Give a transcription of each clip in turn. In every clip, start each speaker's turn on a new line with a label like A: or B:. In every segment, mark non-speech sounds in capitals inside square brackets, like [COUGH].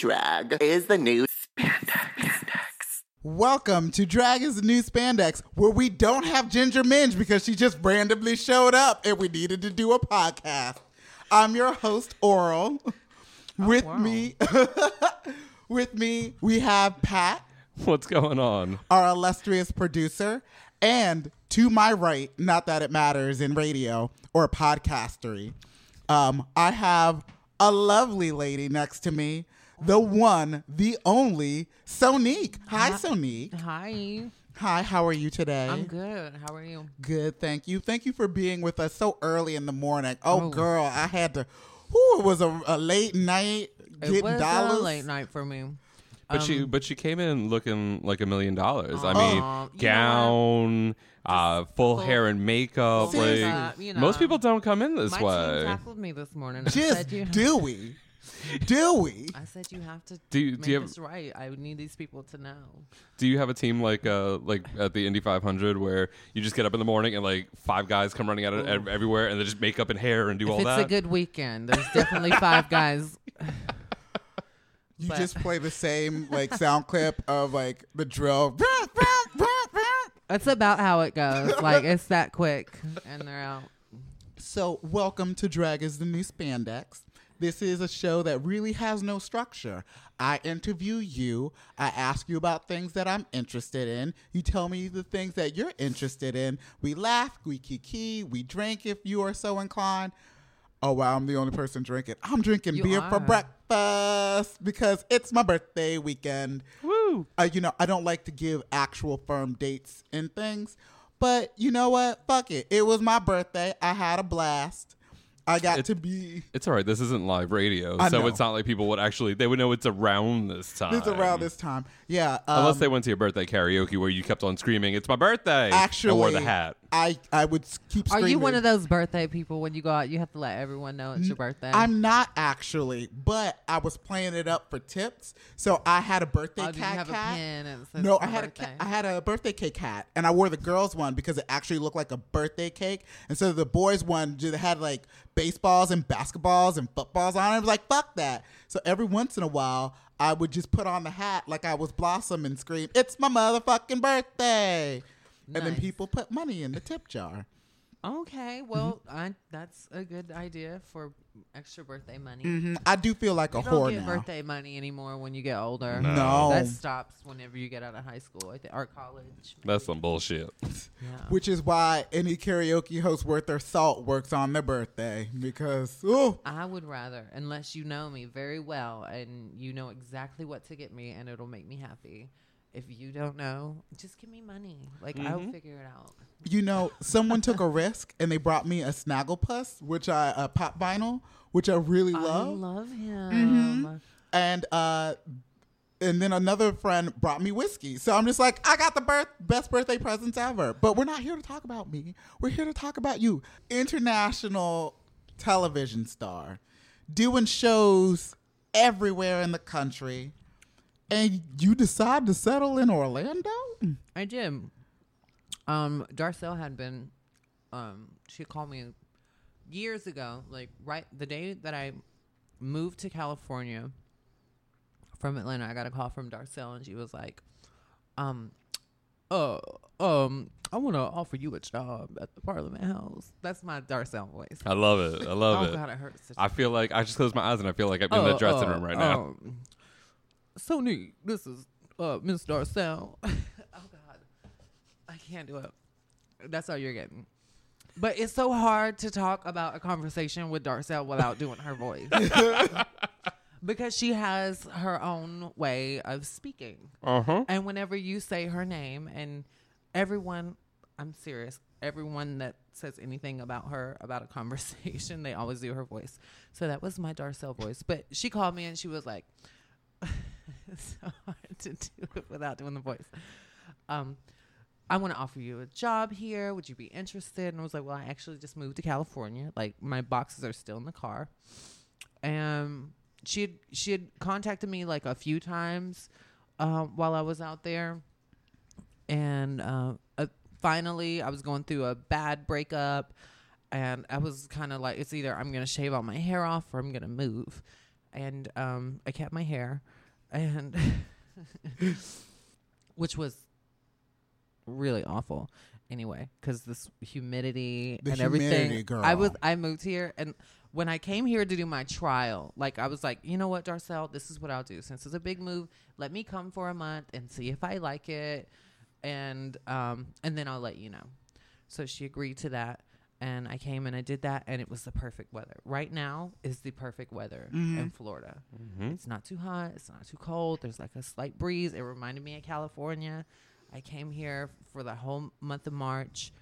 A: Drag is the new spandex.
B: Welcome to Drag is the New Spandex, where we don't have Ginger Minj because she just randomly showed up and we needed to do a podcast. I'm your host, Oral. With me, [LAUGHS] with me, we have Pat,
C: what's going on?
B: our illustrious producer, and to my right, not that it matters in radio or podcastery, um, I have a lovely lady next to me, the one, the only, Sonique. Hi, Sonique.
D: Hi,
B: Hi, how are you today?
D: I'm good. How are you?
B: Good, thank you. Thank you for being with us so early in the morning. Oh,
D: Oh.
B: girl, I had to. Whoo, it was a, a late night getting
D: it was
B: dollars.
D: a late night for me.
C: But she,
D: Um,
C: but she came in looking like a million dollars. I mean,
D: you know what?
C: gown, uh, full,
D: full-
C: hair and makeup. Like
D: makeup, you
C: most people don't come in this
D: My
C: way.
D: team tackled me this morning. I
B: Just
D: said you,
B: do we? Do we? [LAUGHS]
D: I said you have to
C: Do you-
D: make
C: do you have-
D: this right. I need these people to know.
C: Do you have a team like uh like at the Indy 500 where you just get up in the morning and like five guys come running out of ev- everywhere and they just make up and hair and do
D: if
C: all
D: it's
C: that?
D: a good weekend, there's definitely five [LAUGHS] guys.
B: You
D: But-
B: just play the same like sound clip of like the drill. [LAUGHS]
D: That's about how it goes. Like it's that quick, and they're out.
B: So, welcome to Drag is the New Spandex. This is a show that really has no structure. I interview you. I ask you about things that I'm interested in. You tell me the things that you're interested in. We laugh, we kiki, we drink if you are so inclined. Oh, wow, I'm the only person drinking. I'm drinking
D: You
B: beer for breakfast because it's my birthday weekend.
C: Woo!
B: Uh, you know, I don't like to give actual firm dates and things, but you know what? Fuck it. It was my birthday. I had a blast. I got
C: It-
B: to be.
C: It's all right. This isn't live radio,
B: I
C: so
B: know.
C: it's not like people would actually they would know it's around this time.
B: It's around this time. Yeah. Um,
C: Unless they went to your birthday karaoke where you kept on screaming, "It's my birthday!"
B: actually
C: and wore the hat.
B: I I would keep
D: Are you one of those birthday people when you go out? You have to let everyone know it's your birthday.
B: I'm not actually, but I was playing it up for tips. So I had a birthday
D: Oh,
B: cat
D: a
B: cat.
D: pin and it says
B: no, I had a
D: birthday?
B: I had a birthday cake hat, and I wore the girls one because it actually looked like a birthday cake. And so the boys one just had like baseballs and basketballs and footballs on it. I was like, fuck that. So every once in a while, I would just put on the hat like I was Blossom and scream, "It's my motherfucking birthday!" And then people put money in the tip jar.
D: Okay, well,
B: Mm-hmm.
D: I, that's a good idea for extra birthday money.
B: hmm I do feel like a
D: You don't
B: whore
D: get
B: now.
D: birthday money anymore when you get older.
B: No.
D: that stops whenever you get out of high school I think, or college.
C: That's some bullshit.
D: Yeah.
B: Which is why any karaoke host worth their salt works on their birthday because oh
D: I would rather, unless you know me very well and you know exactly what to get me, and it'll make me happy. If you don't know, just give me money. Like I'll
C: Mhm.
D: figure it out.
B: You know, someone took a [LAUGHS] risk and they brought me a Snagglepuss, which I a pop vinyl, which I really
D: I
B: love.
D: love him.
B: Mhm. And uh and then another friend brought me whiskey. So I'm just like, I got the birth best birthday presents ever. But we're not here to talk about me. We're here to talk about you. International television star, doing shows everywhere in the country. And you decide to settle in Orlando?
D: I did. Um, Darcel had been, um, she called me years ago, like right the day that I moved to California from Atlanta. I got a call from Darcel, and she was like, um, uh, um, I want to offer you a job at the Parliament House. That's my Darcel voice.
C: I love it. I love
D: oh
C: it.
D: God, it hurts.
C: I feel like I just closed my eyes and I feel like I'm in the
D: Uh,
C: dressing
D: uh,
C: room right now.
D: So neat. This is uh, Miss Darcel. [LAUGHS] oh God, I can't do it. That's all you're getting. But it's so hard to talk about a conversation with Darcel without doing her voice. [LAUGHS] because she has her own way of speaking.
C: Uh-huh.
D: And whenever you say her name and everyone I'm serious, everyone that says anything about her about a [LAUGHS] conversation, they always do her voice. So that was my Darcel voice. But she called me and she was like [LAUGHS] it's so hard to do it without doing the voice. Um I want to offer you a job here. Would you be interested? And I was like, well, I actually just moved to California. Like my boxes are still in the car. And she had she had contacted me like a few times um, while I was out there, and uh, uh, finally I was going through a bad breakup, and I was kind of like, it's either I'm gonna shave all my hair off or I'm gonna move, and um, I kept my hair, and [LAUGHS] which was really awful. Anyway because this humidity
B: The
D: and everything
B: humidity,
D: i was i moved here and when i came here to do my trial like i was like you know what darcel? This is what i'll do. Since it's a big move let me come for a month and see if i like it and um and then i'll let you know. So she agreed to that and i came and i did that and it was the perfect weather right now is the perfect weather in florida
C: Mhm.
D: it's not too hot. It's not too cold. There's like a slight breeze. It reminded me of California. I came here for the whole month of March,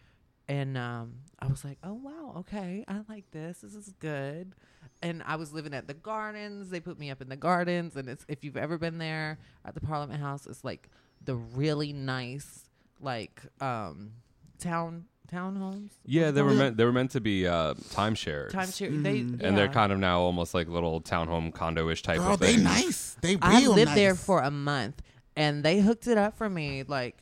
D: and um, I was like, "Oh wow, okay, I like this. This is good." And I was living at the gardens. They put me up in the gardens, and it's if you've ever been there at the Parliament House, it's like the really nice, like um, town townhomes.
C: Yeah, they were meant they were meant to be uh, timeshares.
D: timeshare. They
B: Mm-hmm.
C: and they're kind of now almost like little townhome condo-ish type
B: Girl,
C: of
B: they
C: thing.
B: nice. They real
D: I lived there for a month, and they hooked it up for me. Like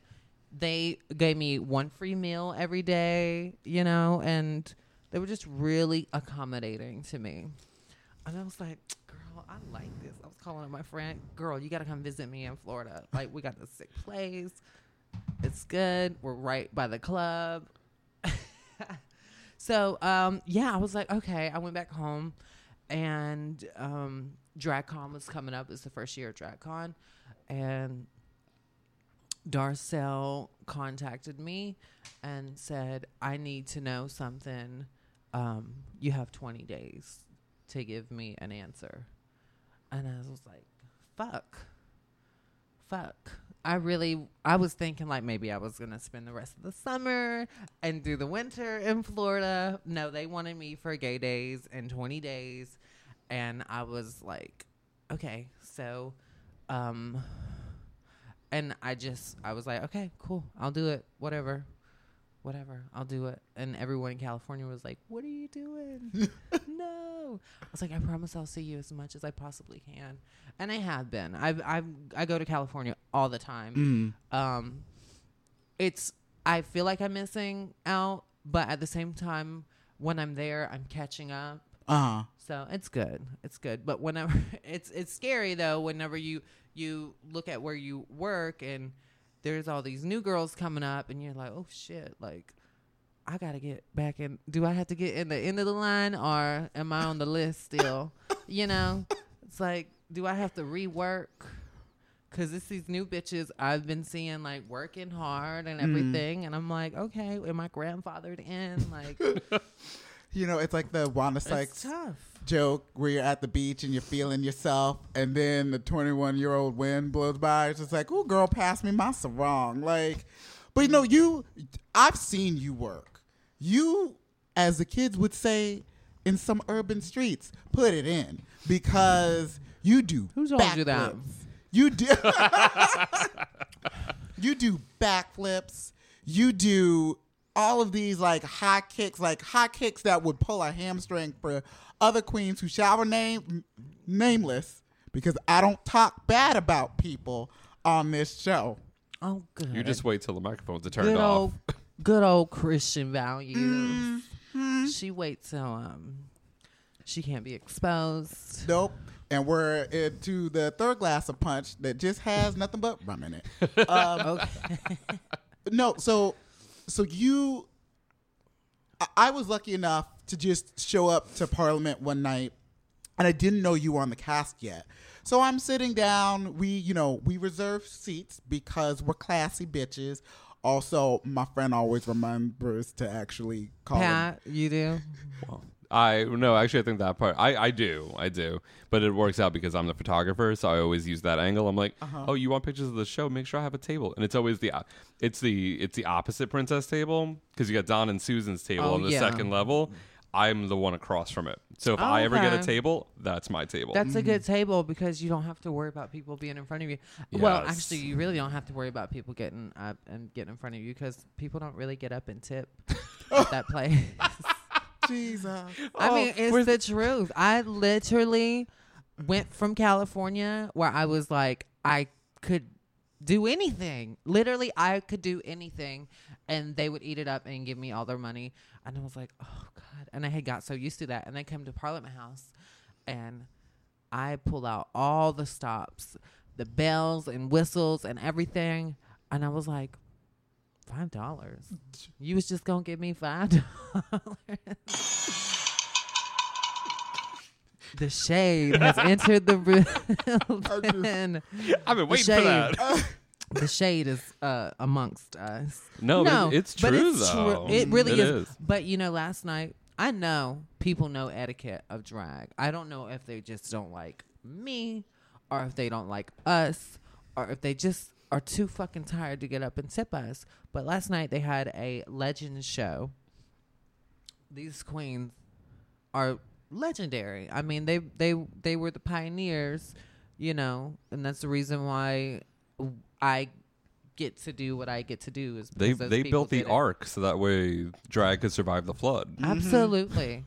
D: they gave me one free meal every day, you know, and they were just really accommodating to me. And I was like, "Girl, I like this." I was calling up my friend, "Girl, you got to come visit me in Florida. Like we got this sick place. It's good. We're right by the club." [LAUGHS] so um, yeah, I was like, okay. I went back home, and um, DragCon was coming up. It's the first year of DragCon, and Darcel contacted me and said, "I need to know something. Um, you have 20 days to give me an answer." And I was like, "Fuck, fuck." I really, I was thinking like maybe I was gonna spend the rest of the summer and do the winter in Florida. No, they wanted me for gay days and 20 days, and I was like, okay, so, um, and I just, I was like, okay, cool, I'll do it, whatever, whatever, I'll do it. And everyone in California was like, what are you doing? [LAUGHS] no, I was like, I promise I'll see you as much as I possibly can, and I have been. I've, I've, I go to California all the time.
B: Mm.
D: Um, it's, I feel like I'm missing out, but at the same time, when I'm there, I'm catching up.
B: Uh-huh.
D: So it's good. It's good. But whenever [LAUGHS] it's it's scary though, whenever you you look at where you work and there's all these new girls coming up and you're like, oh shit, like I gotta get back in. Do I have to get in the end of the line or am I on the list still? [LAUGHS] you know, it's like, do I have to rework? Cause it's these new bitches I've been seeing like working hard and mm. everything, and I'm like, okay, am I grandfathered in? Like, [LAUGHS]
B: You know, it's like the Wanda
D: it's
B: Sykes
D: tough.
B: Joke where you're at the beach and you're feeling yourself, and then the 21 year old wind blows by. It's just like, oh, girl, pass me my sarong. Like, but you know, you, I've seen you work. You, as the kids would say in some urban streets, put it in because you do.
D: Who told you that?
B: You do. [LAUGHS] you do backflips. You do all of these like high kicks, like high kicks that would pull a hamstring for other queens who shall remain nameless because I don't talk bad about people on this show.
D: Oh, good.
C: You just wait till the microphones are turned
D: good
C: off.
D: old, good old Christian values.
B: Mm-hmm.
D: She waits till um, she can't be exposed.
B: Nope. And we're into the third glass of punch that just has nothing but rum in it. [LAUGHS] Um, [LAUGHS] no, so so you, I, I was lucky enough to just show up to Parliament one night, and I didn't know you were on the cast yet. So I'm sitting down. We, you know, we reserve seats because we're classy bitches. Also, my friend always remembers to actually call. them-
D: Pat, you do.
C: Well, I no, actually, I think that part I I do, I do, but it works out because I'm the photographer, so I always use that angle. I'm like,
B: Uh-huh.
C: oh, you want pictures of the show? Make sure I have a table, and it's always the it's the it's the opposite princess table because you got Don and Susan's table
D: Oh,
C: on the
D: yeah.
C: second level. I'm the one across from it. So if oh, I ever get a table, that's my table.
D: That's a good mm. table because you don't have to worry about people being in front of you. Well, actually, you really don't have to worry about people getting up and getting in front of you because people don't really get up and tip [LAUGHS] at that place. [LAUGHS]
B: Jesus.
D: I mean,
C: Oh,
D: it's
C: where's-
D: the truth. I literally went from California where I was like, I could do anything. Literally, I could do anything, and they would eat it up and give me all their money. And I was like, oh god. And I had got so used to that. And I come to Parliament House, and I pull out all the stops, the bells and whistles and everything, and I was like. Five dollars. You was just gonna give me five [LAUGHS] dollars. The shade has entered the room. [LAUGHS] [LAUGHS]
C: I've been
D: the
C: waiting
D: shade,
C: for that.
D: the shade is uh, amongst us.
C: No, no it's
D: but
C: true,
D: it's
C: though.
D: It really
C: It
D: is.
C: is.
D: But you know, last night I know people know etiquette of drag. I don't know if they just don't like me, or if they don't like us, or if they just are too fucking tired to get up and tip us. But last night they had a legend show. These queens are legendary. I mean, they they they were the pioneers, you know, and that's the reason why I get to do what I get to do is
C: They they built the ark so that way drag could survive the flood.
D: Absolutely.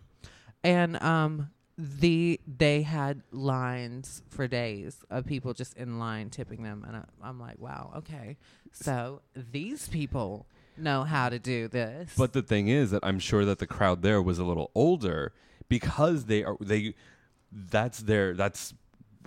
D: And um the they had lines for days of people just in line tipping them and I, I'm like, wow, okay. So these people know how to do this.
C: But the thing is that I'm sure that the crowd there was a little older because they are they that's their that's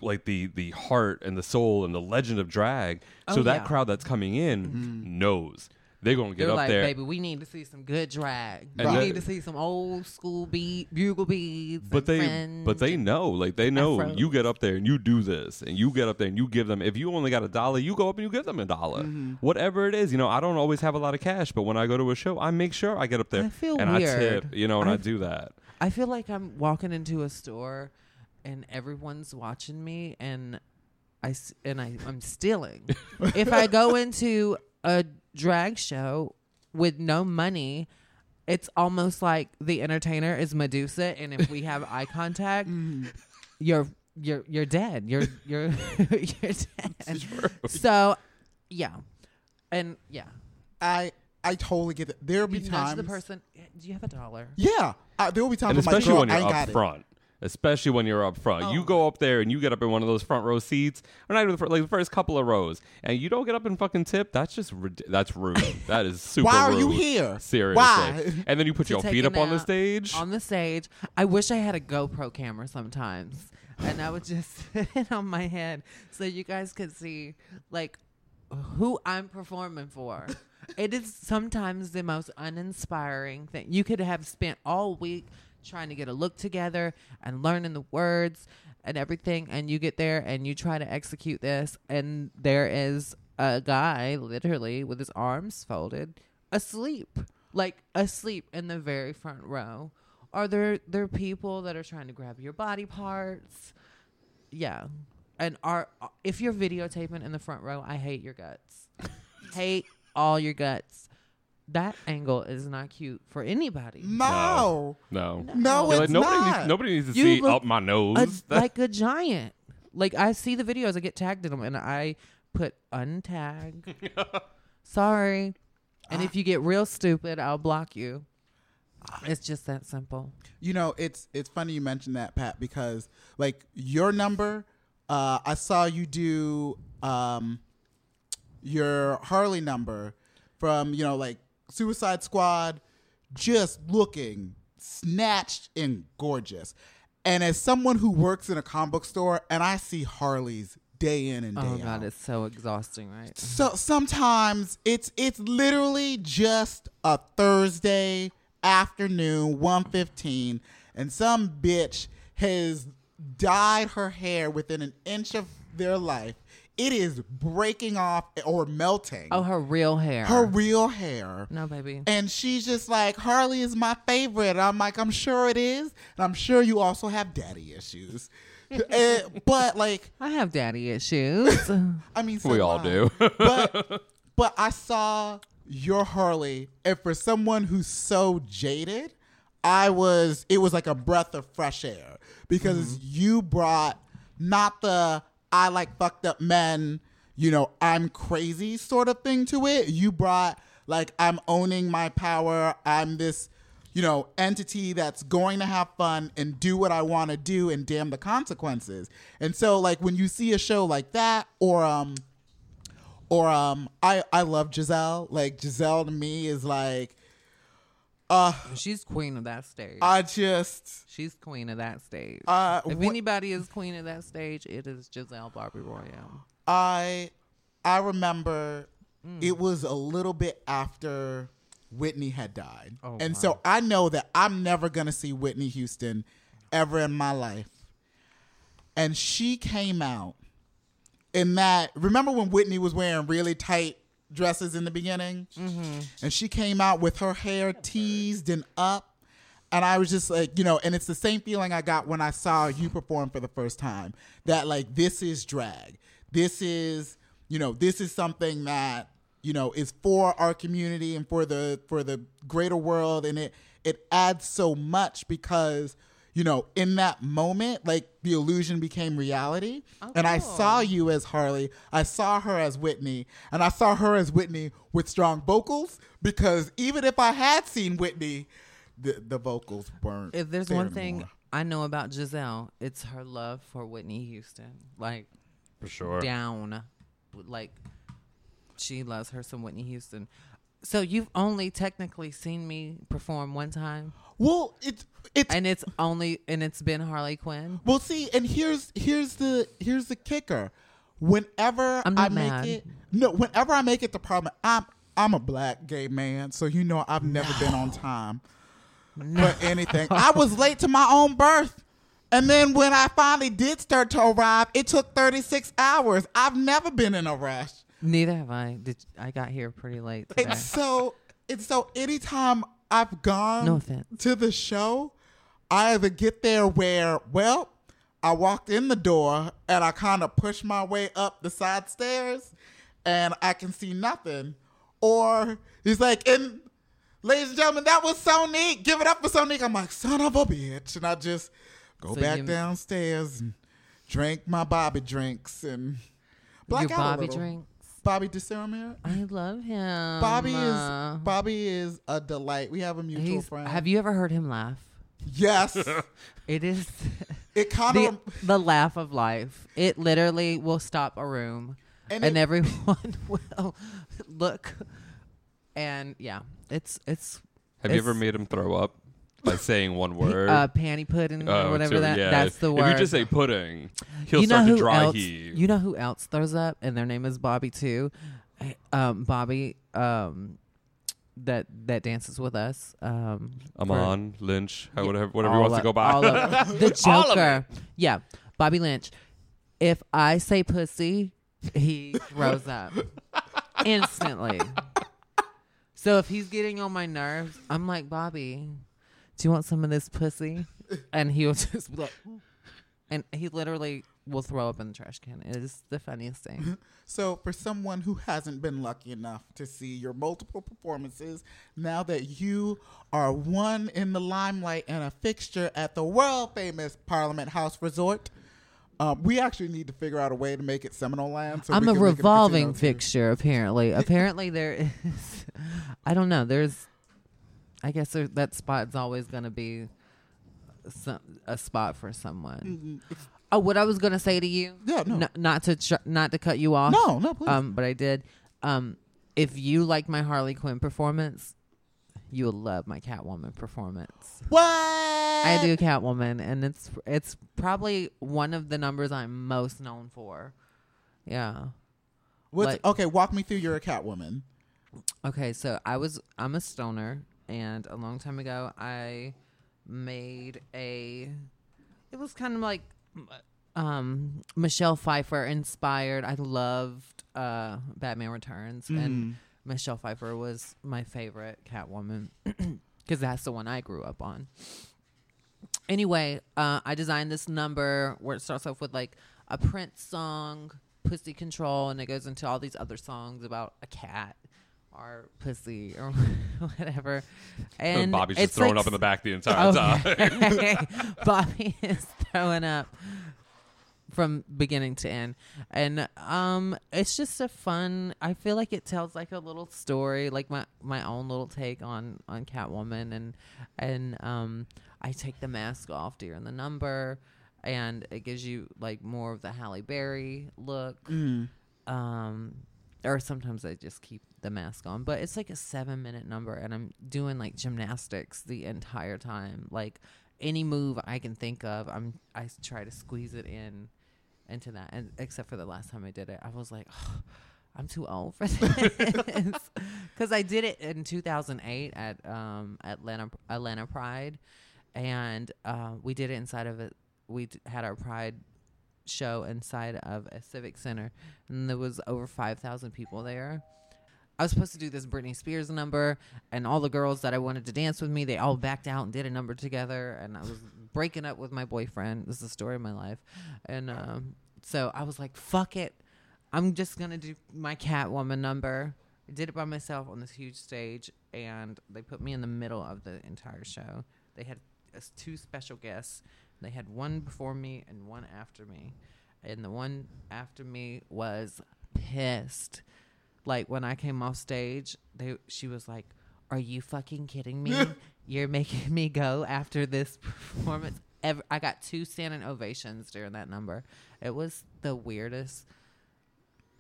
C: like the the heart and the soul and the legend of drag. so
D: Oh,
C: that
D: yeah. Mm-hmm.
C: crowd that's coming in knows they're gonna get
D: They're
C: up
D: like,
C: there.
D: baby, we need to see some good drag.
C: And
D: we
C: that-
D: need to see some old school beat, bugle beads.
C: But they, but they know, like they know,
D: afros.
C: you get up there and you do this, and you get up there and you give them. If you only got a dollar, you go up and you give them a dollar,
D: Mm-hmm.
C: whatever it is. You know, I don't always have a lot of cash, but when I go to a show, I make sure I get up there
D: I feel
C: and I tip, you know, and I
D: I've-
C: do that.
D: I feel like I'm walking into a store and everyone's watching me and I s- and I I'm stealing. [LAUGHS] if I go into a drag show with no money, it's almost like the entertainer is Medusa and if we have eye contact, [LAUGHS] you're you're you're dead. You're you're [LAUGHS] you're dead. So, yeah. And yeah.
B: I I totally get it. There'll be
D: You
B: times.
D: nudge the person, do you have a dollar?
B: Yeah, uh, there will be times.
C: and
B: I'm like,
C: especially
B: "Girl,
C: when
B: I
C: you're
B: ain't
C: up
B: got it."
C: Especially when you're up front,
D: Oh.
C: you go up there and you get up in one of those front row seats, or not even the like the first couple of rows, and you don't get up and fucking tip. That's just that's rude. [LAUGHS] that is super.
B: Why are you here?
C: Seriously.
B: Why? [LAUGHS]
C: And then you put
D: to
C: your feet up on the stage.
D: On the stage. I wish I had a GoPro camera sometimes. And I would just [LAUGHS] sit it on my head so you guys could see like who I'm performing for. it is sometimes the most uninspiring thing. You could have spent all week trying to get a look together and learning the words and everything and you get there and you try to execute this and there is a guy literally with his arms folded asleep like asleep in the very front row Are there there people that are trying to grab your body parts? Yeah. And are if you're videotaping in the front row, I hate your guts. [LAUGHS] hate all your guts. That angle is not cute for anybody.
B: No.
C: No.
B: No,
C: You're
B: it's
C: like, nobody
B: not.
C: needs nobody needs to
D: You
C: see up my nose.
D: a, [LAUGHS] like a giant. Like I see the videos, I get tagged in them, and I put untag. [LAUGHS] Sorry, and if you get real stupid, I'll block you. It's just that simple.
B: You know, it's it's funny you mentioned that, Pat, because like your number, uh, I saw you do um, your Harley number from you know like Suicide Squad, just looking snatched and gorgeous. And as someone who works in a comic book store, and I see Harleys day in and oh, day out.
D: Oh
B: out.
D: god, it's so exhausting, right?
B: So sometimes it's it's literally just a Thursday afternoon, 1:15, and some bitch has dyed her hair within an inch of their life. It is breaking off or melting.
D: Oh, her real hair.
B: her real hair.
D: no, baby.
B: And she's just like, Harley is my favorite. I'm like, I'm sure it is. And I'm sure you also have daddy issues. [LAUGHS] Eh, but like,
D: I have daddy issues. [LAUGHS]
B: I mean, so
C: we all
B: I.
C: do. [LAUGHS]
B: but but I saw your Harley, and for someone who's so jaded, I was it was like a breath of fresh air because you brought not the I like fucked up men, you know, I'm crazy sort of thing to it. You brought like I'm owning my power. I'm this you know, entity that's going to have fun and do what I want to do and damn the consequences. And so like when you see a show like that or um or um I I love Giselle. Like Giselle to me is like uh
D: She's queen of that stage.
B: I just
D: She's queen of that stage.
B: Uh,
D: if
B: wh-
D: anybody is queen of that stage, it is Giselle Barbie Royale.
B: I I remember
D: Mm.
B: it was a little bit after Whitney had died.
D: Oh,
B: and
D: wow.
B: so I know that I'm never going to see Whitney Houston ever in my life. And she came out in that remember when Whitney was wearing really tight dresses in the beginning?
D: Mm-hmm.
B: And she came out with her hair teased and up. And I was just like, you know, and it's the same feeling I got when I saw you perform for the first time. That like this is drag. This is, you know, this is something that, you know, is for our community and for the for the greater world and it it adds so much because you know, in that moment, like the illusion became reality. and I saw oh. you as Harley. I saw her as Whitney. And I saw her as Whitney with strong vocals because even if I had seen Whitney, the, the vocals weren't.
D: If there's
B: there
D: one thing
B: anymore.
D: I know about Giselle, it's her love for Whitney Houston. Like
C: For sure.
D: down, like she loves her some Whitney Houston. So you've only technically seen me perform one time,
B: Well, it's it's
D: and it's only and it's been Harley Quinn.
B: Well, see, and here's here's the here's the kicker. Whenever I make
D: mad.
B: it, no, whenever I make it to Parliament, I'm I'm a black gay man, so you know I've never been on time for anything. I was [LAUGHS] late to my own birth. And then when I finally did start to arrive, it took 36 hours. I've never been in a rush.
D: Neither have I. Did I got here pretty late today.
B: And so, and so anytime I've gone
D: No offense.
B: to the show, I either get there where, well, I walked in the door and I kind of pushed my way up the side stairs and I can see nothing. Or he's like, and ladies and gentlemen, that was so neat. Give it up for so neat. I'm like, son of a bitch. And I just go
D: So
B: back
D: you-
B: downstairs and drink my Bobby drinks and black
D: Your Bobby
B: little.
D: Drinks.
B: Bobby DeSermere.
D: I love him.
B: Bobby
D: Uh,
B: is Bobby is a delight. We have a mutual
D: he's-
B: friend.
D: Have you ever heard him laugh?
B: Yes, [LAUGHS]
D: It is [LAUGHS]
B: it kind
D: the,
B: of.
D: the laugh of life. It literally will stop a room,
B: And
D: and,
B: it-
D: everyone [LAUGHS] will look. And yeah, it's it's.
C: Have you ever made him throw up by saying one word?
D: uh, panty pudding
C: Oh,
D: or whatever
C: too-
D: that?
C: yeah.
D: That's the word.
C: if you just say pudding, he'll
D: you know
C: start
D: who
C: to dry
D: else?
C: heave.
D: You know who else throws up, and their name is Bobby too. Um, Bobby, um, that that dances with us. Um, for-
C: Amon, Lynch, how- whatever, whatever he
D: all
C: wants to
D: of-
C: go by.
D: all of- [LAUGHS] the
C: All of
D: Joker. Yeah, Bobby Lynch. If I say pussy, he throws up instantly. So if he's getting on my nerves, I'm like, Bobby, "Do you want some of this pussy?" and he will [LAUGHS] just be like, and he literally will throw up in the trash can. It is the funniest thing. [LAUGHS]
B: So, for someone who hasn't been lucky enough to see your multiple performances, now that you are one in the limelight and a fixture at the world famous Parliament House Resort, um, we actually need to figure out a way to make it Seminole Land. So
D: I'm a
B: can make it
D: revolving fixture, apparently. apparently, there is. [LAUGHS] I don't know. There's. I guess there, that spot's always going to be some, a spot for someone. Oh, what I was going to say to you.
B: Mm-hmm. Yeah, no.
D: N- not to ch- not to cut you off.
B: No, no, please.
D: Um, but I did. Um, if you like my Harley Quinn performance, you will love my Catwoman performance.
B: What?
D: I do Catwoman, and it's it's probably one of the numbers I'm most known for. Yeah.
B: What's,
D: like-
B: okay, walk me through your Catwoman.
D: Okay, so I was I'm a stoner, and a long time ago I made a. It was kind of like, um, Michelle Pfeiffer inspired. I loved uh Batman Returns, and Michelle Pfeiffer was my favorite Catwoman [CLEARS THROAT] because that's the one I grew up on. Anyway, uh, I designed this number where it starts off with like a Prince song, Pussy Control, and it goes into all these other songs about a cat or pussy or [LAUGHS] whatever. [LAUGHS] And
C: Bobby's just throwing
D: like
C: up in the back the entire time. [LAUGHS]
D: Bobby is throwing up from beginning to end. And um it's just a fun I feel like it tells like a little story, like my my own little take on on Catwoman and and um I take the mask off during the number and it gives you like more of the Halle Berry look. Um or sometimes I just keep the mask on. But it's like a seven minute number, and I'm doing like gymnastics the entire time. Like any move I can think of, I'm I try to squeeze it in into that. And except for the last time I did it, I was like, I'm too old for [LAUGHS] this [LAUGHS] because I did it in 2008 at um Atlanta Atlanta Pride, and uh, we did it inside of it. We d- had our Pride show inside of a civic center and there was over 5000 people there i was supposed to do this britney spears number and all the girls that i wanted to dance with me they all backed out and did a number together and i was breaking up with my boyfriend. This is the story of my life. And um, so i was like fuck it. I'm just gonna do my catwoman number. I did it by myself on this huge stage and they put me in the middle of the entire show. They had uh, two special guests. They had one before me and one after me. And the one after me was pissed. Like when I came off stage, they she was like, "Are you fucking kidding me? [LAUGHS] You're making me go after this [LAUGHS] performance." Ever, I got two standing ovations during that number. It was the weirdest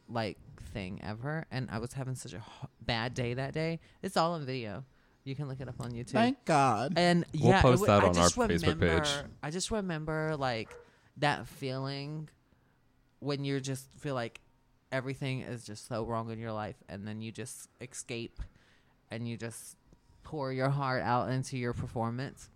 D: like thing ever, and I was having such a h- bad day that day. It's all on video. You can look it up on YouTube.
B: Thank God.
D: And
C: We'll
D: yeah, it
C: post
D: wa-
C: that
D: I
C: on our
D: just
C: Facebook
D: remember-
C: page.
D: I just remember like that feeling when you just feel like everything is just so wrong in your life, and then you just escape and you just pour your heart out into your performance,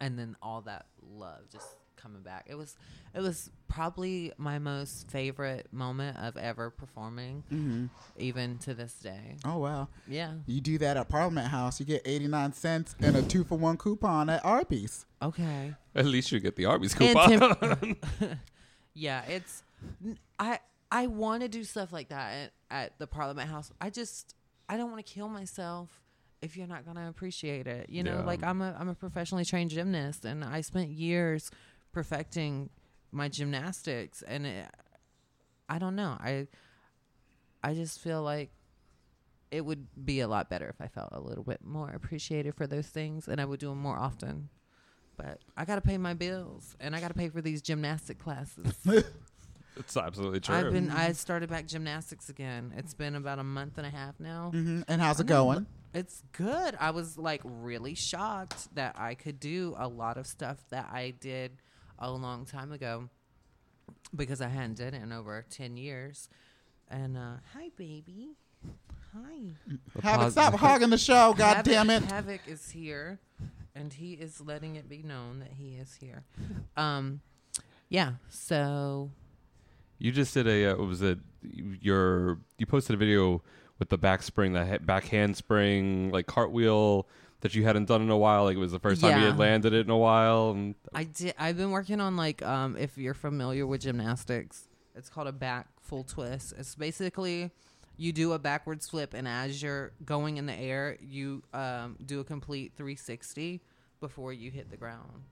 D: and then all that love just coming back. It was, it was probably my most favorite moment of ever performing, mm-hmm. even to this day.
B: Oh wow.
D: Yeah.
B: You do that at Parliament House, you get 89 cents and a two for one coupon at Arby's.
D: Okay.
C: At least you get the Arby's coupon.
D: Tim- [LAUGHS] [LAUGHS] yeah, it's n- I I want to do stuff like that at, at the Parliament House. I just I don't want to kill myself if you're not gonna appreciate it. You know,
C: Yeah.
D: like I'm a I'm a professionally trained gymnast, and I spent years perfecting my gymnastics, and it, I don't know. I I just feel like it would be a lot better if I felt a little bit more appreciated for those things, and I would do them more often. But I got to pay my bills, and I got to pay for these gymnastic classes. [LAUGHS]
C: it's absolutely true.
D: I've been I started back gymnastics again. It's been about a month and a half now.
B: hmm And how's it going?
D: It's good. I was like really shocked that I could do a lot of stuff that I did a long time ago because I hadn't done it in over 10 years. And uh hi baby. Hi.
B: Havoc, stop [LAUGHS] hogging the show, God
D: Havoc,
B: damn it.
D: Havoc is here and he is letting it be known that he is here. Um yeah, so
C: You just did a uh, what was it? Your you posted a video with the back spring, the he- back handspring, like cartwheel that you hadn't done in a while? Like it was the first time you had
D: Yeah.
C: landed it in a while, and
D: I did. I've been working on like um, if you're familiar with gymnastics, it's called a back full twist. It's basically you do a backwards flip, and as you're going in the air, you um, do a complete 360 before you hit the ground.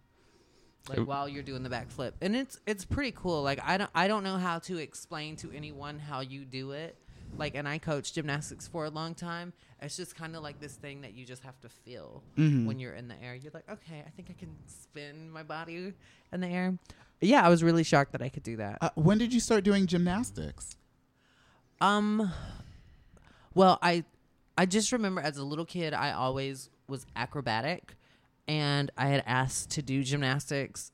D: Like while you're doing the back flip, and it's it's pretty cool. Like I don't I don't know how to explain to anyone how you do it. Like, and I coached gymnastics for a long time. It's just kind of like this thing that you just have to feel when you're in the air. You're like, okay, I think I can spin my body in the air. Yeah, I was really shocked that I could do that.
B: Uh, when did you start doing gymnastics?
D: Um, well, I I just remember as a little kid, I always was acrobatic, and I had asked to do gymnastics,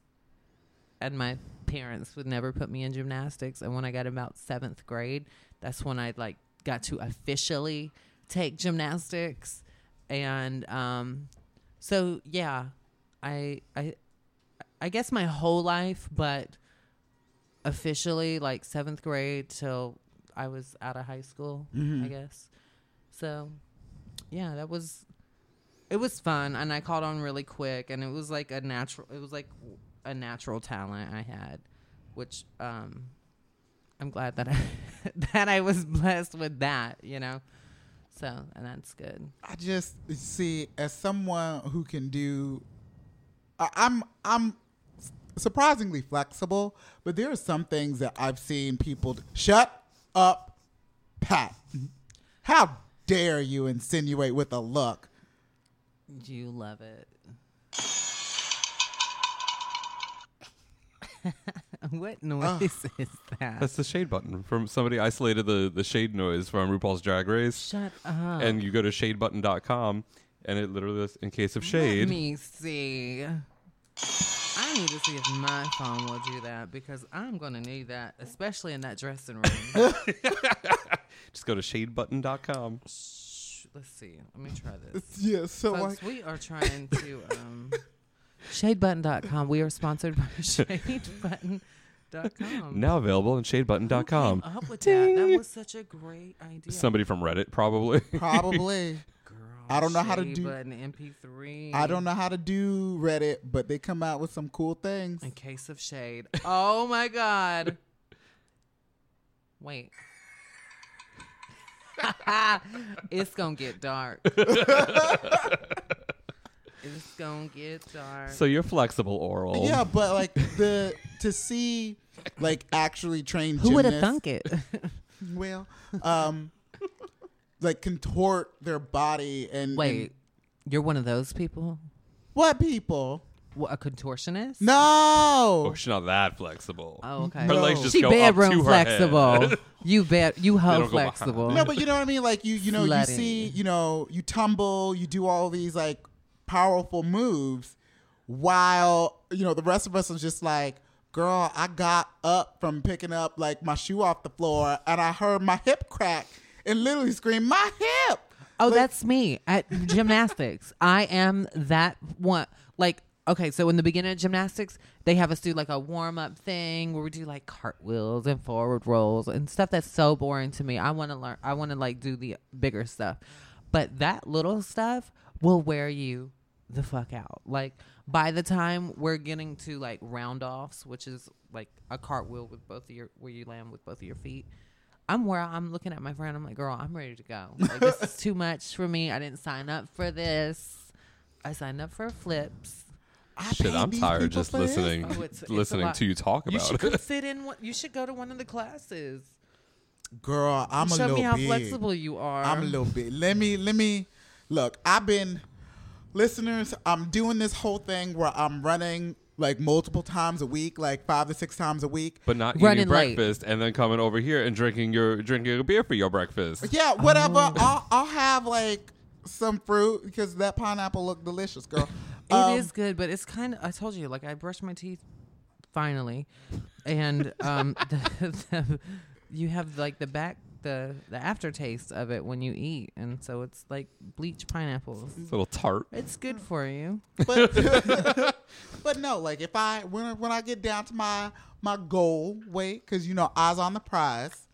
D: and my parents would never put me in gymnastics. And when I got about seventh grade, that's when I like got to officially take gymnastics, and um, so yeah, I I I guess my whole life, but officially like seventh grade till I was out of high school,
B: Mm-hmm.
D: I guess. So, yeah, that was it was fun, and I caught on really quick, and it was like a natural. It was like a natural talent I had, which um, I'm glad that I [LAUGHS] that I was blessed with that. You know, so and that's good.
B: I just see as someone who can do. I, I'm I'm surprisingly flexible, but there are some things that I've seen people. Shut up, Pat. How dare you insinuate with a look?
D: Do you love it. [LAUGHS] what ah. noise is that?
C: that's the shade button from somebody isolated the the shade noise from RuPaul's Drag Race,
D: Shut up.
C: and you go to shadebutton.com, and it literally is in case of shade.
D: Let me see. I need to see if my phone will do that because I'm gonna need that, especially in that dressing room. [LAUGHS]
C: Just go to shadebutton.com.
D: Shh, Let's see. Let me try this. [LAUGHS]
B: Yeah, so
D: Folks,
B: like,
D: we are trying to [LAUGHS] um shadebutton.com. We are sponsored by [LAUGHS] shadebutton.com.
C: Now available on
D: Who came
C: shadebutton.com.
D: up with that? That was such a great idea.
C: Somebody from Reddit, probably.
B: probably.
D: Girl,
B: I don't know how to do-
D: Button MP3.
B: I don't know how to do Reddit, but they come out with some cool things.
D: In case of shade. Oh my god. Wait. [LAUGHS] it's gonna get dark. it's gonna get dark.
C: so you're flexible, Oral.
B: Yeah, but [LAUGHS] like the to see like actually trained
D: Who would have thunk it? [LAUGHS]
B: Well, um, like contort their body and
D: Wait,
B: and-
D: you're one of those people?
B: what people?
D: What, a contortionist?
B: No,
C: Oh, she's not that flexible.
D: Oh, okay.
C: Her legs just
D: she
C: go up
D: bedroom
C: to her
D: flexible.
C: head. [LAUGHS]
D: you bet you
C: They
D: hoe
C: don't go behind.
D: flexible.
B: no, but you know what I mean. Like you, you know, you see, you know, you tumble, you do all these like powerful moves, while you know the rest of us is just like, girl, I got up from picking up like my shoe off the floor, and I heard my hip crack, and literally screamed, my hip.
D: Oh,
B: Like-
D: that's me at gymnastics. I am that one. Like, okay, so in the beginning of gymnastics, they have us do like a warm up thing where we do like cartwheels and forward rolls and stuff that's so boring to me. I want to learn. I want to like do the bigger stuff, but that little stuff will wear you the fuck out. Like by the time we're getting to like round offs, which is like a cartwheel with both of your where you land with both of your feet. I'm where I'm looking at my friend. I'm like, girl, I'm ready to go. Like, this is too much for me. I didn't sign up for this. I signed up for flips.
B: I
C: Shit,
B: paid
C: I'm tired just
B: for this.
C: listening,
D: Oh, it's- it's a
C: listening
D: lot.
C: to you talk
D: You
C: about
D: should
C: it.
D: come sit in. One, you should go to one of the classes.
B: Girl, I'm a little bit.
D: Show
B: little
D: me how
B: big.
D: flexible you are.
B: I'm a little bit. Let me let me look. I've been listeners. I'm doing this whole thing where I'm running like multiple times a week, like five to six times a week.
C: But not
D: Running
C: eating
D: late.
C: breakfast and then coming over here and drinking your drinking a beer for your breakfast.
B: Yeah, whatever.
D: Oh.
B: I'll I'll have like some fruit because that pineapple looked delicious, girl.
D: It is
B: Um,
D: good, but it's kind of. I told you, like I brushed my teeth finally, and um, [LAUGHS] the, the, you have like the back the the aftertaste of it when you eat, and so it's like bleach pineapples.
C: It's a little tart.
D: It's good for you.
B: but [LAUGHS] [LAUGHS] but no, like if I when I- when I get down to my my goal weight, because you know eyes on the prize,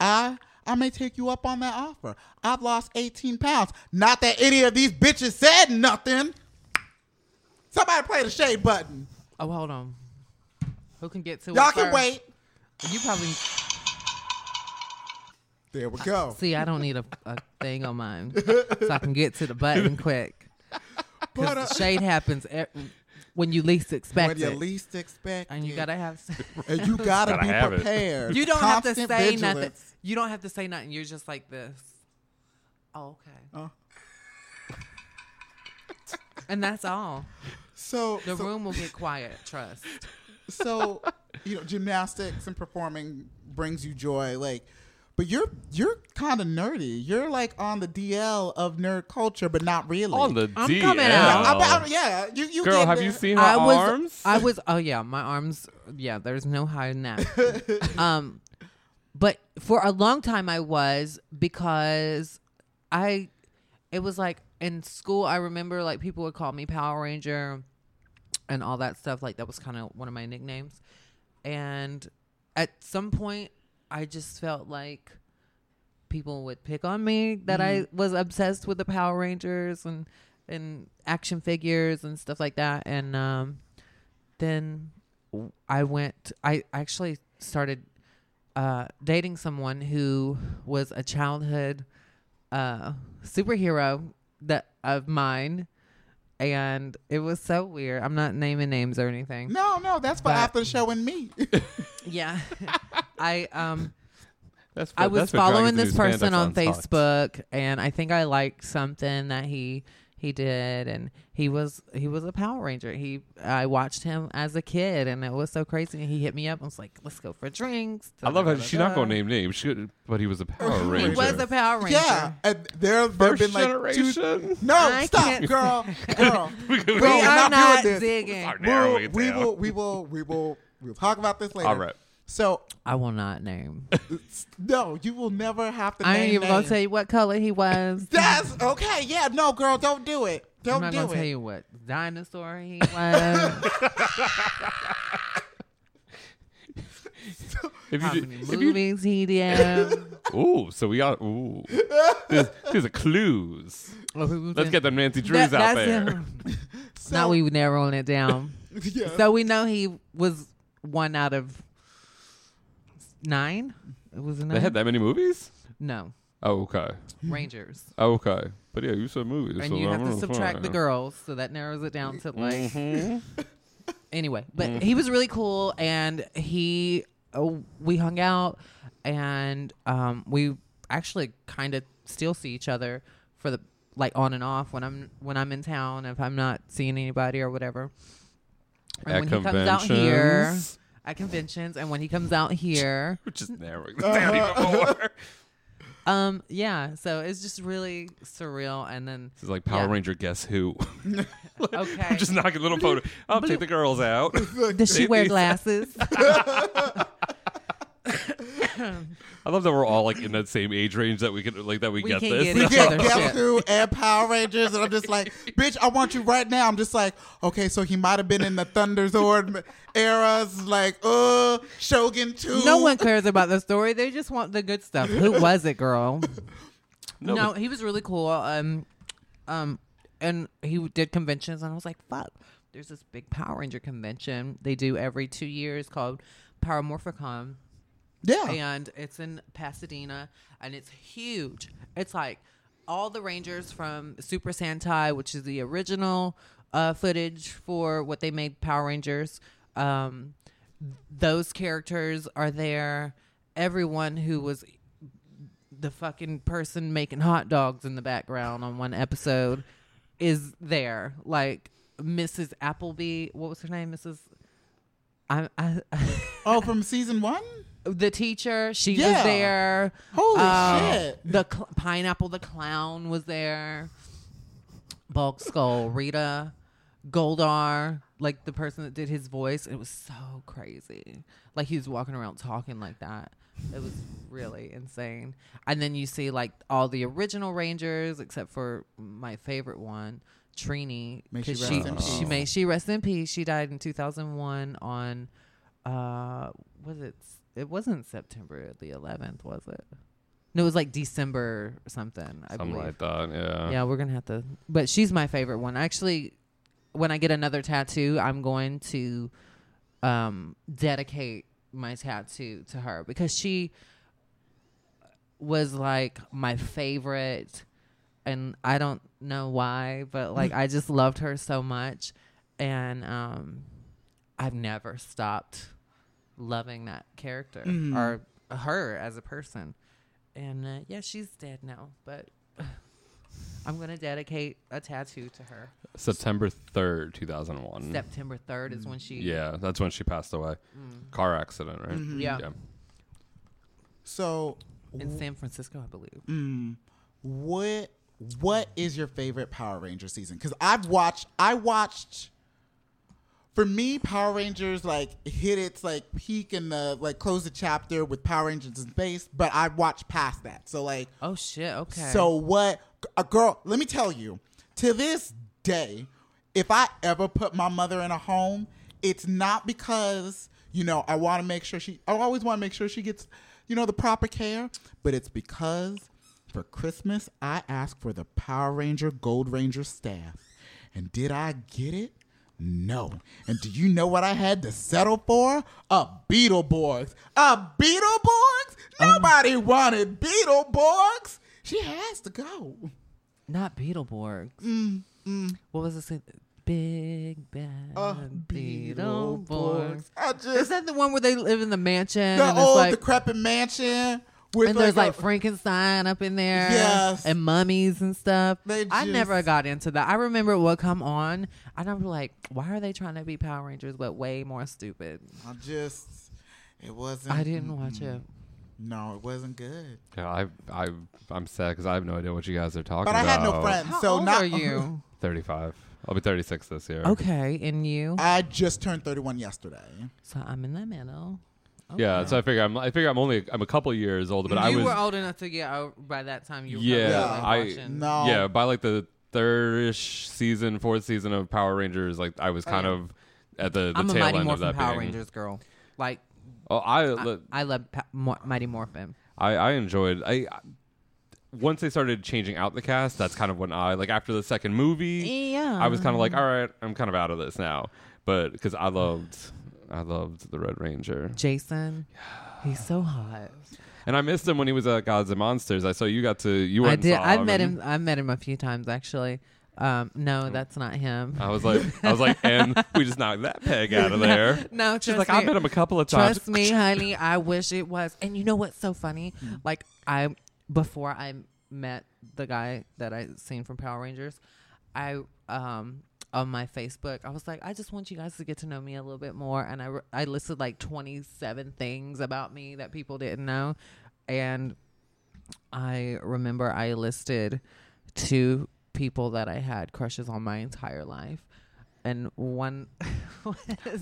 B: I I may take you up on that offer. I've lost 18 pounds. Not that any of these bitches said nothing. Somebody play the shade button.
D: Oh, hold on. Who can get to
B: Y'all
D: it
B: can
D: first?
B: wait.
D: You probably
B: There we go. [LAUGHS]
D: see. I don't need a, a thing on mine, so I can get to the button quick. Because [LAUGHS]
B: But, uh,
D: the shade happens e- when you least expect it.
B: when you
D: it,
B: least expect
D: and you
B: it.
D: gotta have. [LAUGHS]
B: and you gotta,
C: Gotta
B: be
C: have it.
B: prepared.
D: You don't have to
B: Constant
D: say nothing. You don't have to say nothing. You're just like this. Oh, okay.
B: Oh.
D: And that's all.
B: So
D: The
B: so,
D: room will get quiet. Trust.
B: so you know gymnastics and performing brings you joy like but you're you're kind of nerdy you're like on the dl of nerd culture but not really
C: On the
D: I'm
C: DL.
D: coming out.
B: I- I- yeah you, you
C: Girl, have
B: there.
C: you seen her
D: I was.
C: arms?
D: I was. Oh yeah, my arms. Yeah, there's no hiding that. [LAUGHS] um, but for a long time I was because I. It was like in school. I remember like people would call me Power Ranger, and all that stuff. Like that was kind of one of my nicknames. And at some point, I just felt like people would pick on me that I was obsessed with the Power Rangers and and action figures and stuff like that. And um, then I went. I actually started uh, dating someone who was a childhood uh, superhero that of mine, and it was so weird. I'm not naming names or anything.
B: no no that's for
D: But-
B: after the show and me [LAUGHS]
D: Yeah, [LAUGHS] I um.
C: That's
D: I was
C: that's
D: following this person
C: Spandex
D: on
C: Thoughts.
D: Facebook, and I think I liked something that he he did, and he was he was a Power Ranger. He I watched him as a kid, and it was so crazy. And he hit me up and was like, "Let's go for drinks."
C: I love how she's not going to name names, she, but he was a Power [LAUGHS] Ranger.
D: He was a Power Ranger.
B: yeah and there there have
C: First
B: been like two,
C: generation.
B: no
D: I
B: stop girl [LAUGHS] girl [LAUGHS]
C: We
B: Bro,
D: We
B: we're not
D: not digging.
B: We'll, we will we will we will we'll talk about this later
C: All right.
B: So
D: I will not name. [LAUGHS]
B: no you will never have to
D: I
B: name
D: ain't even gonna
B: names.
D: tell you what color he was. [LAUGHS]
B: That's okay. Yeah, no, girl, don't do it.
D: I'm
B: Don't
D: not
B: do
D: gonna
B: it.
D: tell you what dinosaur he [LAUGHS] was.
C: If
D: how
C: you,
D: many
C: did- if you,
D: movies he did.
C: ooh, so we got ooh. There's, there's a clues.
D: Or who was
C: Let's get them Nancy Drews
D: That-
C: out
D: that's
C: there.
D: him.
B: So-
D: now we narrowing it down.
B: yeah.
D: So we know he was one out of nine. It was a nine.
C: They had that many movies?
D: No
C: Oh, okay.
D: Rangers,
C: Oh, okay. But yeah, you said movies.
D: and
C: so
D: you have to subtract the girls, so that narrows it down to like.
C: Mhm.
D: Anyway, but he was really cool, and he oh, we hung out, and um, we actually kind of still see each other for the like on and off when I'm when I'm in town if I'm not seeing anybody or whatever. And
C: At
D: when he comes out here? At conventions, and when he comes out here, [LAUGHS]
C: We're just narrowing this down even more. [LAUGHS]
D: um, yeah, so it's just really surreal. And then
C: This is like Power
D: Yeah.
C: Ranger Guess Who. [LAUGHS]
D: okay,
C: I'm just knocking little photo. I'll take the girls out.
D: does she wear glasses?
C: I love that we're all like in that same age range that we can like that we,
D: We
C: get
D: can
C: this.
D: get
B: we
D: each
B: get
D: other
B: Guess
D: shit.
B: Who and Power Rangers, and I'm just like, bitch, I want you right now. I'm just like, okay, so he might have been in the Thunder Zord eras, like, uh, Shogun 2.
D: No one cares about the story. They just want the good stuff. Who was it, girl? [LAUGHS]
C: No,
D: no,
C: but-
D: he was really cool. Um, um, and he did conventions, and I was like, "Fuck!" There's this big Power Ranger convention they do every two years called Power Morphicon,
B: Yeah.
D: and it's in Pasadena, and it's huge. It's like all the Rangers from Super Sentai, which is the original uh, footage for what they made Power Rangers. Um, those characters are there. Everyone who was the fucking person making hot dogs in the background on one episode is there. Like Mrs. Appleby, what was her name? Mrs. I, I [LAUGHS]
B: Oh, from season one?
D: The teacher, she was there.
B: Holy
D: Um,
B: shit.
D: The cl- pineapple, the clown was there. Bulk Skull, Rita, Goldar, like the person that did his voice. It was so crazy. Like he was walking around talking like that. It was really insane. And then you see like all the original Rangers, except for my favorite one, Trini.
B: May she
D: 'cause
B: rest in
D: she
B: peace.
D: may she rest in peace. She died in two thousand one on uh was it it wasn't September the eleventh, was it? No, it was like December or something. I
C: Something
D: believe.
C: like that. Yeah.
D: Yeah, we're gonna have to. But she's my favorite one. Actually, when I get another tattoo, I'm going to um, dedicate my tattoo to her because she was like my favorite, and I don't know why, but [LAUGHS] like I just loved her so much, and um, I've never stopped loving that character
B: Mhm.
D: or her as a person. And uh, yeah, she's dead now, but [SIGHS] I'm gonna dedicate a tattoo to her.
C: September third, two thousand one.
D: September 3rd is when she.
C: Yeah, that's when she passed away.
D: Mm.
C: Car accident, right?
B: Mhm.
D: Yeah.
B: So,
D: in San Francisco, I believe.
B: mm, what what is your favorite Power Ranger season? Because I've watched, I watched. For me, Power Rangers like hit its like peak in the like close the chapter with Power Rangers in space, but I watched past that. So like,
D: Oh shit! Okay.
B: So what? A girl, let me tell you. To this day, if I ever put my mother in a home, it's not because you know I want to make sure she. I always want to make sure she gets, you know, the proper care. But it's because for Christmas I asked for the Power Ranger Gold Ranger staff, and did I get it? No. And do you know what I had to settle for? A Beetleborgs. A Beetleborgs? Nobody wanted Beetleborgs. She has to go.
D: not Beetleborgs.
B: Mm, mm.
D: What was it? say? Big bad
B: Uh,
D: Beetleborgs.
B: Beetleborgs. I
D: Is that the one where they live in the mansion?
B: the old
D: like,
B: decrepit mansion with
D: and there's like
B: a-
D: Frankenstein up in there,
B: Yes.
D: and mummies and stuff.
B: They
D: I never got into that. I remember it would come on, and I'm like, why are they trying to be Power Rangers but way more stupid?
B: I just it wasn't.
D: I didn't watch
B: mm,
D: it.
B: No, it wasn't good.
C: Yeah, I I I'm sad because I have no idea what you guys are talking about.
B: But I
C: about.
B: had no friends,
D: How
B: so
D: old
B: not
D: are you? [LAUGHS]
C: Thirty five. I'll be thirty six this year.
D: okay, and you?
B: I just turned 31 yesterday.
D: So I'm in the middle.
C: Yeah, so I figure I'm I figure I'm only I'm a couple years older, but
D: you
C: I was
D: were old enough to get out by that time. You were
C: yeah,
D: probably, like,
C: I
D: watching.
B: No.
C: yeah by like the third-ish season, fourth season of Power Rangers, like I was
D: Oh,
C: kind
D: yeah.
C: of at the, the
D: I'm a
C: tail
D: Mighty
C: end of
D: Morphin
C: that
D: Power
C: being.
D: Rangers girl. Like
C: Oh, I,
D: I, I love pa- Mo- Mighty Morphin.
C: I I enjoyed I. I once they started changing out the cast, that's kind of when I like after the second movie.
D: Yeah,
C: I was kind of like, all right, I'm kind of out of this now, but because I loved, I loved the Red Ranger,
D: Jason. He's so hot.
C: and I missed him when he was at Gods and Monsters. I saw you got to you
D: I
C: went. and
D: did.
C: saw
D: I've met
C: and
D: him. I've met him a few times actually. Um, no, that's not him.
C: I was like, I was like, and [LAUGHS] we just knocked that peg out of there. [LAUGHS]
D: No,
C: She's
D: trust
C: like,
D: me.
C: I met him a couple of times.
D: Trust me, honey. I wish it was. And you know what's so funny? Like I before I met the guy that I seen from Power Rangers, I um on my Facebook, I was like, I just want you guys to get to know me a little bit more, and I re- I listed like twenty seven things about me that people didn't know, and I remember I listed two people that I had crushes on my entire life. And one [LAUGHS] was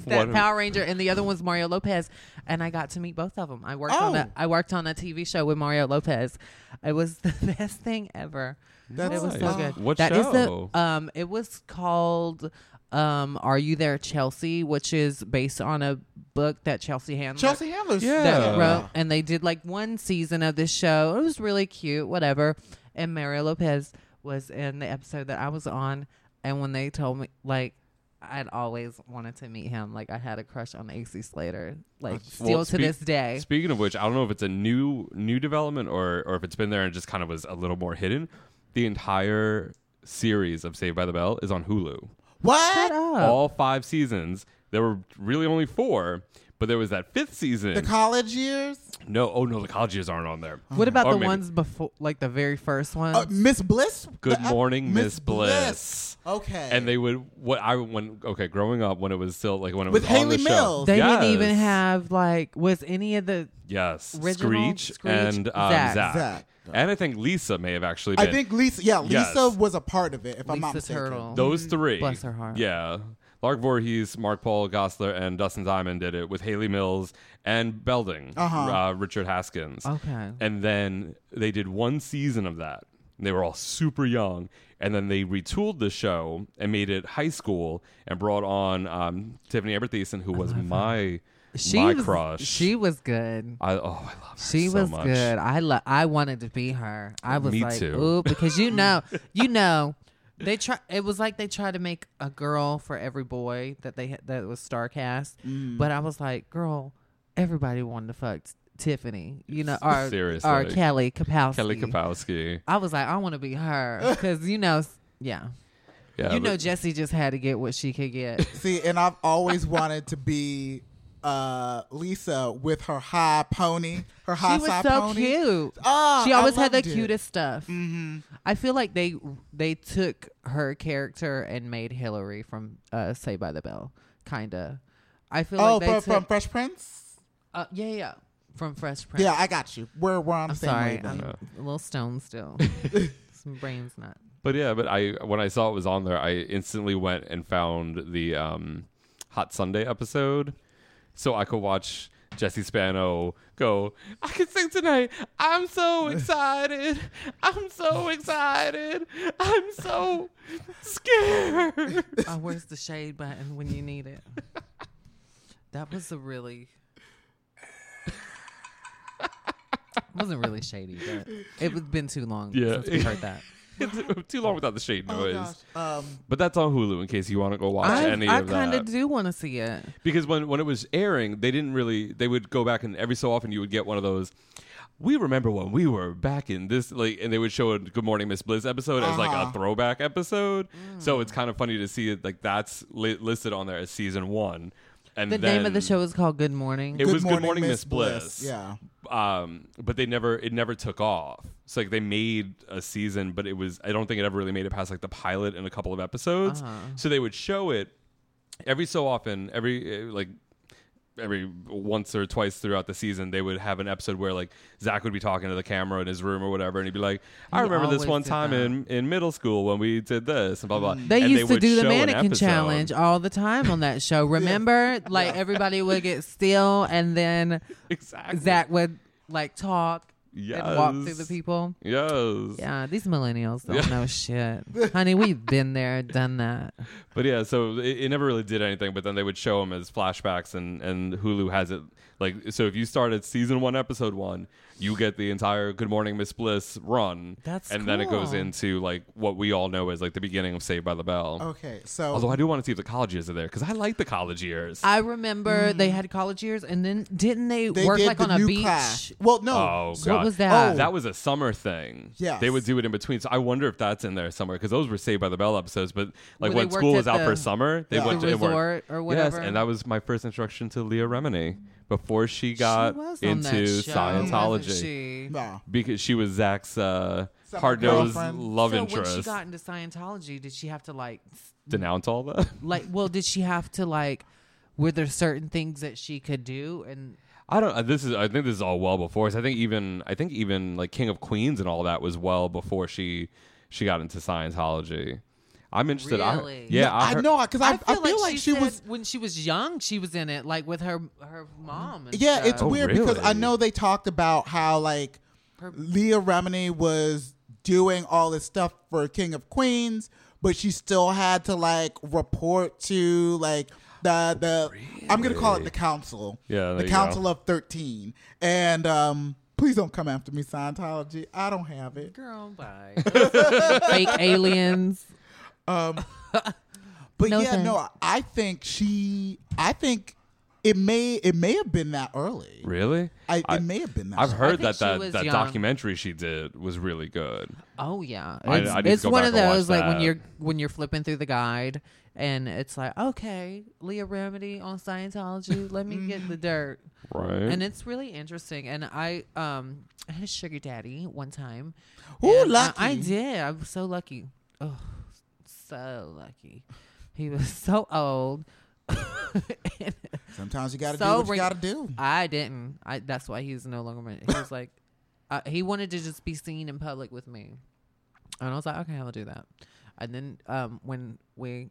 D: that Power Ranger, and the other one was Mario Lopez. And I got to meet both of them. I worked on
B: Oh.
D: a I worked on a TV show with Mario Lopez. It was [LAUGHS] the best thing ever.
B: That's
D: it was so good.
C: What
D: That is
C: show?
D: the um. It was called um. Are you there, Chelsea? Which is based on a book that Chelsea Handler
B: Chelsea Handler's
C: Yeah.
D: that wrote, and they did like one season of this show. It was really cute, whatever. And Mario Lopez was in the episode that I was on, and when they told me, like, I'd always wanted to meet him. Like, I had a crush on AC Slater, like, still
C: Well,
D: to this day.
C: Speaking of which, I don't know if it's a new new development or or if it's been there and just kind of was a little more hidden. The entire series of Saved by the Bell is on Hulu.
B: What?
D: Shut up.
C: All five seasons. There were really only four, but there was that fifth season.
B: The college years?
C: no, oh no, the college years aren't on there.
D: What about
C: Or
D: the
C: maybe-
D: ones before, like the very first one?
B: Uh, Miss Bliss?
C: Good
B: The- uh,
C: morning, Miss Bliss.
B: Okay.
C: And they would what I when okay growing up when it was still like when it
B: With
C: was on
B: Hayley
C: the show.
B: Mills.
D: they didn't even
C: Yes.
D: have like was any of the
C: yes
D: original
C: Screech,
D: Screech,
C: and um,
D: Zach.
C: Zach.
B: Zach.
C: And I think Lisa may have actually been
B: I think Lisa, yeah, Lisa
C: Yes.
B: was a part of it, if I'm not
D: Lisa
B: mistaken.
D: Turtle.
C: Those three.
D: Bless her heart.
C: Yeah. Lark Voorhees, Mark Paul Gosselaar, and Dustin Diamond did it with Hayley Mills and Belding,
B: Uh-huh.
C: uh, Richard Haskins.
D: Okay.
C: And then they did one season of that. They were all super young. And then they retooled the show and made it high school and brought on um, Tiffani Amber Thiessen, who was my
D: She
C: my
D: was,
C: crush.
D: She was good.
C: I oh I love her
D: She
C: so
D: was
C: much.
D: good. I lo- I wanted to be her. I was
C: Me
D: like,
C: too.
D: ooh, because you know, [LAUGHS] you know, they try. It was like they tried to make a girl for every boy that they had, that was star cast.
C: Mm.
D: But I was like, girl, everybody wanted to fuck Tiffany, you know, or
C: Seriously.
D: or Kelly Kapowski.
C: Kelly Kapowski.
D: I was like, I want to be her [LAUGHS] because you know, yeah,
C: Yeah,
D: you know, Jesse just had to get what she could get.
B: See, and I've always wanted to be uh, Lisa with her high pony, her high
D: she was so
B: pony.
D: cute.
B: Ah,
D: she always had the
B: it.
D: cutest stuff. Mm-hmm. I feel like they they took her character and made Hillary from uh, Say by the Bell, kinda. I feel
B: Oh,
D: like they
B: from,
D: took,
B: from Fresh Prince.
D: uh, yeah, yeah, from Fresh Prince.
B: Yeah, I got you. We're we're on the
D: I'm
B: same
D: sorry. I'm a little stone still. [LAUGHS] [LAUGHS] Some brains not.
C: But yeah, but I when I saw it was on there, I instantly went and found the um, Hot Sundae episode, so I could watch Jesse Spano go. I can sing tonight. I'm so [LAUGHS] excited. I'm so excited. I'm so scared.
D: Oh, where's the shade button when you need it? That was a really. [LAUGHS] It wasn't really shady, but it was been too long
C: Yeah.
D: since we heard that. [LAUGHS]
C: Too long without the shade
B: Oh
C: noise.
B: Um,
C: But that's on Hulu in case you want to go watch
D: I,
C: any
D: I
C: of
D: kind of do want to see it.
C: because when when it was airing, they didn't really. They would go back and every so often you would get one of those. We remember when we were back in this like, and they would show a Good Morning Miss Bliss episode as like a
B: Uh-huh.
C: throwback episode. So it's kind of funny to see it like that's li- listed on there as season one. And
D: The name of the show was called Good Morning.
C: It was Good Morning, Miss Bliss.
B: Yeah.
C: Um, but they never it never took off. So like they made a season, but it was I don't think it ever really made it past like the pilot and a couple of episodes.
D: Uh-huh.
C: So they would show it every so often, every uh, like every once or twice throughout the season, they would have an episode where like Zach would be talking to the camera in his room or whatever, and he'd be like, "I
D: He
C: remember this one time
D: that.
C: in in middle school when we did this and blah blah."
D: They
C: And
D: used to do the mannequin challenge all the time on that show. [LAUGHS] Remember? Like everybody would get still and then [LAUGHS]
C: Exactly.
D: Zach would like talk and walk through the people.
C: Yes.
D: Yeah, these millennials don't
C: Yeah.
D: know [LAUGHS] shit. Honey, we've been there, done that.
C: But yeah, so it, it never really did anything. But then they would show them as flashbacks, and and Hulu has it like so. If you start at season one, episode one, you get the entire Good Morning Miss Bliss run.
D: That's
C: and then it goes into like what we all know as like the beginning of Saved by the Bell.
B: Okay, so
C: Although I do want to see if the college years are there because I like the college years.
D: I remember hmm. they had college years and then didn't they,
B: they
D: work
B: did
D: like
B: the
D: on a
B: new
D: beach?
B: class. Well, no.
C: Oh
D: What
C: god,
D: was that?
B: Oh.
C: That was a summer thing.
B: Yes.
C: they would do it in between. So I wonder if that's in there somewhere because those were Saved by the Bell episodes. But like
D: Where they
C: when
D: worked
C: school
D: at
C: was out
D: the-
C: for summer, they
B: Yeah.
C: went
D: The
C: to and worked-
D: resort or whatever.
C: Yes, and that was my first introduction to Leah Remini before she got
D: was on that
C: into
D: show,
C: Scientology
D: wasn't she?
B: No.
C: because she was Zach's uh,
B: Summer
C: hard nosed
B: girlfriend.
C: love
D: so
C: interest.
D: when she got into Scientology, did she have to like, s-
C: Denounce all that. [LAUGHS]
D: like, well, did she have to like, were there certain things that she could do? And
C: I don't. uh, This is. I think this is all well before. us. I think even. I think even like King of Queens and all that was well before she she got into Scientology. I'm interested. I- yeah,
B: No, I
C: heard-
B: know because I,
D: I feel, like, she,
B: she was.
D: when she was young, she was in it, like with her her mom. And
B: Yeah, it's.
C: Oh,
B: weird because I know they talked about how like
D: Her-
B: Leah Remini was doing all this stuff for King of Queens, but she still had to like report to like the the I'm gonna call it the council.
C: Yeah,
B: the council
C: go.
B: of thirteen. And um please don't come after me, Scientology. I don't have it.
D: girl, bye. [LAUGHS] Fake aliens.
B: Um, [LAUGHS] but
D: No
B: yeah, no. I think she. I think it may it may have been that early.
C: Really?
B: I,
C: I-
B: it may have been that.
C: I've
B: early.
C: heard
D: think
C: that
D: she
C: that,
D: was
C: that
D: young.
C: documentary she did was really good.
D: Oh yeah,
C: I-
D: it's,
C: I need to
D: it's
C: go
D: one
C: back
D: of
C: and watch
D: those like when
C: that.
D: you're when you're flipping through the guide and it's like okay, Leah Remini on Scientology. let me get the dirt,
C: Right.
D: and it's really interesting. And I um I had a sugar daddy one time.
B: Ooh,
D: and I- I,
B: lucky.
D: did. I was so lucky. Oh, so lucky. He was [LAUGHS] so old. [LAUGHS]
B: Sometimes you got to
D: So
B: do what you got to do.
D: I didn't. I that's why he's no longer my. He was like, [LAUGHS] uh, he wanted to just be seen in public with me, and I was like, okay, I'll do that. And then um, when we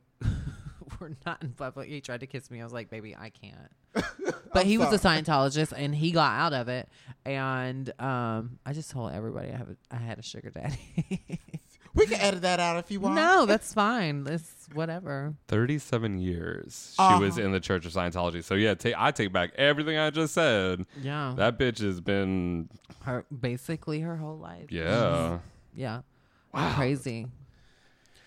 D: were not in public, he tried to kiss me. I was like, baby, I can't. But he was a Scientologist, and he got out of it. And um, I just told everybody I have a, I had a sugar daddy.
B: We can edit that out if you want.
D: No, that's fine. It's whatever.
C: 37 years she
B: Uh-huh.
C: was in the Church of Scientology. So yeah, ta- I take back everything I just said.
D: Yeah.
C: That bitch has been
D: her basically her whole life.
C: yeah.
D: Yeah. Crazy.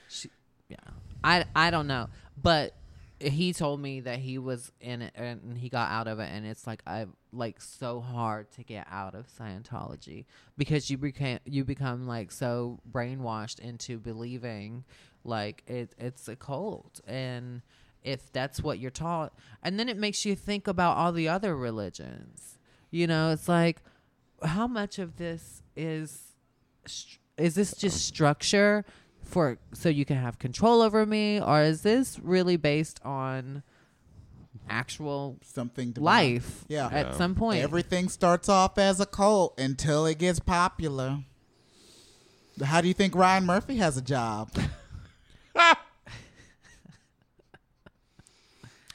D: She, yeah. I I don't know, but he told me that he was in it and he got out of it, and it's like I like so hard to get out of Scientology because you became you become like so brainwashed into believing like it it's a cult. And if that's what you're taught and then it makes you think about all the other religions. You know it's like how much of this is is this just mm. structure for so you can have control over me or is this really based on actual
B: Something divine.
D: life
B: Yeah.
D: at
C: Yeah.
D: some point
B: Everything starts off as a cult until it gets popular. How do you think Ryan Murphy has a job? [LAUGHS]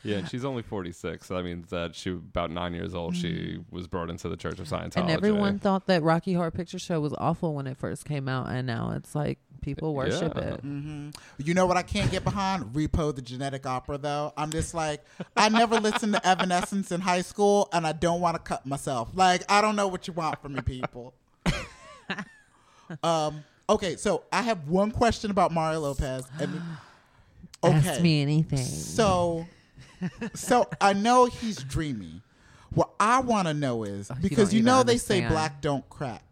C: Yeah, and she's only 46. So that means that she about 9 years old she was brought into the Church of Scientology.
D: and everyone thought that Rocky Horror Picture Show was awful when it first came out, and now it's like people worship
C: Yeah.
D: it.
B: hmm You know what I can't get behind? Repo the Genetic Opera, though. I'm just like, I never listened to Evanescence in high school, and I don't want to cut myself. Like, I don't know what you want from me, people. [LAUGHS] um. Okay, so I have one question about Mario Lopez. And, okay.
D: Ask me anything.
B: So, so I know he's dreamy. What I want to know is
D: Oh, you
B: because you,
D: even
B: know they say black don't crack,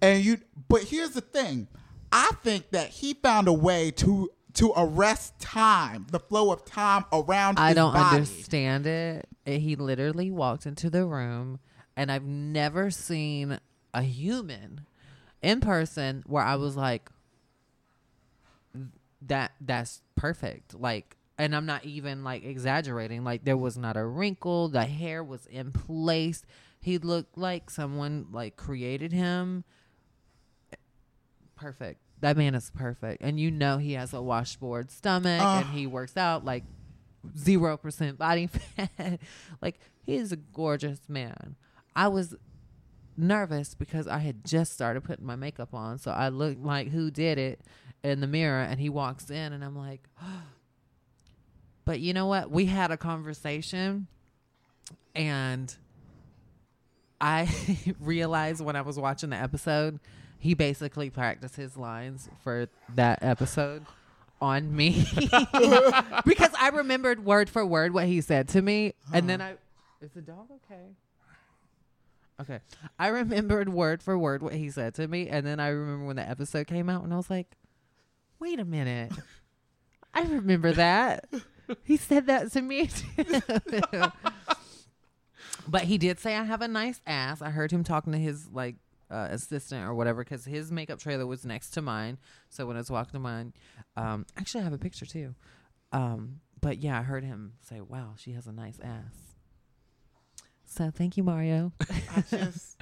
B: and you. But here's the thing: I think that he found a way to to arrest time, the flow of time around.
D: I don't
B: body.
D: understand it. He literally walked into the room, and I've never seen a human in person where I was like, "That that's perfect." Like, and I'm not even like exaggerating. Like, there was not a wrinkle. The hair was in place. He looked like someone like created him. Perfect. That man is perfect, and you know he has a washboard stomach, and he works out like zero percent body [LAUGHS] fat. like he's a gorgeous man. I was nervous because I had just started putting my makeup on, so I looked like who did it in the mirror, and he walks in, and I'm like, [GASPS] oh, but you know what? We had a conversation, and I [LAUGHS] realized when I was watching the episode, he basically practiced his lines for that episode on me [LAUGHS] because I remembered word for word what he said to me, and then I is the dog okay? Okay, I remembered word for word what he said to me, and then I remember when the episode came out, and I was like, "Wait a minute, I remember that." He said that to me too. [LAUGHS] but he did say I have a nice ass. I heard him talking to his like uh, assistant or whatever because his makeup trailer was next to mine. So when I was walking to mine, um, actually I have a picture too. Um, but yeah, I heard him say, "Wow, she has a nice ass." So thank you, Mario.
B: I [LAUGHS] just,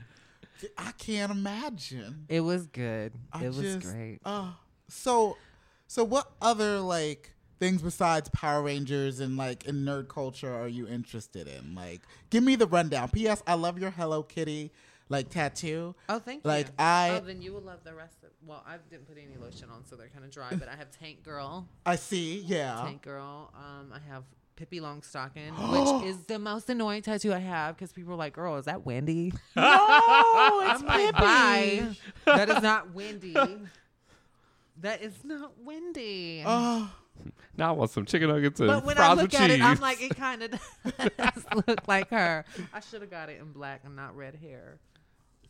B: I can't imagine.
D: it was good.
B: I
D: it was
B: just-
D: great.
B: Uh, so, so what other like things besides Power Rangers and like in nerd culture are you interested in? Like, give me the rundown. P.S. I love your Hello Kitty like tattoo.
D: Oh, thank
B: Like,
D: you.
B: Like I-
D: oh, then you will love the rest of. Well, I didn't put any lotion on, so they're kind of dry. But I have Tank Girl.
B: I see. Yeah.
D: Tank Girl. Um, I have Pippi Longstocking, [GASPS] which is the most annoying tattoo I have because people are like, "Girl, is that Wendy?" [LAUGHS] [LAUGHS]
B: No, it's
D: I'm
B: Pippi.
D: "Bye." [LAUGHS] That is not Wendy. that is not Wendy.
B: Oh,
C: Now I want some chicken nuggets and
D: but when
C: fries
D: I
C: with
D: look
C: cheese.
D: at it, I'm like, it kind of [LAUGHS] does look like her. I should have got it in black and not red hair.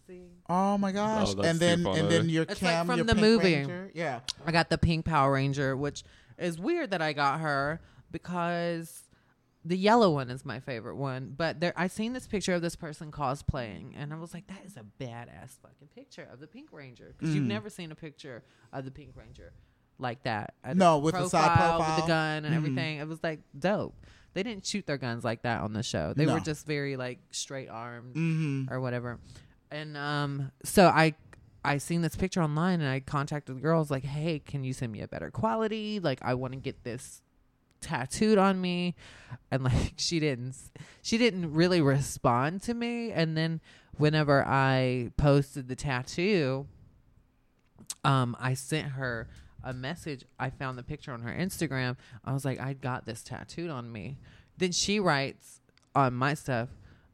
D: See,
B: oh my gosh!
C: Oh,
B: and then
C: too
B: and then your
D: It's like
B: Cam,
D: from
B: your
D: the
B: Pink
D: movie.
B: Ranger. Yeah.
D: I got the pink Power Ranger, which is weird that I got her because the yellow one is my favorite one. But there, I seen this picture of this person cosplaying, and I was like, that is a badass fucking picture of the Pink Ranger because you've mm. never seen a picture of the Pink Ranger like that. A
B: No, with the side profile, with
D: the gun and
B: Mhm.
D: everything. It was like dope. They didn't shoot their guns like that on the show. They
B: No.
D: were just very like straight armed
B: Mm-hmm.
D: or whatever. And um, so I I seen this picture online and I contacted the girls like, hey, can you send me a better quality? Like I want to get this tattooed on me, and [LAUGHS] like she didn't she didn't really respond to me. And then whenever I posted the tattoo. um, I sent her a message. I found the picture on her Instagram. I was like, I got this tattooed on me. Then she writes on my stuff,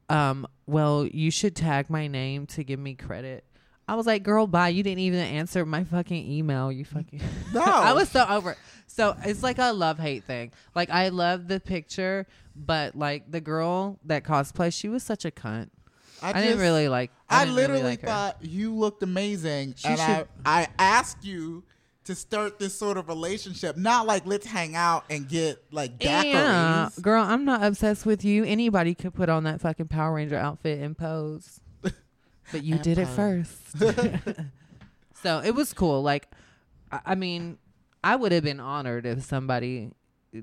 D: um, well, you should tag my name to give me credit. I was like, girl, bye. You didn't even answer my fucking email. You fucking. [LAUGHS]
B: No. [LAUGHS]
D: I was so over it. So it's like a love hate thing. Like, I love the picture, but like the girl that cosplay, she was such a cunt. I, didn't really like. I,
B: I,
D: didn't really
B: literally
D: like
B: thought you looked amazing,
D: She
B: and
D: should-
B: I I asked you to start this sort of relationship, not like let's hang out and get like daiquiris.
D: Yeah, girl, I'm not obsessed with you. Anybody could put on that fucking Power Ranger outfit and pose, [LAUGHS] but you
B: And
D: did it first. [LAUGHS] [LAUGHS] so it was cool. Like, I, I mean, I would have been honored if somebody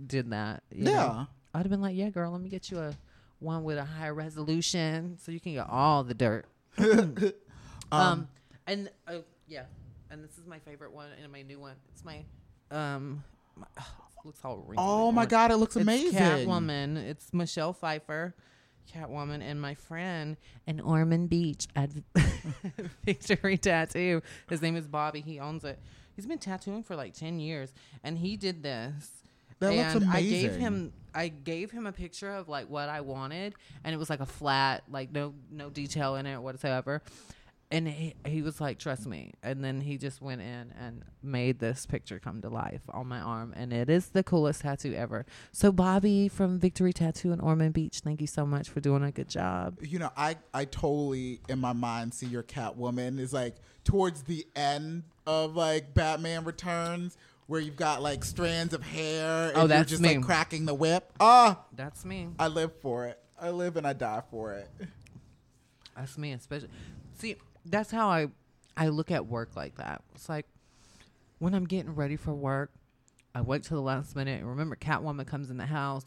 D: did that. you know?
B: Yeah.
D: I'd have been like, yeah, girl, let me get you a one with a higher resolution so you can get all the dirt. um, and uh, yeah, and this is my favorite one and my new one. It's my um, my, [SIGHS] looks all wrinkled.
B: Oh my god, it looks
D: It's
B: amazing.
D: Catwoman. It's Michelle Pfeiffer, Catwoman, and my friend in Ormond Beach at [LAUGHS] Victory Tattoo. His name is Bobby. He owns it. He's been tattooing for like ten years, and he did this.
B: That looks
D: and I gave him I gave him a picture of like what I wanted, and it was like a flat, like no no detail in it whatsoever. And he, he was like, "Trust me." And then he just went in and made this picture come to life on my arm, and it is the coolest tattoo ever. So, Bobby from Victory Tattoo in Ormond Beach, thank you so much for doing a good job.
B: you know, I I totally in my mind see your Catwoman is like towards the end of like Batman Returns, where you've got like strands of hair. And
D: Oh, that's
B: you're just
D: me.
B: like cracking the whip. Ah,
D: That's me.
B: I live for it. I live and I die for it.
D: That's me, especially. See, that's how I I look at work like that. It's like when I'm getting ready for work, I wait till the last minute. And remember, Catwoman comes in the house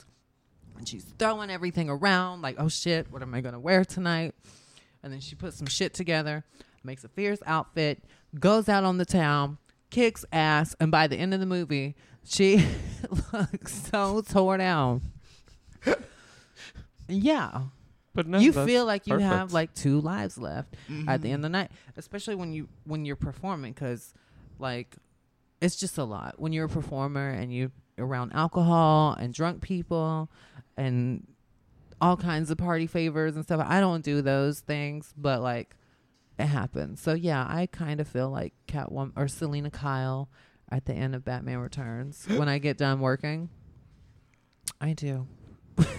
D: and she's throwing everything around, like, oh shit, what am I gonna wear tonight? And then she puts some shit together, makes a fierce outfit, goes out on the town, kicks ass, and by the end of the movie, she [LAUGHS] looks so tore down. [LAUGHS] yeah
C: But no,
D: you feel like you have like two lives left at the end mm-hmm. of the night especially when you when you're performing because like it's just a lot. When you're a performer and you're around alcohol and drunk people and all kinds of party favors and stuff i don't do those things but like it happens. So yeah i kind of feel like catwoman or selina kyle at the end of batman returns when i get done working. I do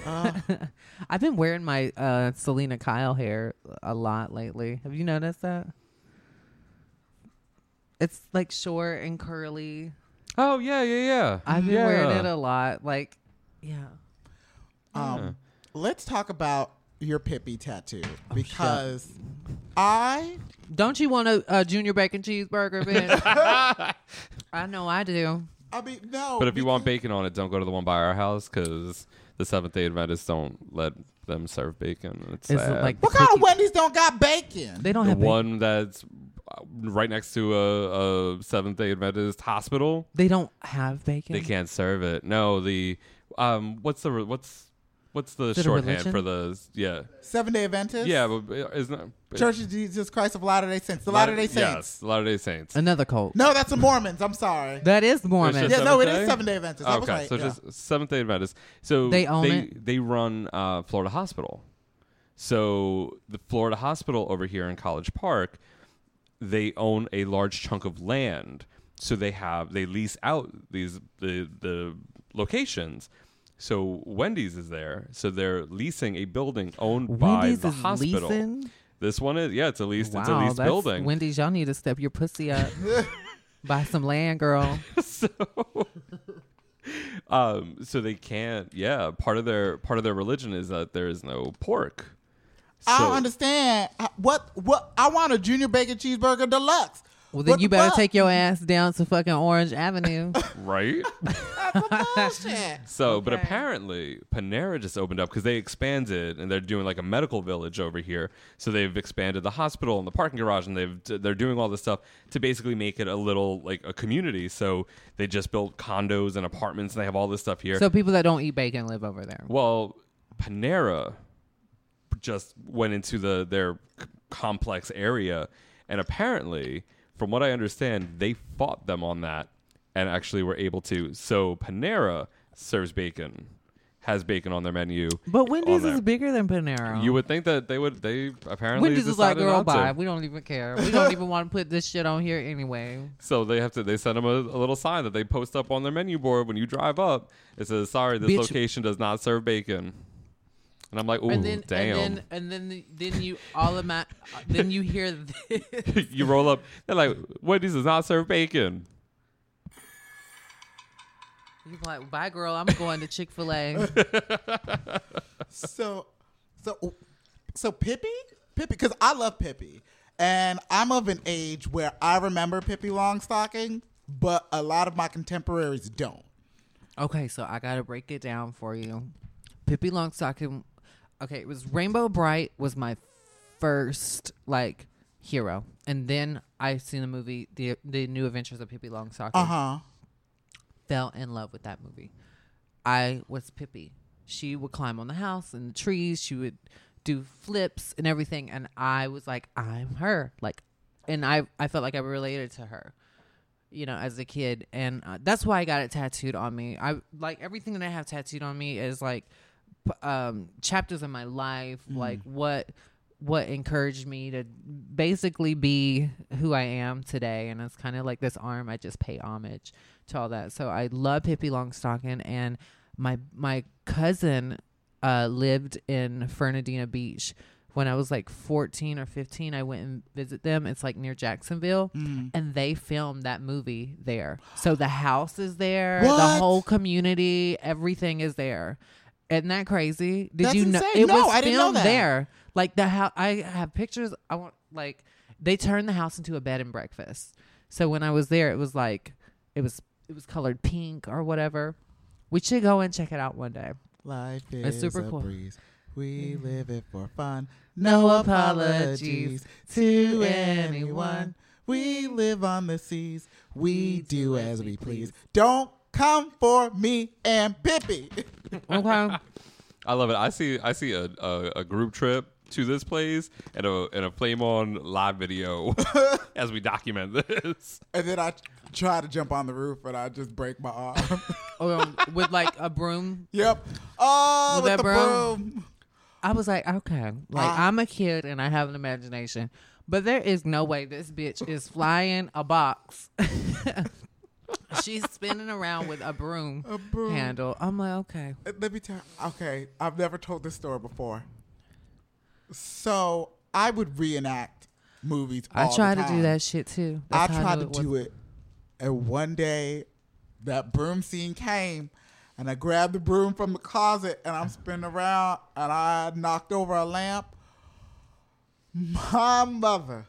B: Uh, [LAUGHS]
D: I've been wearing my uh, Selina Kyle hair a lot lately. Have you noticed that? It's like short and curly.
C: Oh yeah, yeah, yeah.
D: I've been
C: yeah.
D: wearing it a lot. Like, yeah.
B: um, let's talk about your Pippi tattoo
D: Oh,
B: because I
D: Don't you want a, a junior bacon cheeseburger, [LAUGHS] bitch? [LAUGHS] I know I do.
B: I mean no.
C: But if you want bacon on it, don't go to the one by our house because the Seventh Day Adventists don't let them serve bacon. It's
D: Is
C: sad.
D: like
B: what kind of
D: cookie-
B: Wendy's don't got bacon?
D: They don't
C: the
D: have bacon.
C: one that's uh, right next to a, a Seventh Day Adventist hospital?
D: They don't have bacon.
C: They can't serve it. No, the um, what's the what's what's the
D: it a
C: shorthand
D: religion?
C: for the yeah
B: Seven Day Adventist.
C: yeah but isn't it,
B: Church of Jesus Christ of Latter Day Saints. The
C: Latter-
B: Latter Day Saints.
C: Yes, Latter Day Saints.
D: Another cult.
B: No, that's the Mormons. I'm sorry.
D: That is Mormon.
C: It's
B: yeah, no, it
C: Seventh
B: is Seven Day Adventist. I was
C: okay,
B: right.
C: so
B: yeah.
C: just Seventh Day Adventist. So
D: They own
C: they,
D: it?
C: They run uh, Florida Hospital. So the Florida Hospital over here in College Park, they own a large chunk of land. So they have they lease out these the the locations. So Wendy's is there. So they're leasing a building owned
D: Wendy's
C: by the
D: is
C: hospital.
D: leasing?
C: This one is yeah, it's a leased
D: Wow,
C: it's a leased
D: that's
C: building.
D: Wendy's, y'all need to step your pussy up. [LAUGHS] [LAUGHS] Buy some land, girl. [LAUGHS]
C: so um so they can't yeah part of their part of their religion is that there is no pork
B: I
C: So-
B: don't understand. What? What? I want a junior bacon cheeseburger deluxe.
D: Well, then
B: What
D: you
B: the
D: better
B: fuck?
D: take your ass down to fucking Orange Avenue. [LAUGHS]
C: right [LAUGHS]
B: Bullshit.
C: so but apparently panera just opened up because they expanded and they're doing like a medical village over here so they've expanded the hospital and the parking garage and they've they're doing all this stuff to basically make it a little like a community so they just built condos and apartments and they have all this stuff here
D: so people that don't eat bacon live over there.
C: Well, Panera just went into the their c- complex area, and apparently from what I understand, they fought them on that and actually were able to. So Panera serves bacon, has bacon on their menu.
D: But Wendy's is bigger than Panera.
C: You would think that they would. They apparently
D: Wendy's is like,
C: decided
D: girl,
C: not to.
D: bye. We don't even care. We don't even want to put this shit on here anyway. [LAUGHS]
C: So they have to. They send them a, a little sign that they post up on their menu board when you drive up. It says, "Sorry, this
D: Bitch.
C: location does not serve bacon." And I'm like, "Ooh,
D: and then,
C: damn!"
D: And then, and then, the, then you all of my, then you hear this. [LAUGHS]
C: you roll up. They're like, "Wendy's does not serve bacon."
D: You're like, bye, girl. I'm going to Chick Fil A. [LAUGHS]
B: so, so, so Pippi, Pippi, because I love Pippi, and I'm of an age where I remember Pippi Longstocking, but a lot of my contemporaries don't.
D: Okay, so I gotta break it down for you. Pippi Longstocking. Okay, it was Rainbow Brite was my first like hero, and then I seen the movie the the New Adventures of Pippi Longstocking.
B: Uh huh.
D: Fell in love with that movie. I was Pippi. She would climb on the house and the trees. She would do flips and everything, and I was like, I'm her. Like, and I I felt like I related to her you know, as a kid, and uh, that's why I got it tattooed on me. I like everything that I have tattooed on me is like um, chapters of my life, like what what encouraged me to basically be who I am today, and it's kind of like this arm. I just pay homage to all that. So I love Pippi Longstocking, and my my cousin uh, lived in Fernandina Beach. When I was like 14 or 15, I went and visit them. It's like near Jacksonville and they filmed that movie there. So the house is there, the whole community, everything is there. Isn't that crazy? Did
B: That's
D: you know
B: insane.
D: it
B: No,
D: was
B: I didn't know
D: filmed
B: that.
D: there? Like the house, I have pictures. I want like they turned the house into a bed and breakfast. So when I was there, it was like it was it was colored pink or whatever. We should go and check it out one day.
B: Life
D: It's
B: is
D: super
B: a
D: cool.
B: breeze. We mm-hmm. live it for fun.
D: No apologies to anyone.
B: We live on the seas. We do as we please. Don't come for me and Pippi. [LAUGHS]
D: Okay.
C: I love it. I see. I see a, a, a group trip to this place and a and a flame on live video [LAUGHS] as we document this.
B: and then I try to jump on the roof, and I just break my arm. [LAUGHS]
D: um, with like a broom.
B: yep. Oh,
D: With
B: with,
D: that
B: the
D: broom?
B: broom.
D: I was like, okay, like
B: Ah.
D: I'm a kid and I have an imagination, but there is no way this bitch is flying a box. [LAUGHS] She's spinning around with a broom,
B: A broom.
D: handle. I'm like, okay.
B: Uh, Let me tell. Okay, I've never told this story before. So I would reenact movies.
D: I try to do that shit too.
B: I
D: That's how
B: tried to
D: was-
B: do it, and one day, that broom scene came, and I grabbed the broom from the closet, and I'm spinning around, and I knocked over a lamp. My mother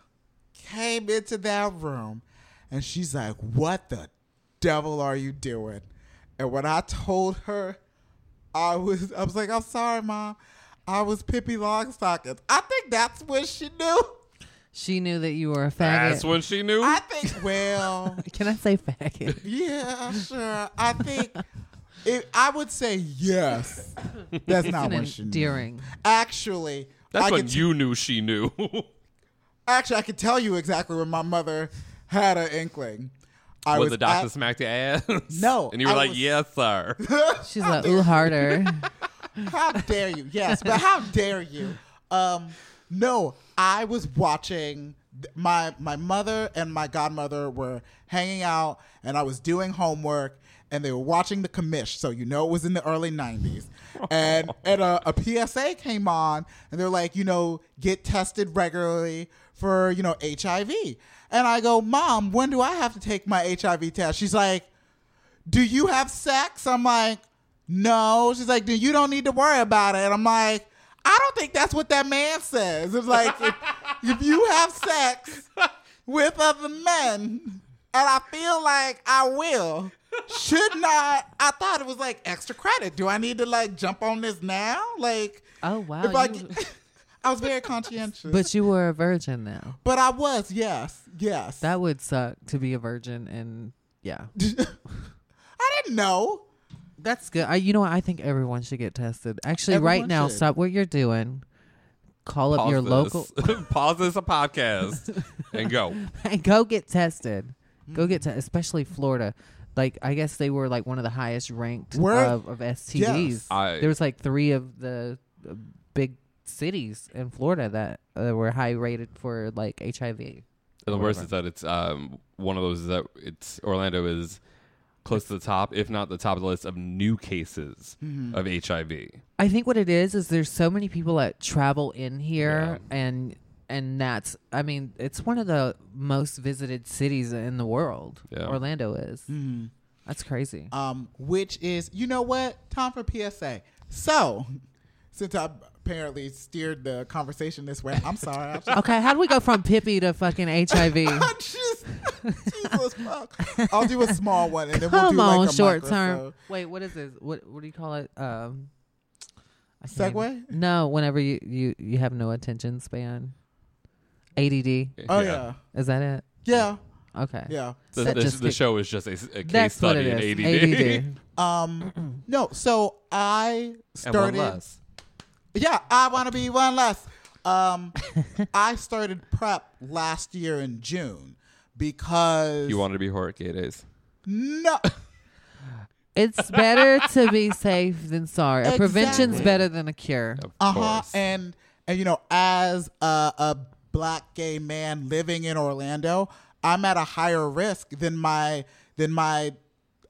B: came into that room, and she's like, "What the devil are you doing?" And when I told her, I was, I was like, "I'm sorry, mom." I was Pippi Longstockings. I think that's when she knew.
D: She knew that you were a faggot.
C: That's when she knew.
B: I think, well, [LAUGHS]
D: Can I say faggot?
B: yeah, sure. I think it, I would say yes. That's not
D: It's
B: what she knew.
D: endearing.
B: Actually,
C: That's
B: I
C: when
B: could,
C: you knew she knew. [LAUGHS]
B: actually I could tell you exactly when my mother had an inkling. I
C: when
B: was
C: the doctor
B: at-
C: smacked your ass. [LAUGHS]
B: No,
C: and you were
B: I
C: like,
B: was-
C: "Yes, sir." [LAUGHS]
D: She's like, ooh, harder. [LAUGHS]
B: how dare you? Yes, but how dare you? Um, no, I was watching. My my mother and my godmother were hanging out, and I was doing homework, and they were watching the commish. So you know it was in the early '90s, and and a, a PSA came on, and they're like, you know, get tested regularly for you know HIV. And I go, Mom, when do I have to take my HIV test? She's like, do you have sex? I'm like, no. She's like, then you don't need to worry about it. And I'm like, I don't think that's what that man says. It's like, if, [LAUGHS] if you have sex with other men, and I feel like I will, should not, I thought it was like extra credit. Do I need to like jump on this now? Like,
D: Oh wow.
B: if I,
D: you-
B: get- I was very conscientious.
D: but you were a virgin now.
B: but I was, yes, yes.
D: That would suck to be a virgin and yeah. [LAUGHS]
B: I didn't know.
D: That's good. I, you know what? I think everyone should get tested. Actually, right now,
B: should.
D: stop what you're doing. call up
C: Pause
D: your
C: this.
D: local [LAUGHS]
C: Pause this a podcast and go. [LAUGHS]
D: and go get tested. Go get tested, especially Florida. Like I guess they were like one of the highest ranked
B: Where-
D: of, of STDs.
B: Yes.
C: I-
D: there was like three of the uh, big cities in Florida that uh, were high rated for like HIV.
C: And the worst is that it's um, one of those that it's Orlando is close to the top, if not the top of the list of new cases
B: Mm-hmm.
C: of HIV.
D: I think what it is is there's so many people that travel in here and and that's I mean it's one of the most visited cities in the world.
C: Yeah.
D: Orlando is. That's crazy.
B: um, which is you know what? Time for PSA. So, since I apparently steered the conversation this way, I'm sorry. I just,
D: okay, how do we go from Pippi to fucking HIV?
B: I [LAUGHS] just Jesus fuck. I'll do a small one and then we'll
D: Come
B: do
D: on,
B: like a
D: short term.
B: so-
D: Wait, what is this? What what do you call it? Um, I can't
B: Segue?
D: No, whenever you, you you have no attention span. ADD.
B: Oh yeah.
D: Is that it?
B: Yeah.
D: Okay.
B: Yeah.
C: The, the,
D: just
C: the
D: kick-
C: show is just a, a case
D: That's what
C: study in
D: is.
C: ADD.
D: ADD. [LAUGHS]
B: Um no, so I
C: and one
B: started
C: less.
B: Yeah, I want to be one less. Um, [LAUGHS] I started prep last year in June because
C: You wanted to be horror gay days.
B: no. [LAUGHS]
D: It's better to be safe than sorry. A prevention's
B: Exactly.
D: better than a cure.
C: Of
B: Uh huh.
C: course.
B: And and you know, as a, a black gay man living in Orlando, I'm at a higher risk than my than my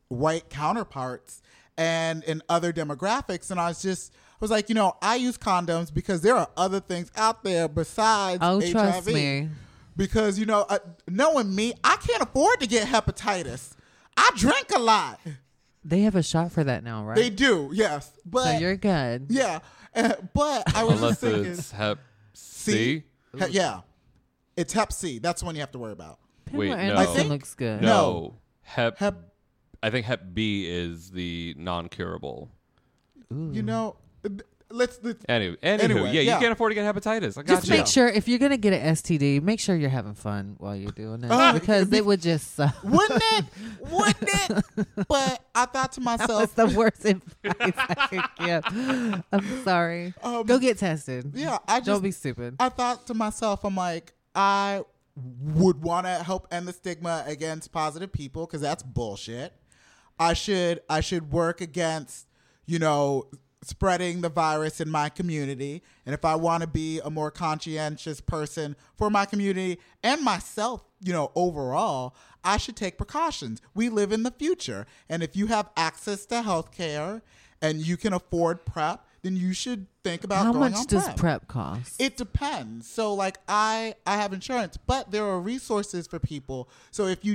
B: white counterparts and in other demographics. And I was just I was like, you know, I use condoms because there are other things out there besides
D: Oh,
B: HIV.
D: trust me.
B: Because you know, uh, knowing me, I can't afford to get hepatitis. I drink a lot.
D: They have a shot for that now, right?
B: They do, yes, but
D: so you're good.
B: yeah. Uh, but I was
C: Unless
B: just thinking,
C: it's Hep
B: C,
C: C.
B: He- yeah, it's Hep C. That's the one you have to worry about.
C: Wait,
D: Pamela
C: no.
B: I think-
D: looks good.
C: No.
B: No.
C: Hep,
B: Hep,
C: I think Hep B is the non-curable.
B: you know, let's. let's
C: Anyway, anywho,
B: Anyway,
C: yeah,
B: yeah.
C: you can't afford to get hepatitis. I got
D: Just
C: you.
D: make sure if you're gonna get an STD, make sure you're having fun while you're doing it
B: Uh,
D: because
B: be-
D: it would just suck.
B: wouldn't it? Wouldn't it? [LAUGHS] But I thought to myself.
D: That's
B: myself,
D: the worst [LAUGHS] advice I could give. I'm sorry.
B: Um,
D: Go get tested.
B: yeah, I just
D: Don't be stupid.
B: I thought to myself, I'm like, I would want to help end the stigma against positive people because that's bullshit. I should I should work against, you know, spreading the virus in my community. And if I want to be a more conscientious person for my community and myself, you know, overall, I should take precautions. We live in the future. And if you have access to health care and you can afford PrEP, then you should think about
D: How much does
B: PrEP.
D: prep cost?
B: It depends. So like I I have insurance, but there are resources for people. So if you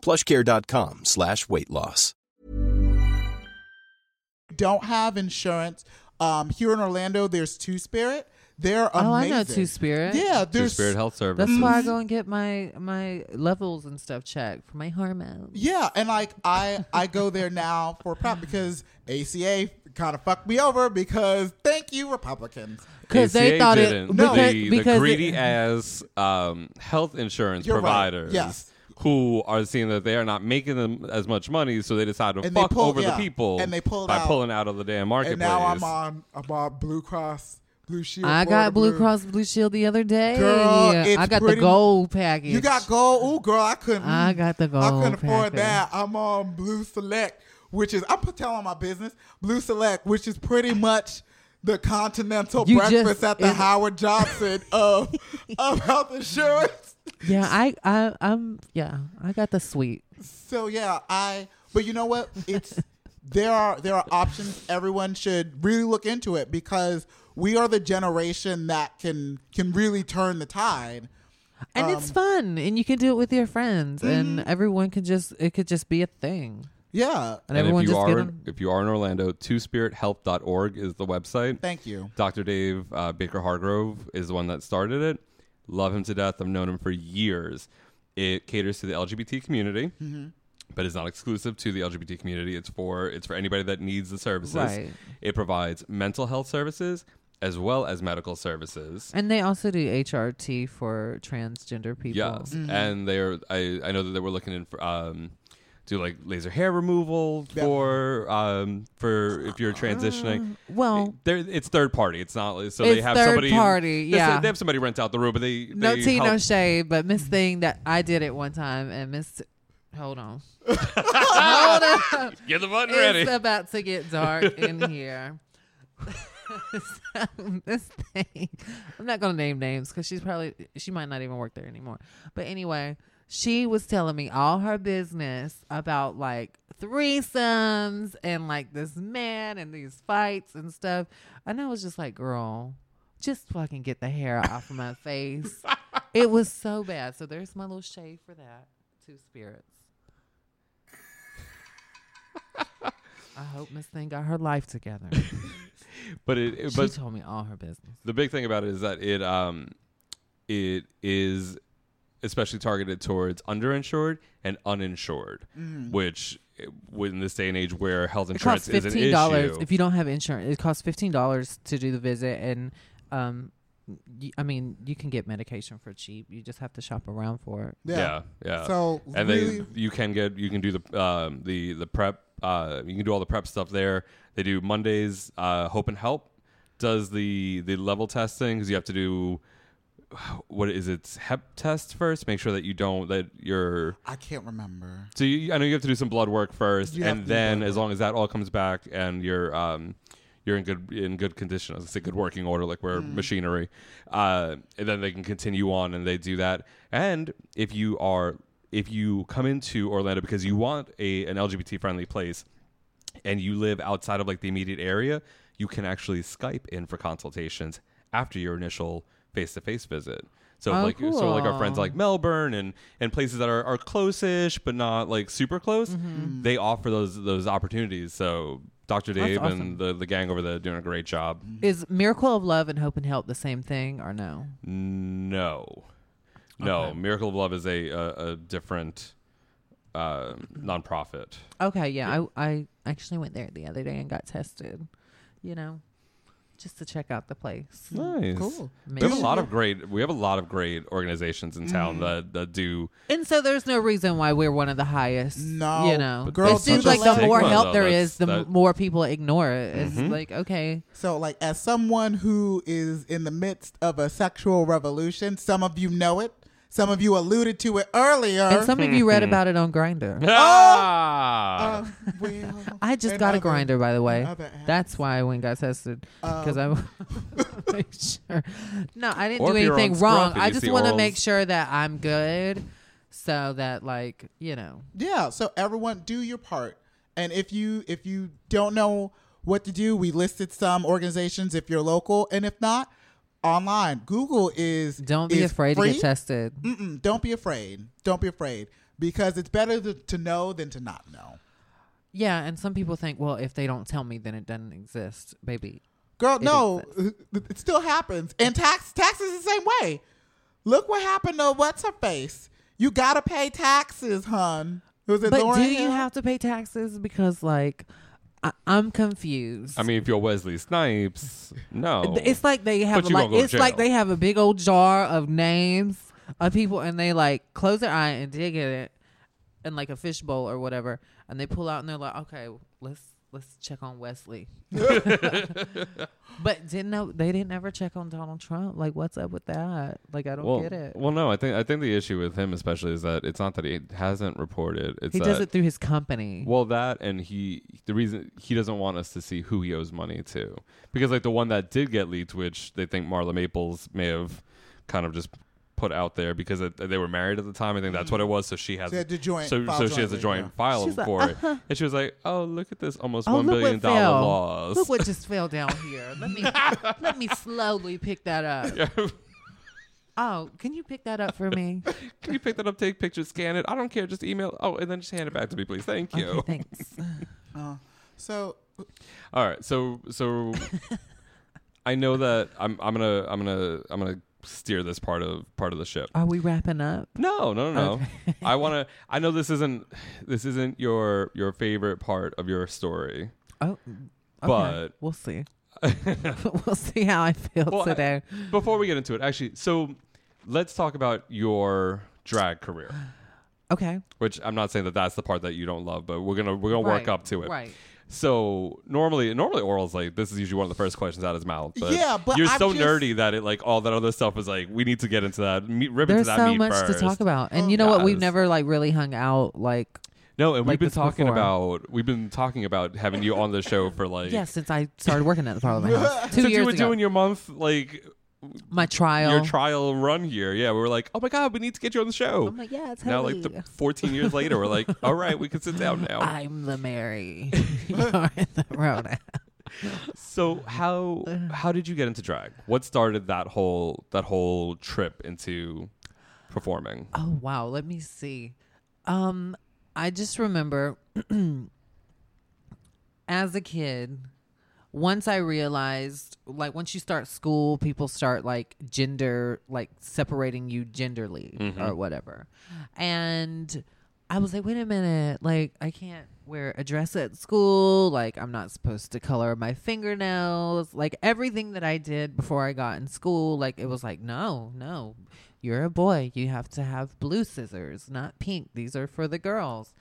E: plushcare.com slash weight loss.
B: don't have insurance, um, here in Orlando, there's Two Spirit. They're amazing.
D: Oh, I know Two Spirit.
B: Yeah,
C: Two Spirit Health Service.
D: That's why I go and get my my levels and stuff checked for my hormones.
B: Yeah, and like I I go there now for prep because ACA kind of fucked me over because thank you Republicans.
D: Because they thought
C: didn't.
D: it
B: No.
D: because,
C: the,
D: because
C: the
D: it-
C: greedy ass um, health insurance
B: You're right.
C: providers
B: Yes.
C: Who are seeing that they are not making them as much money, so they decide to
B: And
C: fuck
B: pull-
C: over
B: yeah.
C: the people
B: And they pulled
C: by
B: out.
C: pulling out of the damn
B: And
C: marketplace.
B: now I'm on I'm on Blue Cross Blue Shield.
D: I got Blue Cross Blue Shield the other day.
B: Girl,
D: Yeah,
B: it's
D: I got
B: pretty-
D: the gold package.
B: You got gold. Ooh, girl, I couldn't.
D: I mm, got the gold.
B: I couldn't afford
D: package.
B: that. I'm on Blue Select, which is I'm telling my business. Blue Select, which is pretty much the continental
D: You
B: breakfast
D: just-
B: at the
D: it-
B: Howard Johnson of of health insurance.
D: Yeah, I, I, I'm, yeah, I got the sweet.
B: So yeah, I. But you know what? It's [LAUGHS] there are there are options. Everyone should really look into it because we are the generation that can can really turn the tide.
D: And
B: Um,
D: it's fun, and you can do it with your friends, and everyone can just, it could just be a thing.
B: Yeah,
D: And, everyone
C: if you
D: just
C: are
D: on.
C: if you are in Orlando, twospirithealth.org is the website.
B: Thank you.
C: Dr. Dave uh, Baker Hargrove is the one that started it. Love him to death. I've known him for years. It caters to the LGBT community,
B: Mhm.
C: but it's not exclusive to the LGBT community. It's for it's for anybody that needs the services.
D: Right.
C: It provides mental health services as well as medical services.
D: And they also do HRT for transgender people.
C: Yes, and they're I I know that they were looking in for um do like laser hair removal
B: Yeah.
C: for um for if you're transitioning.
D: well,
C: They're, it's third party. It's not so they
D: It's
C: have
D: third
C: somebody
D: party, yeah.
C: They have somebody rent out the room, but they
D: no
C: they
D: tea, no
C: help-
D: shade, but Miss Thing that I did it one time, and Miss, hold on, [LAUGHS] hold on,
C: Get the button
D: it's
C: ready.
D: about to get dark in here. [LAUGHS] So, this thing, I'm not gonna name names because she's probably she might not even work there anymore. But anyway, she was telling me all her business about like threesomes and like this man and these fights and stuff. And I was just like, girl, just fucking get the hair off of my face. [LAUGHS] it was so bad. So there's my little shade for that. Two spirits. I hope Miss Thing got her life together. [LAUGHS]
C: But it, it-
D: she
C: but
D: told me all her business.
C: the big thing about it is that it um it is especially targeted towards underinsured and uninsured,
B: Mm.
C: which eh, in this day and age where health
D: It
C: insurance
D: costs
C: is an
D: fifteen dollars
C: issue.
D: if you don't have insurance. It costs fifteen dollars to do the visit, and um, y- I mean you can get medication for cheap. You just have to shop around for it.
C: yeah, yeah.
B: So
C: and
B: really,
C: they you can get you can do the um, the the prep uh, you can do all the prep stuff there. They do Mondays. Uh, Hope and Help does the the level testing because you have to do what is it hep test first. Make sure that you don't that you're
B: I can't remember.
C: so you, I know you have to do some blood work first,
B: You have
C: and
B: do
C: then
B: blood
C: as long as that all comes back and you're um you're in good in good condition, I was gonna say good working order, like we're
B: Mm.
C: machinery, uh, and then they can continue on and they do that. And if you are if you come into Orlando because you want a an LGBT friendly place, and you live outside of like the immediate area, you can actually Skype in for consultations after your initial face to face visit. So
D: Oh,
C: like so like our friends like Melbourne and and places that are, are close-ish but not like super close,
D: Mm-hmm.
C: they offer those those opportunities. So Dr. Dave
D: awesome.
C: and the, the gang over there doing a great job.
D: Is Miracle of Love and Hope and Help the same thing or no?
C: No. No,
D: Okay.
C: Miracle of Love is a a, a different uh, nonprofit.
D: Okay, yeah, I I actually went there the other day and got tested. You know, just to check out the place.
C: Nice.
B: Cool.
C: We have a lot of great. We have a lot of great organizations in town
D: Mm.
C: that, that do.
D: And so there's no reason why we're one of the highest.
B: No,
D: you know,
B: but girls,
D: it seems like the more
C: stigma,
D: help
C: though,
D: there
C: that's-
D: is, the
C: that-
D: more people ignore it. It's
C: Mhm.
D: like okay,
B: So, like, as someone who is in the midst of a sexual revolution, some of you know it. Some of you alluded to it earlier.
D: and some of you read about it on Grindr. [LAUGHS]
C: Ah!
B: Uh, well,
D: I just
B: and
D: got a Grindr, by the way.
B: and other apps.
D: That's why I went and got tested because
B: Um,
D: I [LAUGHS] [LAUGHS] make sure. No, I didn't
C: Or
D: do anything wrong. I just want to make sure that I'm good, so that like you know.
B: Yeah, so everyone do your part. And if you if you don't know what to do, we listed some organizations if you're local, and if not, online. Google is
D: Don't be
B: is
D: afraid to get tested.
B: Mm-mm, don't be afraid. Don't be afraid because it's better to, to know than to not know.
D: Yeah, and some people think, well, if they don't tell me, then it doesn't exist, baby.
B: Girl,
D: It
B: no, it still happens. And tax taxes the same way. Look what happened to what's her face. You gotta pay taxes, hun. Was it
D: But
B: Lauren
D: do you have to pay taxes? Because like, I, I'm confused.
C: I mean, if you're Wesley Snipes, no.
D: It's like they have
C: you
D: like
C: gonna go to
D: it's like they have a big old jar of names of people and they like close their eye and dig in it in like a fishbowl or whatever and they pull out and they're like, okay, let's let's check on Wesley. [LAUGHS] [LAUGHS] but didn't know they didn't ever check on Donald Trump. Like, what's up with that? Like, I don't
C: well,
D: get it.
C: Well, no, I think I think the issue with him especially is that it's not that he hasn't reported. It's
D: he
C: that,
D: does it through his company.
C: Well, that and he the reason he doesn't want us to see who he owes money to because like the one that did get leaked, which they think Marla Maples may have kind of just put out there because it, they were married at the time. I think that's what it was. So she has
B: She had to join-
C: so so she has a joint
B: yeah.
C: file
D: She's like,
C: for
D: uh-huh.
C: it, and she was like, "Oh, look at this, almost
D: Oh,
C: one
D: look
C: billion
D: what
C: dollar
D: fell.
C: loss."
D: Look what just [LAUGHS] fell down here. Let me [LAUGHS] let me slowly pick that up. [LAUGHS] Oh, can you pick that up for me?
C: Can you pick that up, take pictures, scan it? I don't care. Just email. Oh, and then just hand it back to me, please. Thank you.
D: Okay, thanks.
B: Uh, so
C: All right, so so I know that I'm I'm gonna I'm gonna I'm gonna steer this part of part of the ship.
D: Are we wrapping up?
C: No, no, no, no.
D: Okay. [LAUGHS]
C: I want to. I know this isn't this isn't your your favorite part of your story.
D: Oh, okay.
C: But-
D: we'll see. [LAUGHS] [LAUGHS] we'll see how I feel
C: Well, I-
D: today.
C: before we get into it, actually, so let's talk about your drag career. [GASPS]
D: Okay.
C: Which I'm not saying that that's the part that you don't love, but we're gonna we're gonna work up to it.
D: right.
C: So normally, normally Oral's like this is usually one of the first questions out of his mouth. But
B: Yeah, but
C: you're
B: I'm
C: so
B: just-
C: nerdy that it like all that other stuff is like we need to get into that meat, rip
D: There's
C: into that
D: so
C: meat
D: much
C: first.
D: to talk about, and oh, you know what? We've never like really hung out like.
C: No, and
D: like
C: we've been talking
D: before.
C: about we've been talking about having you on the show for like [LAUGHS]
D: Yeah, since I started working at the Parliament [LAUGHS] House two
C: since
D: years
C: you were
D: ago.
C: doing your month like
D: my trial.
C: your trial run here. Yeah, we were like, oh my god, we need to get you on the show.
D: I'm like, yeah,
C: now like the [LAUGHS] 14 years later, we're like, all right, we can sit down now. [LAUGHS]
D: I'm the Mary. [LAUGHS] You're the Rhoda.
C: So how how did you get into drag? What started that whole that whole trip into performing?
D: Oh wow, let me see. Um I just remember [CLEARS THROAT] as a kid once I realized like once you start school people start like gender like separating you genderly
C: Mhm.
D: or whatever. And I was like, wait a minute, like I can't wear a dress at school, like I'm not supposed to color my fingernails, like everything that I did before I got in school, like it was like, no, no, you're a boy, you have to have blue scissors, not pink. These are for the girls.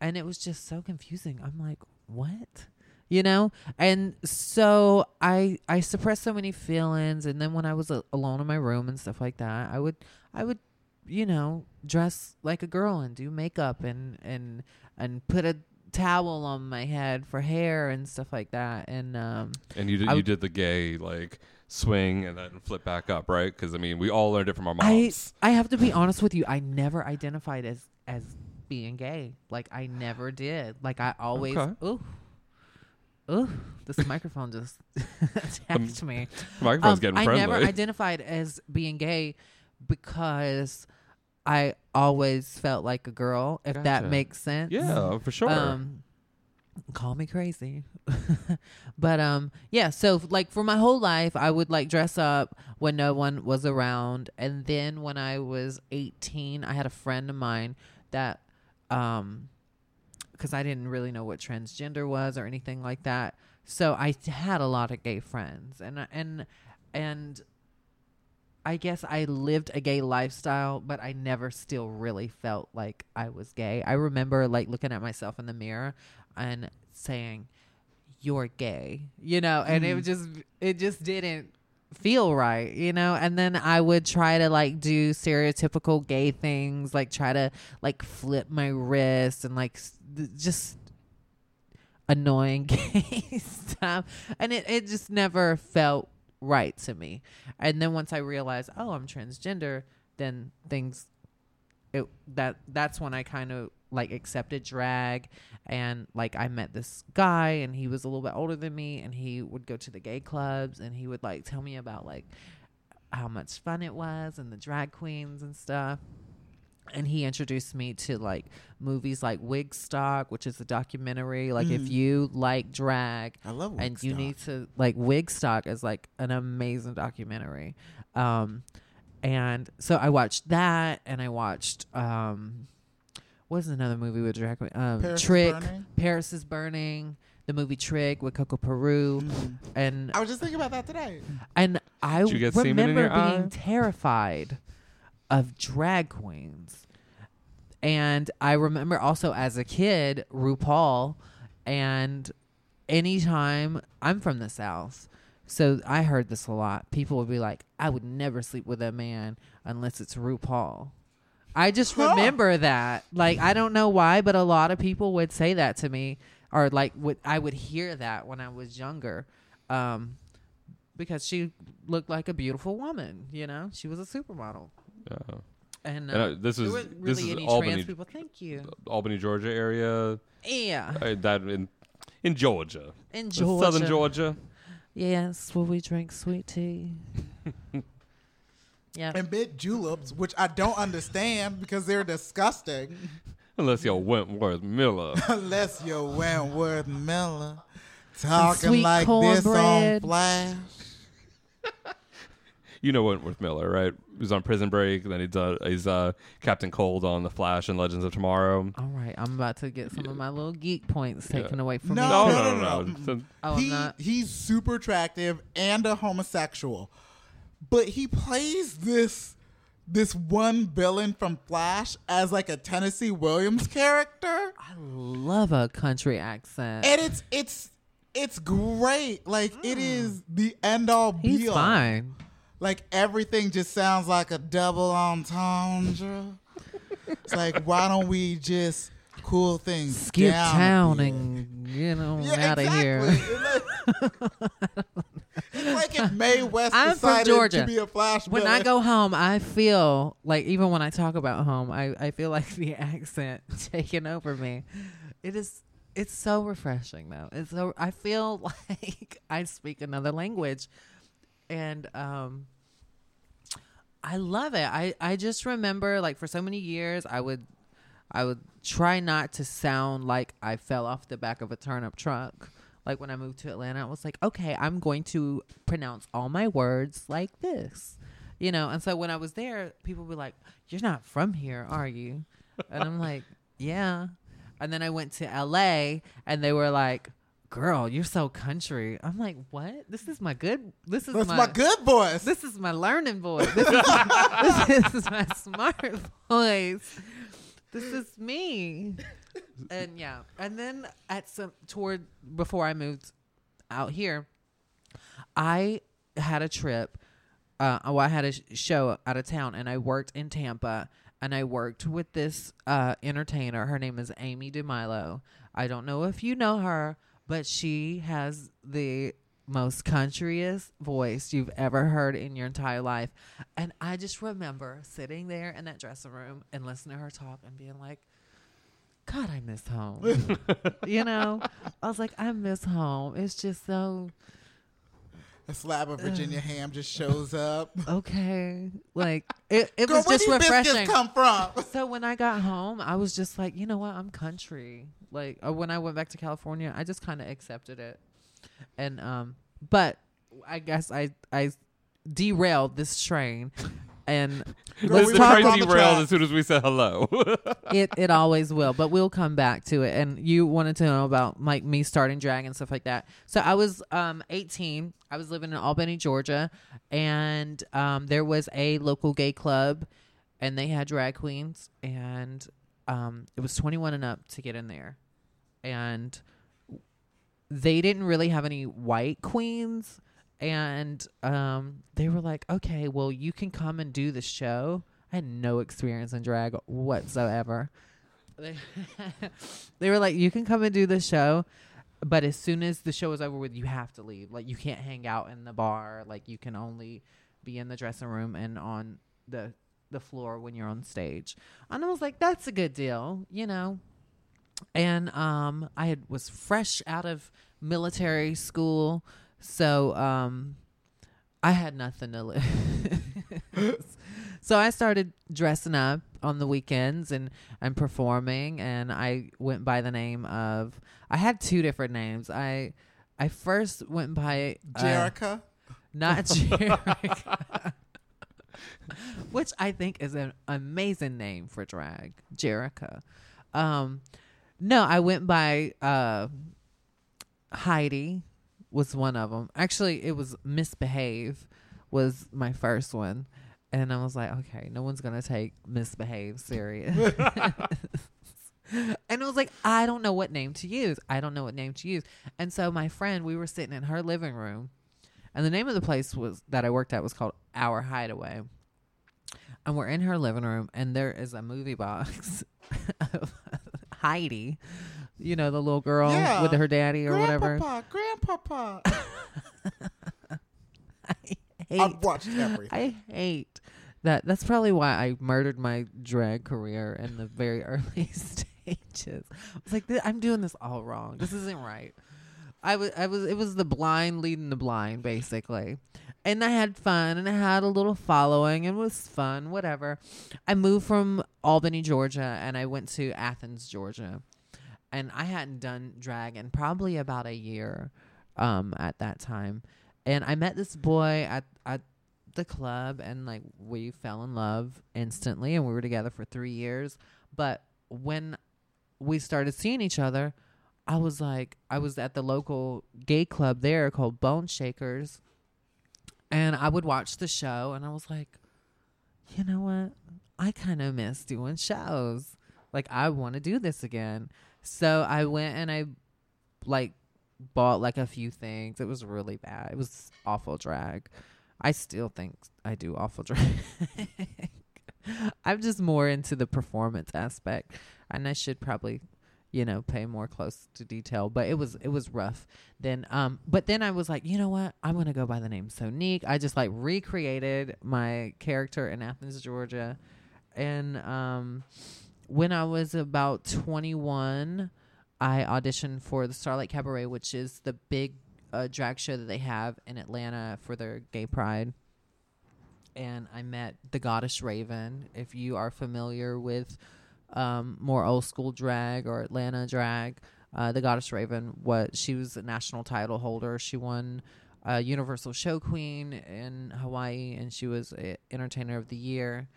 D: And it was just so confusing. I'm like, what? You know? And so I I suppressed so many feelings and then when I was a- alone in my room and stuff like that, I would I would you know, dress like a girl and do makeup and and and put a towel on my head for hair and stuff like that. And um
C: And you did
D: I
C: you did the gay like swing and then flip back up, right? Because I mean, we all learned it from our
D: I
C: moms.
D: I have to be honest with you. I never identified as as being gay. Like I never did. Like I always
C: Okay.
D: ooh. Ooh, this microphone just [LAUGHS] attacked me.
C: the microphone's
D: Um,
C: getting
D: I never identified as being gay because I always felt like a girl, if that makes sense.
C: Yeah, for sure.
D: Um, call me crazy [LAUGHS] but um yeah so like for my whole life i would like dress up when no one was around and then when i was 18 i had a friend of mine that um because i didn't really know what transgender was or anything like that so i had a lot of gay friends and and and I guess I lived a gay lifestyle, but I never still really felt like I was gay. I remember like looking at myself in the mirror and saying, "You're gay," you know, and it
B: Mhm.
D: just it just didn't feel right, you know. And then I would try to like do stereotypical gay things, like try to like flip my wrist and like th- just annoying [LAUGHS] gay stuff and it, it just never felt right to me and then once i realized oh i'm transgender then things it that that's when i kind of like accepted drag and like i met this guy and he was a little bit older than me and he would go to the gay clubs and he would like tell me about like how much fun it was and the drag queens and stuff and he introduced me to like movies like Wigstock, which is a documentary. Like if
B: Mm.
D: you like drag,
B: I love
D: and you need to like Wigstock is like an amazing documentary. Um, and so I watched that, and I watched um, what's another movie with drag queen? Um,
B: Paris is
D: Trick.
B: Burning?
D: Paris is burning. The movie Trick with Coco Peru, and
B: Mm. I was just thinking about that today.
D: and I
C: you get
D: remember being
C: eye?
D: terrified of drag queens. And I remember also as a kid, RuPaul, and anytime I'm from the South, so I heard this a lot. People would be like, I would never sleep with a man unless it's RuPaul. I just
B: Huh.
D: remember that. Like, I don't know why, but a lot of people would say that to me, or like, would I would hear that when I was younger, um, because she looked like a beautiful woman. You know, she was a supermodel.
C: Yeah.
D: And,
C: And, uh,
D: uh,
C: this
D: there
C: was-
D: weren't
C: this
D: really
C: is
D: any
C: Albany-
D: trans people. Thank you.
C: Albany, Georgia area.
D: Yeah.
C: Uh, that in in Georgia.
D: In Georgia,
C: Southern
D: Georgia.
C: Georgia.
D: Yes, where we drink sweet tea. [LAUGHS] yeah.
B: And bit juleps, which I don't understand because they're disgusting. [LAUGHS]
C: Unless you're Wentworth Miller. [LAUGHS]
B: Unless you're Wentworth Miller talking
D: sweet
B: like this on. Flash. [LAUGHS]
C: you know Wentworth Miller, right? He was on Prison Break. and Then he's uh, he's uh, Captain Cold on The Flash and Legends of Tomorrow.
D: All right, I'm about to get some of my little geek points taken away from
B: No,
D: me.
B: no,
C: no,
B: no,
C: no,
B: no.
C: no. So-
D: Oh, I'm
B: he,
D: not.
B: He's super attractive and a homosexual, but he plays this this one villain from Flash as like a Tennessee Williams character,
D: I love a country accent.
B: and it's it's it's great. Like it is the end all be
D: Mm. He's
B: all.
D: fine.
B: Like everything just sounds like a double entendre. it's like why don't we just cool things
D: Skip
B: down
D: town and get on
B: Yeah,
D: out of
B: exactly.
D: here. [LAUGHS]
B: It's like if Mae [LAUGHS] West
D: I'm from
B: decided
D: Georgia.
B: to be a Flash
D: When. I go home, I feel like even when I talk about home, I, I feel like the [LAUGHS] accent [LAUGHS] taking over me. It is it's so refreshing though. It's so I feel like I speak another language. And um I love it. I I just remember like for so many years I would I would try not to sound like I fell off the back of a turnip truck. Like when I moved to Atlanta, I was like, okay, I'm going to pronounce all my words like this. You know, and so when I was there, people were like, You're not from here, are you? And I'm like, [LAUGHS] Yeah. And then I went to LA and they were like, Girl, you're so country. I'm like, What? This is my good this is
B: That's my good voice.
D: This is my learning voice. This is, [LAUGHS] this is my smart [LAUGHS] voice. This is me. And yeah. And then at some toward before I moved out here, I had a trip. Uh, well, I had a sh- show out of town, and I worked in Tampa, and I worked with this uh, entertainer. Her name is Amy DeMilo. I don't know if you know her, but she has the most countryest voice you've ever heard in your entire life. And I just remember sitting there in that dressing room and listening to her talk and being like, God, I miss home. [LAUGHS] you know, I was like, I miss home. It's just so
B: a slab of Virginia ham just shows up.
D: okay. Like it, it
B: Girl,
D: was just
B: these
D: refreshing.
B: come from? [LAUGHS]
D: So when I got home, I was just like, you know what? I'm country. Like uh, when I went back to California, I just kind of accepted it. And um, but I guess I I derailed this train, and let's
C: the
D: talk
C: train derailed as soon as we said hello. [LAUGHS]
D: it it always will, but we'll come back to it. And you wanted to know about like me starting drag and stuff like that. So I was um 18. I was living in Albany, Georgia, and um there was a local gay club, and they had drag queens, and um it was 21 and up to get in there, and they didn't really have any white queens and um they were like okay well you can come and do the show. I had no experience in drag whatsoever. [LAUGHS] They, were like you can come and do the show but as soon as the show is over with you have to leave. Like you can't hang out in the bar. Like you can only be in the dressing room and on the the floor when you're on stage. And i was like that's a good deal you know? And um I had was fresh out of military school, so um I had nothing to lose. [LAUGHS] so I started dressing up on the weekends and and performing and I went by the name of I had two different names. I I first went by uh,
B: Jerica?
D: not [LAUGHS] Jerica. Which I think is an amazing name for drag, Jerica. Um, no, I went by uh, Heidi was one of them. Actually, it was Misbehave was my first one, and I was like, okay, no one's gonna take Misbehave serious. [LAUGHS] and it was like, I don't know what name to use. I don't know what name to use. And so my friend, we were sitting in her living room, and the name of the place was that I worked at was called Our Hideaway. And we're in her living room, and there is a movie box [LAUGHS] of Heidi, you know, the little girl
B: Yeah.
D: with her daddy or whatever.
B: Grandpapa, [LAUGHS] grandpapa.
D: hate,
B: I've watched everything.
D: I hate that. That's probably why I murdered my drag career in the very [LAUGHS] early stages. I was like, "Th- I'm doing this all wrong. This isn't right. I was, I was, it was the blind leading the blind, basically. And I had fun, and I had a little following, and it was fun, whatever. I moved from Albany, Georgia, and I went to Athens, Georgia, and I hadn't done drag in probably about a year, um, at that time. And I met this boy at at the club, and like we fell in love instantly, and we were together for three years. But when we started seeing each other, I was like, I was at the local gay club there called Bone Shakers, and I would watch the show, and I was like, you know what? I kind of miss doing shows. Like, I want to do this again. So I went and I, like, bought like a few things. It was really bad. It was awful drag. I still think I do awful [LAUGHS] drag. I'm just more into the performance aspect, and I should probably, you know, pay more close to detail. But it was it was rough. Then, um, but then I was like, you know what? I'm gonna go by the name Sonique. I just like recreated my character in Athens, Georgia, and um, when I was about 21, I auditioned for the Starlight Cabaret, which is the big uh, drag show that they have in Atlanta for their gay pride and I met the goddess Raven. If you are familiar with um, more old school drag or Atlanta drag, uh, the goddess Raven, what she was a national title holder. She won uh, Universal Show Queen in Hawaii, and she was a Entertainer of the Year.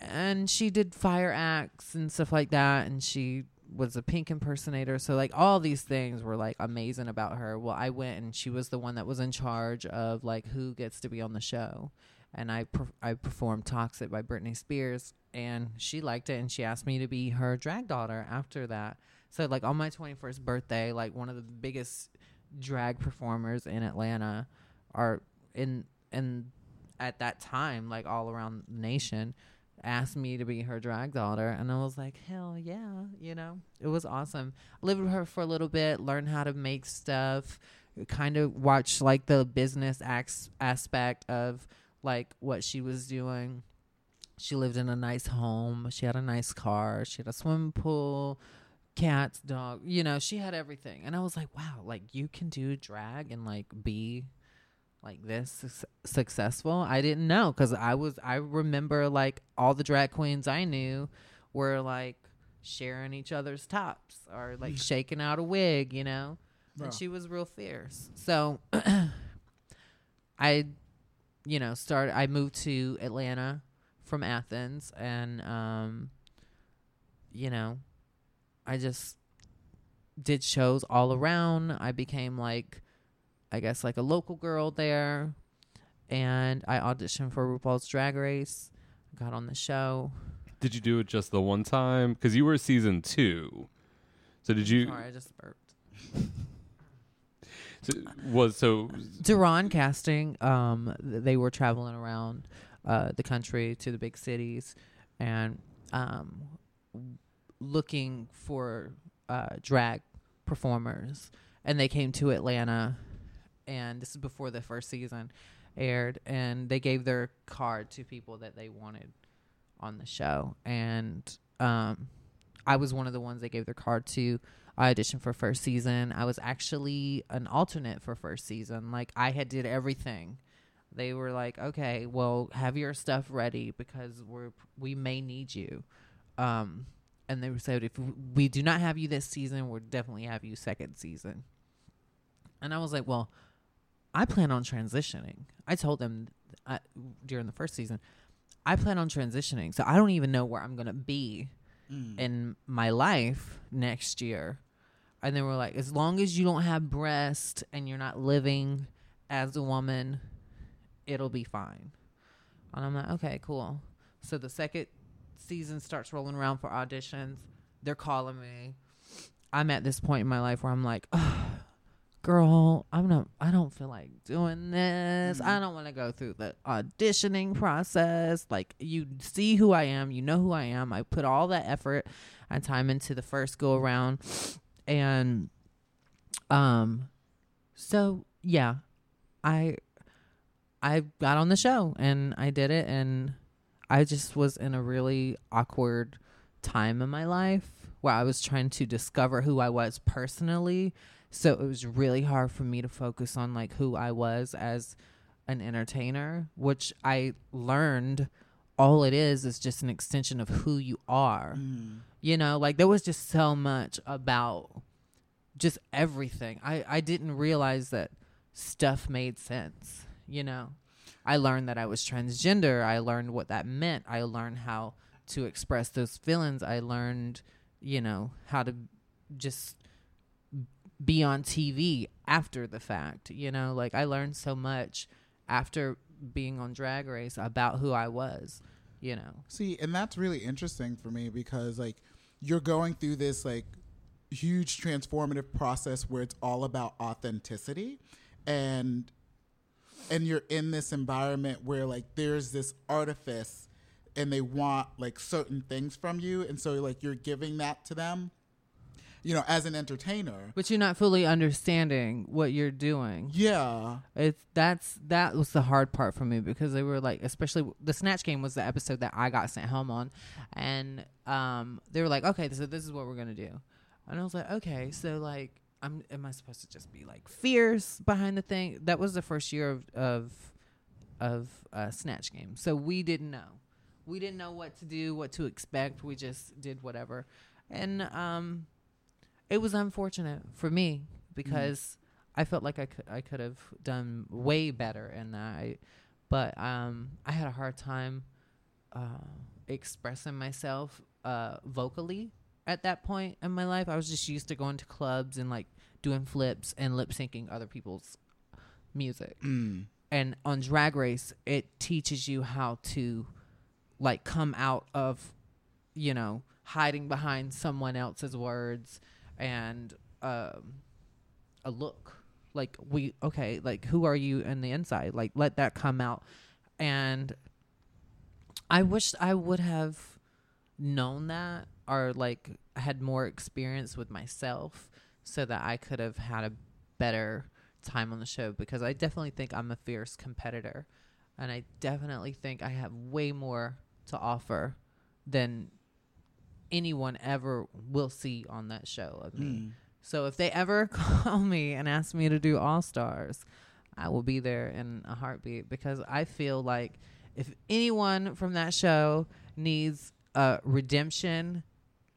D: And she did fire acts and stuff like that, and she was a pink impersonator. So like all these things were like amazing about her. Well, I went and she was the one that was in charge of like who gets to be on the show. And I I performed Toxic by Britney Spears and she liked it and she asked me to be her drag daughter after that. So like on my 21st birthday, like one of the biggest drag performers in Atlanta are in in at that time like all around the nation asked me to be her drag daughter and I was like, "Hell yeah." You know? It was awesome. Lived with her for a little bit, learned how to make stuff, kind of watched like the business acts aspect of like what she was doing. She lived in a nice home. She had a nice car. She had a swimming pool, cats, dog. You know, she had everything. And I was like, wow, like you can do drag and like be like this suc- successful. I didn't know because I was. I remember like all the drag queens I knew were like sharing each other's tops or like shaking out a wig, you know.
B: Bro.
D: And she was real fierce. So [CLEARS THROAT] I, you know, started. I moved to Atlanta from Athens, and um, you know, I just did shows all around. I became like, I guess, like a local girl there, and I auditioned for RuPaul's Drag Race. Got on the show.
C: Did you do it just the one time? Because you were season two. So did you?
D: Sorry, I just burped. [LAUGHS]
C: So, was so
D: Duran casting. Um, they were traveling around uh, the country to the big cities, and um, looking for uh, drag performers. And they came to Atlanta, and this is before the first season aired. And they gave their card to people that they wanted on the show, and um, I was one of the ones they gave their card to. I auditioned for first season. I was actually an alternate for first season. Like I had did everything. They were like, "Okay, well, have your stuff ready because we're we may need you." Um, and they said, "If we do not have you this season, we'll definitely have you second season." And I was like, "Well, I plan on transitioning." I told them uh, during the first season, I plan on transitioning, so I don't even know where I'm gonna be in my life next year. And they were like, as long as you don't have breast and you're not living as a woman, it'll be fine. And I'm like, okay, cool. So the second season starts rolling around for auditions. they're calling me. I'm at this point in my life where I'm like, [SIGHS] girl, I'm not. I don't feel like doing this. I don't want to go through the auditioning process. Like you see who I am, you know who I am. I put all that effort and time into the first go around, and um, so yeah, I I got on the show and I did it and I just was in a really awkward time in my life where I was trying to discover who I was personally. So it was really hard for me to focus on like who I was as an entertainer, which I learned all it is is just an extension of who you are. Mm. You know, like there was just so much about just everything. I I didn't realize that stuff made sense, you know. I learned that I was transgender. I learned what that meant. I learned how to express those feelings. I learned, you know, how to just be on TV after the fact, you know, like I learned so much after being on Drag Race about who I was, you know.
B: See, and that's really interesting for me because like you're going through this like huge transformative process where it's all about authenticity and and you're in this environment where like there's this artifice and they want like certain things from you. And so like you're giving that to them you know as an entertainer.
D: But you're not fully understanding what you're doing.
B: yeah.
D: It's that's that was the hard part for me because they were like, especially the snatch game was the episode that I got sent home on, and um, they were like, okay, so this is what we're gonna do, and I was like, okay, so like, I'm am I supposed to just be like fierce behind the thing? That was the first year of of of uh, snatch game, so we didn't know, we didn't know what to do, what to expect. We just did whatever, and um, it was unfortunate for me because I felt like I could I could have done way better in that. I, but um, I had a hard time uh, expressing myself uh, vocally at that point in my life. I was just used to going to clubs and like doing flips and lip syncing other people's music. And on Drag Race, it teaches you how to like come out of, you know, hiding behind someone else's words and um, a look. Like we okay, like who are you in the inside? Like let that come out. And I wish I would have known that or like had more experience with myself so that I could have had a better time on the show because I definitely think I'm a fierce competitor and I definitely think I have way more to offer than anyone ever will see on that show of me. Hmm. So if they ever [LAUGHS] call me and ask me to do All Stars, I will be there in a heartbeat because I feel like if anyone from that show needs a redemption,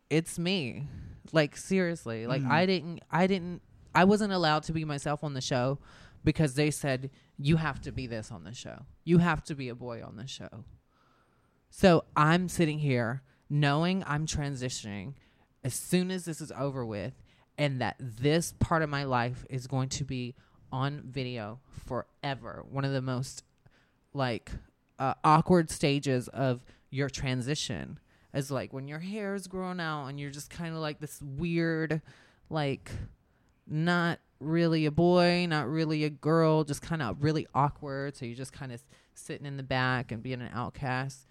D: it's me. Like seriously, like hmm. I didn't I didn't I wasn't allowed to be myself on the show because they said you have to be this on the show. You have to be a boy on the show. So I'm sitting here knowing I'm transitioning as soon as this is over with and that this part of my life is going to be on video forever. One of the most like uh, awkward stages of your transition is like when your hair is growing out and you're just kind of like this weird like not really a boy, not really a girl, just kind of really awkward. So you're just kind of sitting in the back and being an outcast.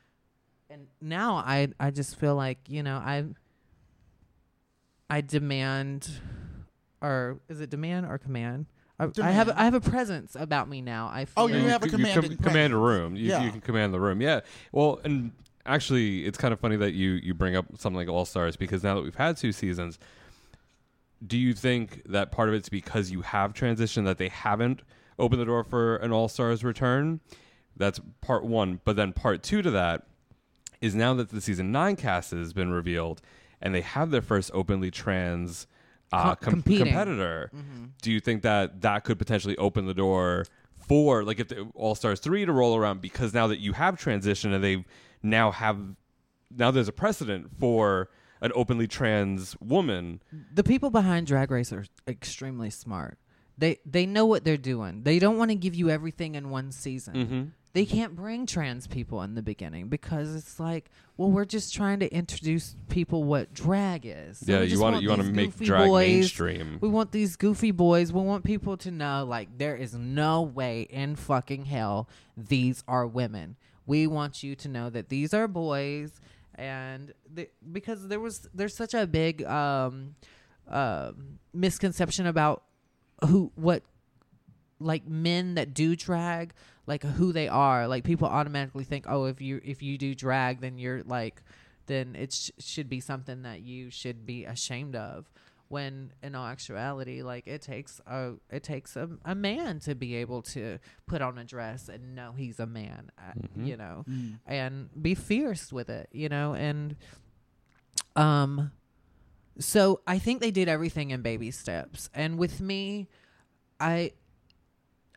D: And now I I just feel like you know I I demand, or is it demand or command? I, I have
B: Demand.
D: I have a presence about me now. I feel
B: Oh, you have a
C: You- you
B: commanding
C: command a room. You,
B: Yeah.
C: you can command the room. Yeah. Well, and actually, it's kind of funny that you you bring up something like All Stars because now that we've had two seasons, do you think that part of it's because you have transitioned that they haven't opened the door for an All Stars return? That's part one. But then part two to that is now that the season nine cast has been revealed and they have their first openly trans uh,
D: Com-
C: com-
D: competing.
C: competitor, do you think that that could potentially open the door for like if the All Stars three to roll around because now that you have transitioned and they now have now there's a precedent for an openly trans woman.
D: the people behind Drag Race are extremely smart. They they know what they're doing. They don't want to give you everything in one season.
C: Mhm.
D: They can't bring trans people in the beginning because it's like, well, we're just trying to introduce people what drag is. So
C: Yeah, you wanna- you wanna make drag
D: boys.
C: mainstream.
D: We want these goofy boys. We want people to know like there is no way in fucking hell these are women. We want you to know that these are boys, and the, because there was there's such a big um, uh, misconception about who what like men that do drag like who they are like people automatically think oh if you if you do drag then you're like then it sh- should be something that you should be ashamed of when in all actuality like it takes a it takes a, a man to be able to put on a dress and know he's a man uh,
C: Mhm.
D: you know
B: Mm.
D: and be fierce with it you know and um so I think they did everything in baby steps. And with me, I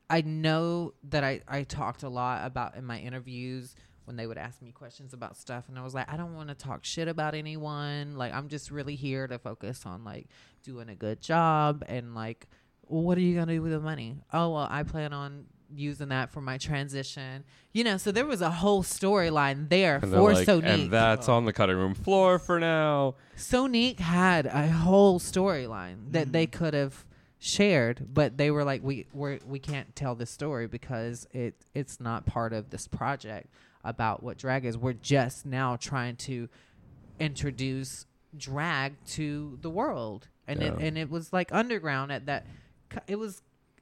D: I know that I I talked a lot about in my interviews when they would ask me questions about stuff and I was like I don't want to talk shit about anyone. Like I'm just really here to focus on like doing a good job and like well, what are you going to do with the money? Oh, well, I plan on using that for my transition. You know, so there was a whole storyline there
C: And
D: for
C: like,
D: Sonique.
C: and that's on the cutting room floor for now.
D: Sonique had a whole storyline that they mm. could have shared, but they were like, we we're, we can't tell this story because it it's not part of this project about what drag is. We're just now trying to introduce drag to the world, and it and it was like underground at that. It was.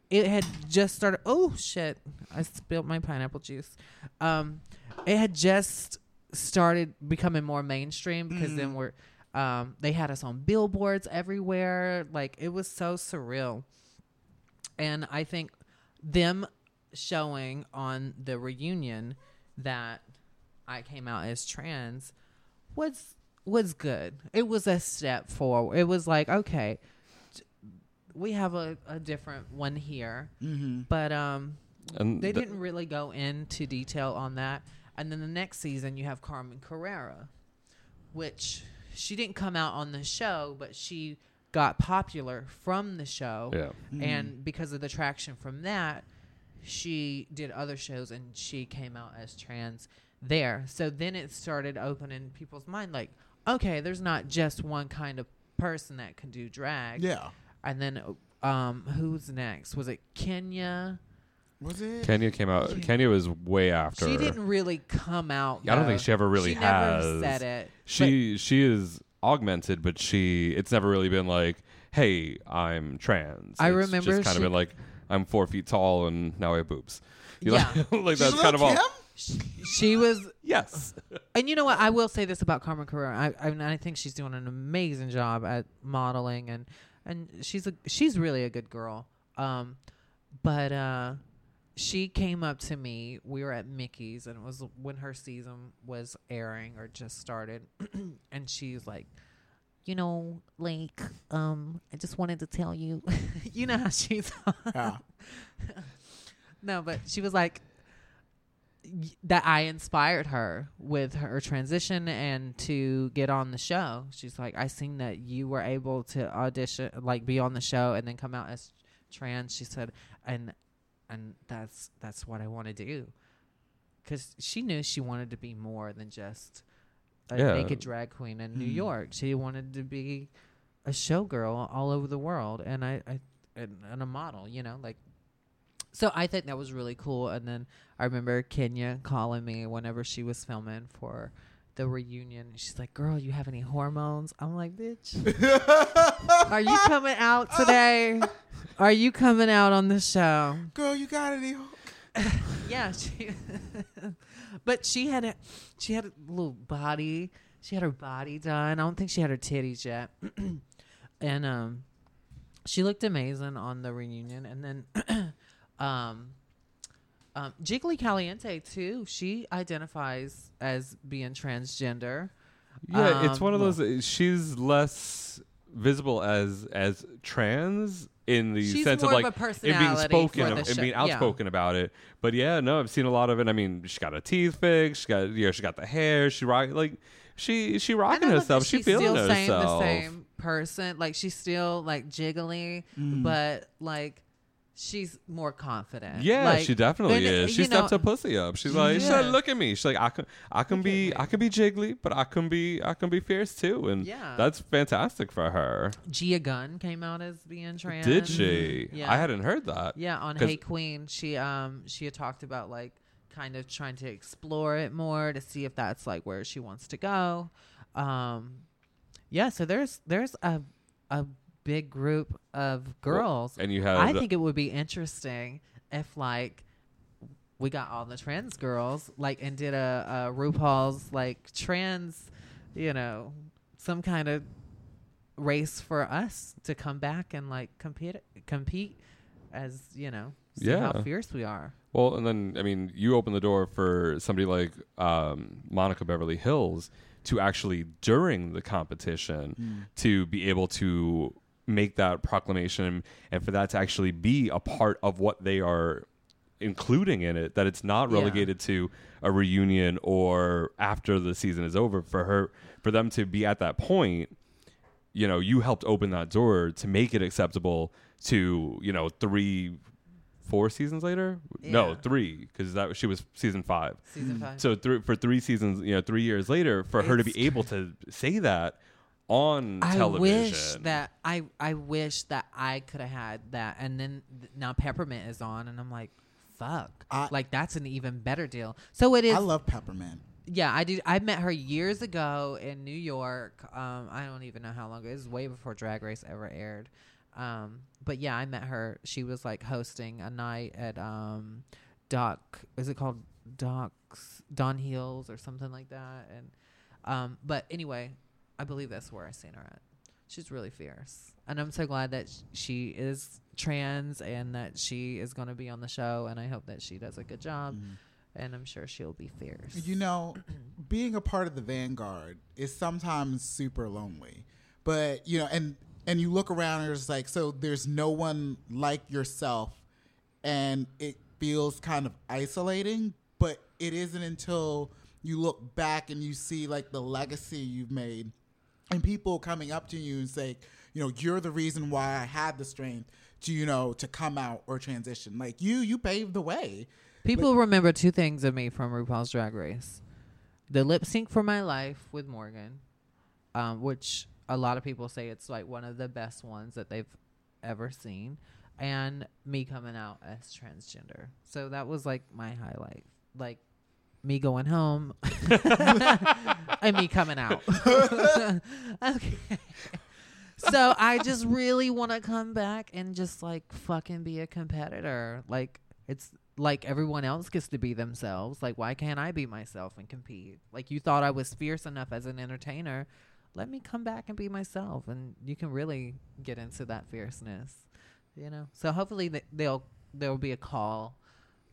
D: It had just started. Oh shit! I spilled my pineapple juice. Um, it had just started becoming more mainstream because then we're um, they had us on billboards everywhere. Like it was so surreal. And I think them showing on the reunion that I came out as trans was was good. It was a step forward. It was like, okay, we have a, a different one here.
B: Mm-hmm.
D: But um
C: And
D: they
C: the-
D: didn't really go into detail on that. And then the next season, you have Carmen Carrera, which she didn't come out on the show, but she got popular from the show.
C: Yeah.
D: And because of the traction from that, she did other shows and she came out as trans there. So then it started opening people's mind like, okay, there's not just one kind of person that can do drag.
B: Yeah.
D: And then um who's next? Was it Kenya?
B: Was it?
C: Kenya came out. Kenya was way after.
D: She didn't really come out.
C: I don't think she ever really
D: she
C: has.
D: Never said it.
C: She she is augmented, but she it's never really been like, hey, I'm trans.
D: I
C: It's
D: remember
C: just kind
D: she-
C: of been like, I'm four feet tall and now I have boobs. You
D: Yeah. [LAUGHS]
C: like, like that's kind of all.
D: She was
C: yes.
D: And you know what? I will say this about Carmen Carrera. I I, mean, I think she's doing an amazing job at modeling, and and she's a she's really a good girl. Um, but uh, she came up to me. We were at Mickey's, and it was when her season was airing or just started, [CLEARS THROAT] and she's like. You know, like, um, I just wanted to tell you, [LAUGHS] you know how she's. [LAUGHS]
B: Yeah. [LAUGHS]
D: no, but she was like, y- that I inspired her with her transition and to get on the show. She's like, I seen that you were able to audition, like be on the show and then come out as trans. She said, and and that's that's what I want to do, because she knew she wanted to be more than just a
C: Yeah.
D: naked drag queen in New
B: Mm.
D: York. She wanted to be a showgirl all over the world, and I, I and, and a model. You know, like so I think that was really cool. And then I remember Kenya calling me whenever she was filming for the reunion. She's like, "Girl, you have any hormones?" I'm like, "Bitch, [LAUGHS] are you coming out today? Are you coming out on the show?"
B: Girl, you got any? [LAUGHS]
D: yeah, she [LAUGHS] but she had a she had a little body. She had her body done. I don't think she had her titties yet. [CLEARS THROAT] and um she looked amazing on the reunion and then [CLEARS THROAT] um um Jiggly Caliente too. She identifies as being transgender.
C: Yeah, it's
D: Um,
C: one of those. uh, She's less visible as as trans in the
D: She's
C: sense
D: more
C: of
D: of
C: like
D: a
C: in being spoken
D: for
C: of,
D: the
C: and
D: show.
C: being
D: Yeah.
C: outspoken about it. But yeah, no, I've seen a lot of it. I mean, she got her teeth fixed. She got yeah, she got the hair. She rock like she she rocking herself. She
D: she's
C: feeling
D: still saying
C: herself.
D: the same person. Like she's still like jiggly,
B: Mm.
D: but like she's more confident.
C: Yeah,
D: Like,
C: she definitely is. She stepped
D: know-
C: her pussy up. She's like, she's
D: Yeah.
C: like, look at me. She's like, I can, I can be, I can be jiggly, but I can be, I can be fierce too, and
D: Yeah.
C: that's fantastic for her.
D: Gia Gunn came out as being trans.
C: Did she?
D: Yeah.
C: I hadn't heard that.
D: Yeah, on Hey Qween, she um she had talked about like kind of trying to explore it more to see if that's like where she wants to go. Um yeah, so there's there's a a big group of girls.
C: and you had-
D: I think it would be interesting if like we got all the trans girls like and did a, a RuPaul's like trans, you know, some kind of race for us to come back and like compete compete as you know see how fierce we are
C: Well, and then I mean, you open the door for somebody like um, Monica Beverly Hillz to actually during the competition
B: Mm.
C: to be able to make that proclamation and for that to actually be a part of what they are including in it that it's not
D: Yeah.
C: relegated to a reunion or after the season is over for her for them to be at that point you know you helped open that door to make it acceptable to you know three four seasons later no three because that was she was season five
D: Season five.
C: so for three seasons you know three years later for her to be able to say that on
D: I
C: television.
D: wish that I I wish that I could have had that and then th- now peppermint is on and I'm like fuck. Like that's an even better deal. So it is
B: I love peppermint.
D: yeah I did I met her years ago in New York. Um I don't even know how long ago it was way before Drag Race ever aired. Um but yeah I met her. She was like hosting a night at um Doc is it called Doc's Don Hills or something like that and um but anyway I believe that's where I seen her at. She's really fierce. And I'm so glad that she is trans and that she is going to be on the show and I hope that she does a good job. Mm-hmm. And I'm sure she'll be fierce.
B: You know, [CLEARS THROAT] being a part of the vanguard is sometimes super lonely. But, you know, and and you look around and it's like so there's no one like yourself and it feels kind of isolating, but it isn't until you look back and you see like the legacy you've made and people coming up to you and say, you know, you're the reason why I had the strength to, you know, to come out or transition. Like you, you paved the way.
D: People remember two things of me from RuPaul's Drag Race: the lip sync for my life with Morgan, um, which a lot of people say it's like one of the best ones that they've ever seen, and me coming out as transgender. So that was like my highlight, like me going home [LAUGHS] [LAUGHS] and me coming out. [LAUGHS] [LAUGHS] okay. So I just really want to come back and just like fucking be a competitor. Like it's like everyone else gets to be themselves. Like why can't I be myself and compete? Like you thought I was fierce enough as an entertainer. Let me come back and be myself and you can really get into that fierceness. You know. So hopefully th- they'll there'll be a call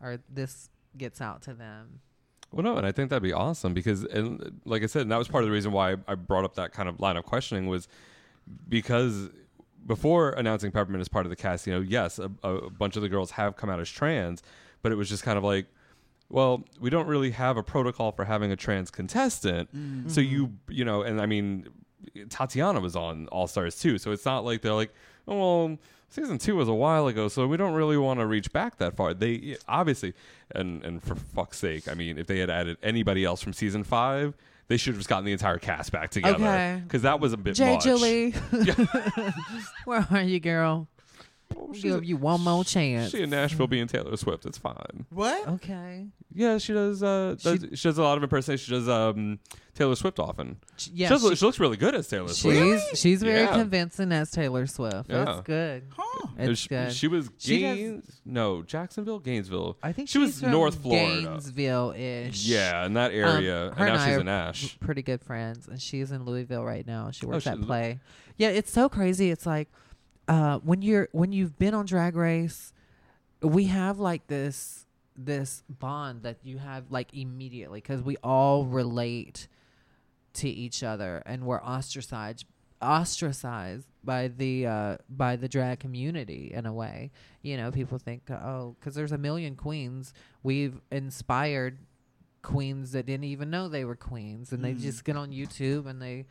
D: or this gets out to them.
C: Well, no, and I think that'd be awesome because, and like I said, and that was part of the reason why I brought up that kind of line of questioning was because before announcing Peppermint as part of the cast, you know, yes, a, a bunch of the girls have come out as trans, but it was just kind of like, well, we don't really have a protocol for having a trans contestant,
B: Mm.
C: so you, you know, and I mean, Tatianna was on All Stars too, so it's not like they're like, oh, well, season two was a while ago, so we don't really want to reach back that far. They obviously, and and for fuck's sake, I mean, if they had added anybody else from season five, they should have just gotten the entire cast back together
D: Okay.
C: because that was a bit
D: Jay
C: much.
D: Julie. [LAUGHS] [LAUGHS] Where are you, girl? Give you one more chance.
C: She in Nashville being Taylor Swift. It's fine.
B: What?
D: Okay.
C: Yeah, she does. Uh, does she, does a lot of impersonation. She does um, Taylor Swift often.
D: yeah,
C: she, does,
D: she-
C: she looks really good as Taylor Swift.
D: She's she's very
C: Yeah.
D: convincing as Taylor Swift.
C: Yeah.
D: It's good.
C: And
D: It's
C: she,
D: good.
C: she was
D: She does-
C: no, Jacksonville, Gainesville.
D: I think
C: she was
D: from
C: North Florida.
D: Gainesville ish.
C: Yeah, in that area. and now she's in Ash.
D: Pretty good friends, and she's in Louisville right now. She
C: Oh,
D: works
C: she-
D: at Play. Yeah, it's so crazy. It's like uh, when you're when you've been on Drag Race, we have like this this bond that you have like immediately because we all relate to each other and we're ostracized ostracized by the uh by the drag community in a way you know people think oh because there's a million queens we've inspired queens that didn't even know they were queens and they
B: Mm.
D: just get on youtube and they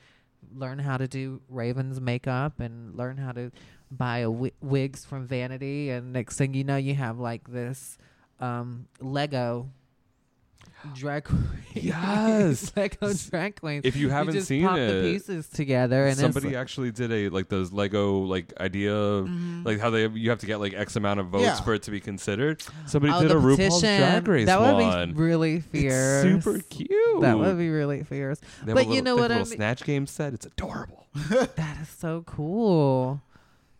D: learn how to do raven's makeup and learn how to buy a wi- wigs from Vanity, and next thing you know, you have like this um, Lego drag queen.
C: Yes. [LAUGHS]
D: Lego drag queen.
C: If you haven't
D: just
C: seen
D: pop
C: it,
D: the pieces together, and
C: somebody
D: it's,
C: actually did a like those Lego like idea,
D: Mm-hmm.
C: like how they you have to get like X amount of votes
B: Yeah.
C: for it to be considered. Somebody
D: oh,
C: did
D: the
C: a RuPaul's Drag Race
D: that would
C: one.
D: be really
C: It's
D: fierce.
C: super cute.
D: That would be really fierce.
C: They have
D: But
C: a
D: you know what
C: have a
D: I
C: little
D: mean?
C: snatch game set. It's adorable. [LAUGHS]
D: That is so cool.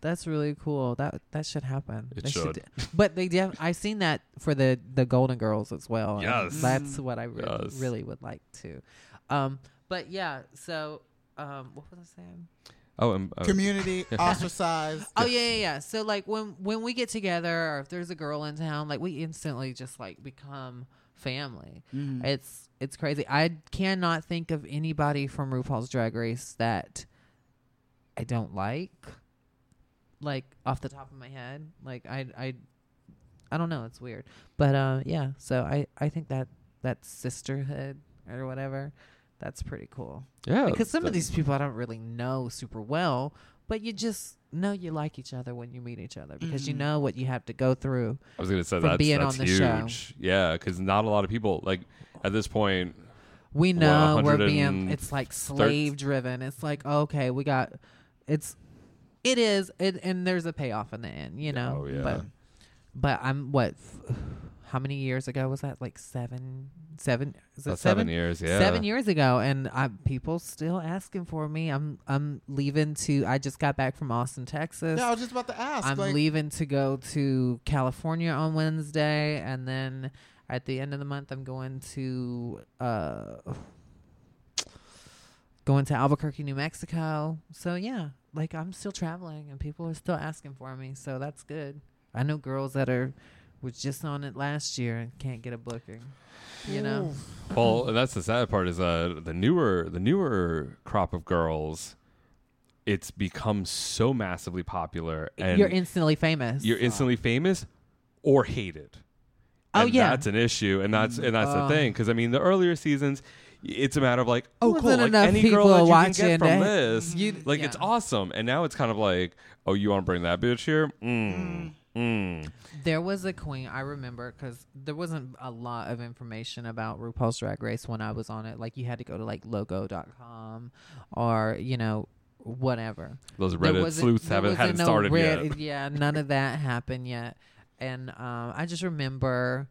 D: That's really cool. That that should happen.
C: It
D: They
C: should.
D: But they def- I seen that for the the Golden Girls as well.
C: Yes.
D: that's what I re-
C: Yes.
D: really would like to. Um, but yeah. So, um, what was I saying?
C: Oh, and uh,
B: Community [LAUGHS] ostracized.
D: Oh yeah, yeah, yeah. So like when when we get together, or if there's a girl in town, like we instantly just like become family.
B: Mhm.
D: It's it's crazy. I cannot think of anybody from RuPaul's Drag Race that I don't like. Like off the top of my head, like I I I don't know. It's weird, but uh, yeah. So I I think that that sisterhood or whatever, that's pretty cool.
C: yeah,
D: Because some of these people I don't really know super well, but you just know you like each other when you meet each other because you
B: Mhm.
D: know what you have to go through.
C: I was gonna say that's,
D: being
C: that's
D: on the show.
C: huge. Yeah, because not a lot of people like at this point.
D: We know we're being it's like slave driven. It's like okay, we got it's it is it and there's a payoff in the end, you know.
C: Oh, yeah.
D: But but I'm what f- [SIGHS] how many years ago was that? Like seven seven is it
C: About seven years, yeah.
D: Seven years ago and I people still asking for me. I'm I'm leaving to I just got back from Austin, Texas.
B: Yeah, I was just about to ask.
D: I'm
B: like,
D: leaving to go to California on Wednesday, and then at the end of the month, I'm going to uh, [SIGHS] going to Albuquerque, New Mexico. So yeah, like I'm still traveling, and people are still asking for me. So that's good. I know girls that are was just on it last year and can't get a booking. You know,
C: Well, and that's the sad part is uh the newer the newer crop of girls. It's become so massively popular, and
D: you're instantly famous.
C: you're instantly famous or hated.
D: Oh,
C: And
D: yeah.
C: that's an issue, and that's and that's the
D: Oh.
C: thing. Because I mean, the earlier seasons, y- it's a matter of like, oh, cool,
D: Wasn't
C: like
D: enough
C: any girl that you can
D: watching
C: get from
D: it.
C: this,
D: You-
C: like it's awesome. And now it's kind of like, oh, you want to bring that bitch here? Mm. Mm.
D: There was a queen I remember because there wasn't a lot of information about RuPaul's Drag Race when I was on it. Like you had to go to like logo.com or you know whatever.
C: Those
D: There
C: Reddit
D: wasn't-
C: sleuths haven't
D: wasn't
C: hadn't
D: no
C: started
D: Red-
C: yet.
D: Yeah, none of that happened yet. And um, I just remember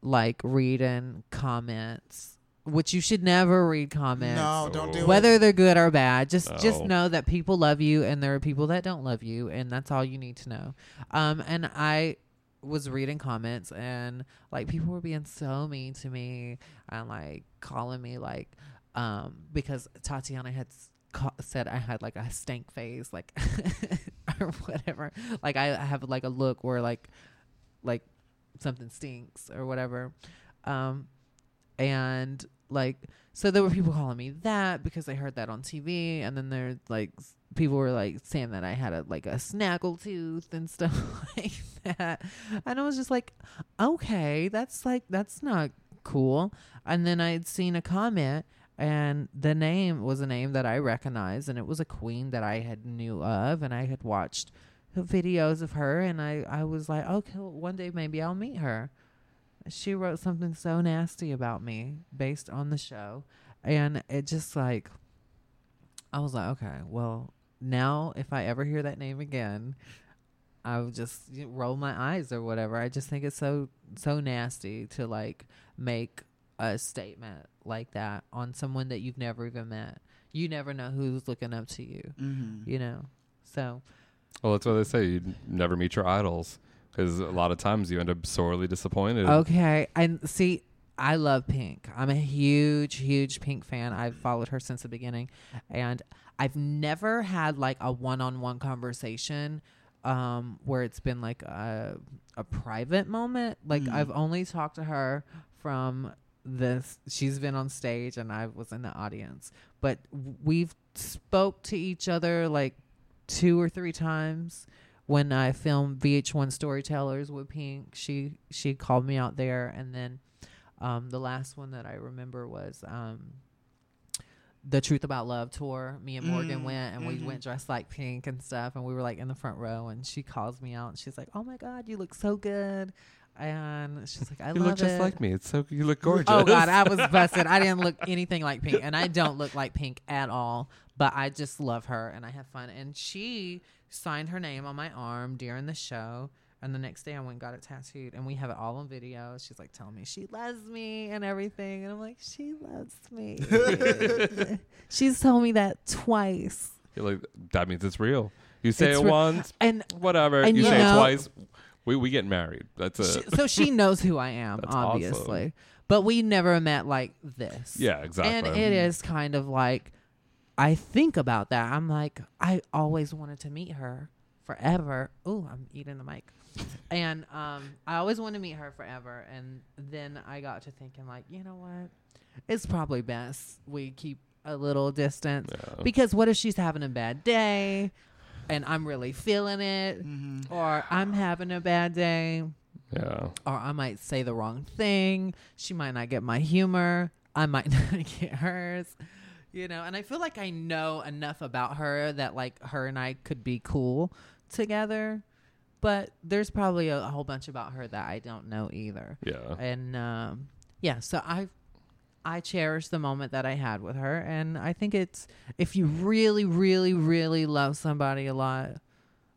D: like reading comments, which you should never read comments.
B: No, don't do
D: whether
B: it.
D: they're good or bad just just know that people love you and there are people that don't love you and that's all you need to know. Um and i was reading comments and like people were being so mean to me and like calling me like um because tatianna had ca- said i had like a stank face like [LAUGHS] or whatever. Like I, I have like a look where like like something stinks or whatever. Um and like so there were people calling me that because I heard that on TV and then there like people were like saying that I had a like a snaggle tooth and [LAUGHS] stuff like that. And I was just like okay that's like that's not cool. And then I'd seen a comment and the name was a name that I recognized and it was a queen that I had knew of and I had watched videos of her and I I was like okay well, one day maybe I'll meet her she wrote something so nasty about me based on the show and it just like i was like okay well now if i ever hear that name again i would just roll my eyes or whatever i just think it's so so nasty to like make a statement like that on someone that you've never even met you never know who's looking up to you
B: Mm-hmm.
D: you know so
C: Well, that's what they say. You never meet your idols because a lot of times you end up sorely disappointed.
D: Okay, and see, I love Pink. I'm a huge, huge Pink fan. I've followed her since the beginning, and I've never had like a one-on-one conversation um, where it's been like a a private moment. Like
B: Mm.
D: I've only talked to her from this. She's been on stage, and I was in the audience, but we've spoke to each other like two or three times when I filmed VH1 Storytellers with Pink. She she called me out there, and then um, the last one that I remember was um, the Truth About Love tour. Me and Morgan
B: Mm,
D: went, and we
B: mhm.
D: went dressed like pink and stuff, and we were like in the front row. And she calls me out, and she's like, "Oh my God, you look so good." And she's like, "I
C: You
D: love
C: look just
D: it."
C: like me. It's so you look gorgeous.
D: Oh God, I was [LAUGHS] busted. I didn't look anything like Pink, and I don't look like Pink at all. But I just love her, and I have fun. And she signed her name on my arm during the show. And the next day, I went and got it tattooed, and we have it all on video. She's like telling me she loves me and everything, and I'm like, she loves me. [LAUGHS] She's told me that twice.
C: You're like that means it's real. You say
D: It's
C: it
D: re-
C: once,
D: and
C: whatever.
D: and
C: you,
D: you
C: say
D: know-
C: it twice. We we get married. That's
D: She,
C: it.
D: so she [LAUGHS] knows who I am,
C: That's
D: obviously.
C: awesome.
D: But we never met like this.
C: Yeah, exactly.
D: And it is kind of like I think about that. I'm like, I always wanted to meet her forever. Oh, I'm eating the mic. and um, I always wanted to meet her forever. And then I got to thinking, like, you know what? It's probably best we keep a little distance
C: Yeah.
D: because what if she's having a bad day and I'm really feeling it, or I'm having a bad day,
C: yeah.
D: or I might say the wrong thing. She might not get my humor. I might [LAUGHS] not get hers. You know, and I feel like I know enough about her that like her and I could be cool together. But there's probably a, a whole bunch about her that I don't know either.
C: Yeah.
D: And um, yeah, so I I cherish the moment that I had with her and I think it's if you really really really love somebody a lot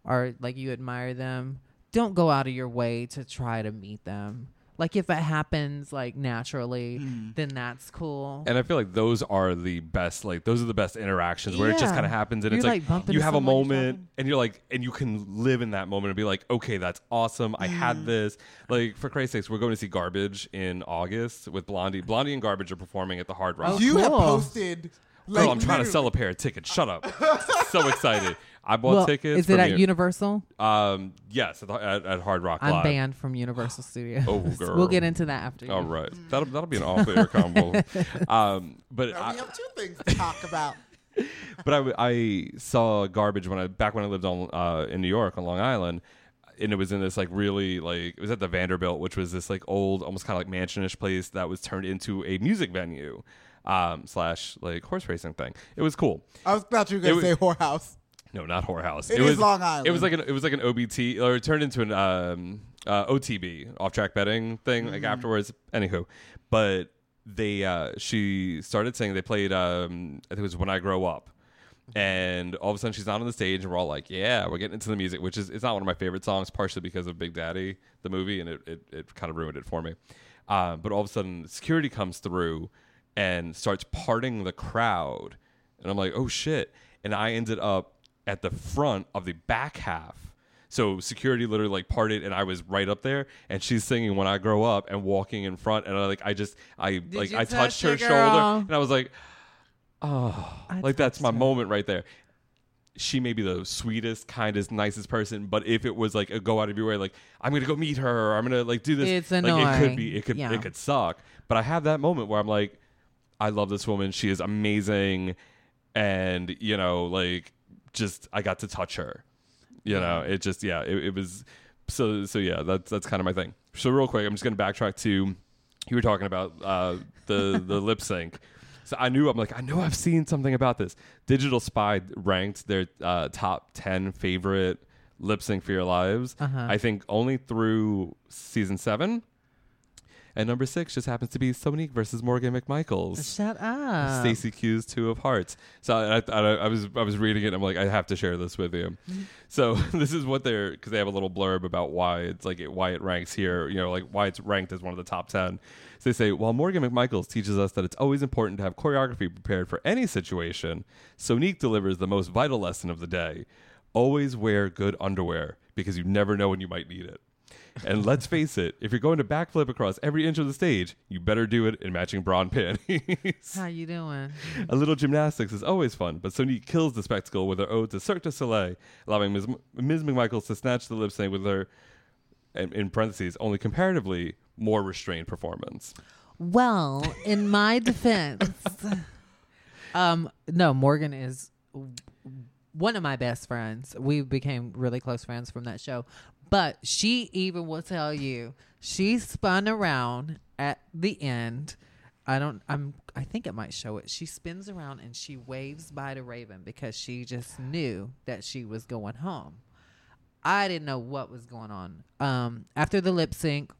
D: or like you admire them, don't go out of your way to try to meet them. Like if it happens like naturally, mm. then that's cool.
C: And I feel like those are the best, like those are the best interactions where it just kind of happens, and
D: You're,
C: it's
D: like,
C: like, you have a
D: someone, you're
C: moment, and you're like, and you can live in that moment and be like, okay, that's awesome. I had this. Like for Christ's sakes, we're going to see Garbage in August with Blondie. Blondie and Garbage are performing at the Hard Rock.
D: Oh,
B: you have oh,
D: cool.
B: posted. Like,
C: Girl, I'm trying to sell a pair of tickets. Shut up. [LAUGHS] so excited. I bought
D: well,
C: tickets.
D: is it at
C: me-
D: Universal?
C: Um, yes, at, the- at, at Hard Rock
D: I'm
C: Live.
D: banned from Universal [SIGHS] Studios.
C: Oh, girl. [LAUGHS]
D: We'll get into that after. you.
C: All right, that'll that'll be an off-air combo. [LAUGHS] Um, but
B: Now
C: I,
B: we have two things to talk about. [LAUGHS]
C: but I, w- I saw garbage when I back when I lived on uh, in New York on Long Island, and it was in this like really like it was at the Vanderbilt, which was this like old, almost kind of like mansionish place that was turned into a music venue, um, slash like horse racing thing. It was cool.
B: I was thought you were gonna
C: It
B: say
C: was-
B: whorehouse. [LAUGHS]
C: No, not whorehouse.
B: It
C: it
B: is
C: was
B: Long Island.
C: It was like an it was like an OBT or it turned into an um, uh, OTB off track betting thing like
B: Mm-hmm.
C: afterwards. Anywho, but they uh, she started saying they played um, I think it was when I grow up. And all of a sudden, she's not on the stage, and we're all like, "Yeah, we're getting into the music," which is it's not one of my favorite songs, partially because of Big Daddy, the movie, and it it, it kind of ruined it for me. Um, but all of a sudden, security comes through and starts parting the crowd, and I'm like, "Oh shit!" And I ended up at the front of the back half. So security literally like parted, and I was right up there. And she's singing "When I Grow Up" and walking in front, and I like I just I like I
D: touch
C: touched her
D: the
C: shoulder, and I was like, oh,
D: I
C: like that's my
D: her.
C: moment right there. She may be the sweetest, kindest, nicest person, but if it was like a go out of your way, like I'm gonna go meet her, or I'm gonna like do this,
D: It's
C: like it could be, it could,
D: Yeah.
C: it could suck. But I have that moment where I'm like, I love this woman. She is amazing, and you know, like just I got to touch her. You know, it just yeah, it, it was so so yeah. That's that's kind of my thing. So real quick, I'm just gonna backtrack to you were talking about uh, the the [LAUGHS] lip sync. So I knew I'm like I know I've seen something about this. Digital Spy ranked their uh, top ten favorite lip sync for your lives.
D: Uh-huh.
C: I think only through season seven. And number six just happens to be Sonique versus Morgan McMichaels.
D: Shut up.
C: Stacey Q's Two of Hearts. So I, I, I was I was reading it. and I'm like I have to share this with you. Mm-hmm. So [LAUGHS] this is what they're because they have a little blurb about why it's like it, why it ranks here. You know, like why it's ranked as one of the top ten. So they say while Morgan McMichaels teaches us that it's always important to have choreography prepared for any situation, Sonique delivers the most vital lesson of the day: always wear good underwear because you never know when you might need it. And let's face it, if you're going to backflip across every inch of the stage, you better do it in matching bra and panties.
D: How you doing?
C: A little gymnastics is always fun, but Sonique kills the spectacle with her ode to Cirque du Soleil, allowing Ms. M- Ms. McMichaels to snatch the lip sync with her, in, in parentheses, only comparatively more restrained performance.
D: Well, in my defense, um, no, Morgan is one of my best friends. We became really close friends from that show. But she even will tell you she spun around at the end I don't. I'm. I think it might show it. She spins around and she waves by to Raven because she just knew that she was going home. I didn't know what was going on. Um, after the lip sync,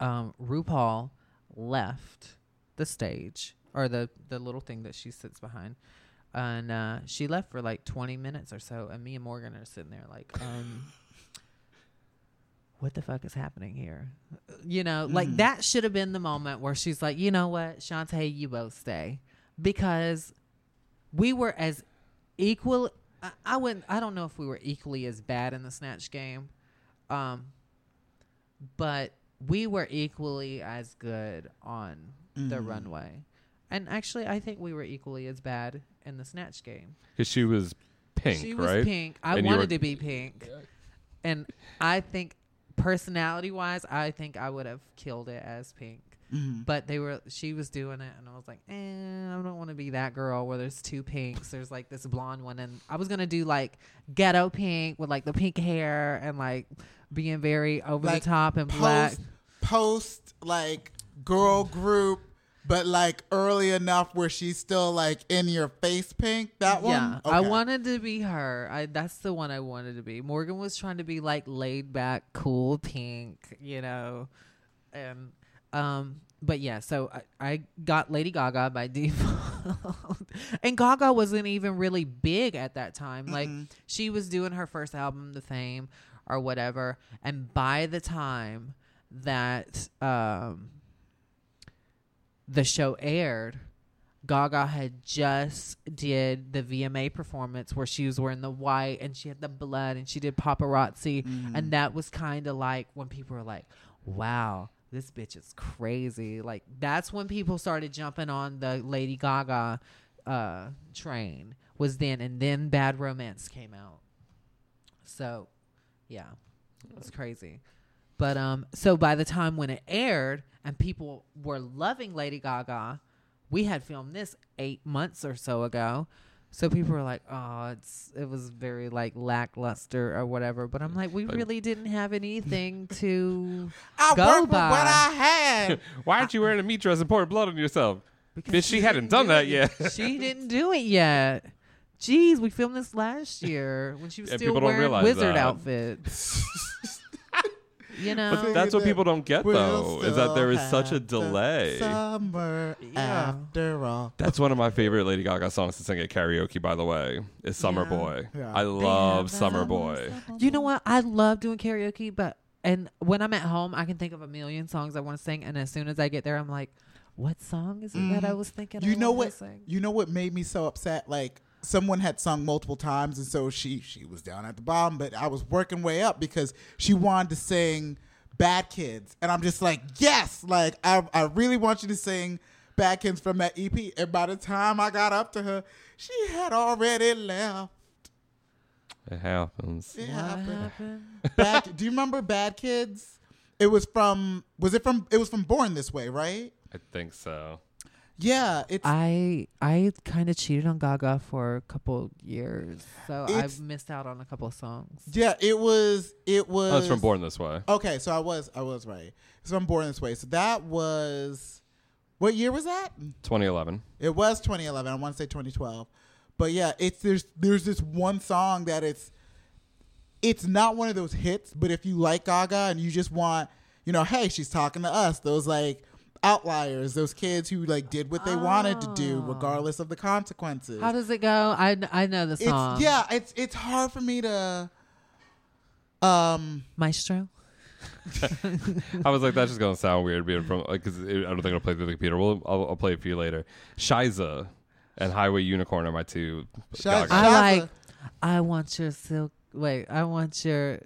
D: um, RuPaul left the stage or the the little thing that she sits behind, and uh, she left for like 20 minutes or so. And me and Morgan are sitting there like, um, [LAUGHS] what the fuck is happening here? You know, like
B: Mhm.
D: that should have been the moment where she's like, you know what, Shantay, you both stay because we were as equal. I, I wouldn't. I don't know if we were equally as bad in the snatch game, um, but we were equally as good on the
B: Mhm.
D: runway. And actually, I think we were equally as bad in the snatch game.
C: Because she was pink,
D: She
C: right?
D: was pink. I
C: And
D: wanted
C: were-
D: to be pink, and I think personality wise, I think I would have killed it as pink.
B: Mhm.
D: But they were. She was doing it, and I was like, eh, I don't want to be that girl where there's two pinks. There's like this blonde one, and I was gonna do like ghetto pink with like the pink hair and like being very over
B: Like,
D: the top and
B: post,
D: black.
B: post like girl group, but like early enough where she's still like in your face pink. That one.
D: Yeah, I wanted to be her. I that's the one I wanted to be. Morgan was trying to be like laid back, cool pink, you know, and um, but yeah. So I, I got Lady Gaga by [LAUGHS] default, and Gaga wasn't even really big at that time. Like she was doing her first album, The Fame, or whatever, and by the time that um the show aired, Gaga had just did the VMA performance where she was wearing the white and she had the blood and she did paparazzi
B: Mhm.
D: and that was kind of like when people were like, "Wow, this bitch is crazy." Like that's when people started jumping on the Lady Gaga uh train was then and then Bad Romance came out. So, yeah. It was crazy. But um so by the time when it aired and people were loving Lady Gaga, we had filmed this 8 months or so ago. So people were like, "Oh, it's it was very like lackluster or whatever." But I'm like, we really didn't have anything [LAUGHS] to
B: I
D: go by.
B: what I had. [LAUGHS]
C: Why aren't you wearing a meat dress and pouring blood on yourself? Because she hadn't done that yet. [LAUGHS]
D: she didn't do it yet. Jeez, we filmed this last year when she was
C: And
D: still wearing wizard
C: that.
D: outfits. You know,
C: But that's what people don't get
B: We'll
C: though, is that there is such a delay.
B: Summer after all.
C: That's one of my favorite Lady Gaga songs to sing at karaoke, by the way, is Summer
D: Yeah.
C: Boy.
B: Yeah.
C: I love Summer Boy.
D: You know what? I love doing karaoke, but and when I'm at home, I can think of a million songs I want to sing, and as soon as I get there, I'm like, "What song is it that I
B: Mhm.
D: was thinking?"
B: You
D: I
B: know what?
D: sing?
B: You know what made me so upset? Like someone had sung multiple times, and so she she was down at the bottom, but I was working way up because she wanted to sing "Bad Kids," and I'm just like, yes, like I I really want you to sing "Bad Kids" from that EP. And by the time I got up to her, she had already left.
C: It happens.
B: It happened.
D: happened?
B: Bad, do you remember Bad Kids? It was from was it from it was from Born This Way, right?
C: I think so.
B: Yeah, it's
D: I I kind of cheated on Gaga for a couple years, so I've missed out on a couple of songs.
B: yeah, it was it was
C: Oh, it's from Born This Way.
B: Okay, so I was I was right. So I'm born this way. So that was what year was that?
C: 2011.
B: It was 2011. I want to say 2012. But yeah, it's there's there's this one song that it's it's not one of those hits, but if you like Gaga and you just want, you know, hey, she's talking to us, those like outliers, those kids who like did what they wanted to do regardless of the consequences.
D: How does it go? I, I know the song.
B: it's yeah, it's it's hard for me to um
D: Maestro. [LAUGHS]
C: I was like, that's just gonna sound weird being from because I don't think it'll play through the computer. We'll I'll, I'll play it for you later. Scheiße and Highway Unicorn are my two. Scheiße-
D: I
B: Shazza.
D: like. I want your silk. Wait, I want your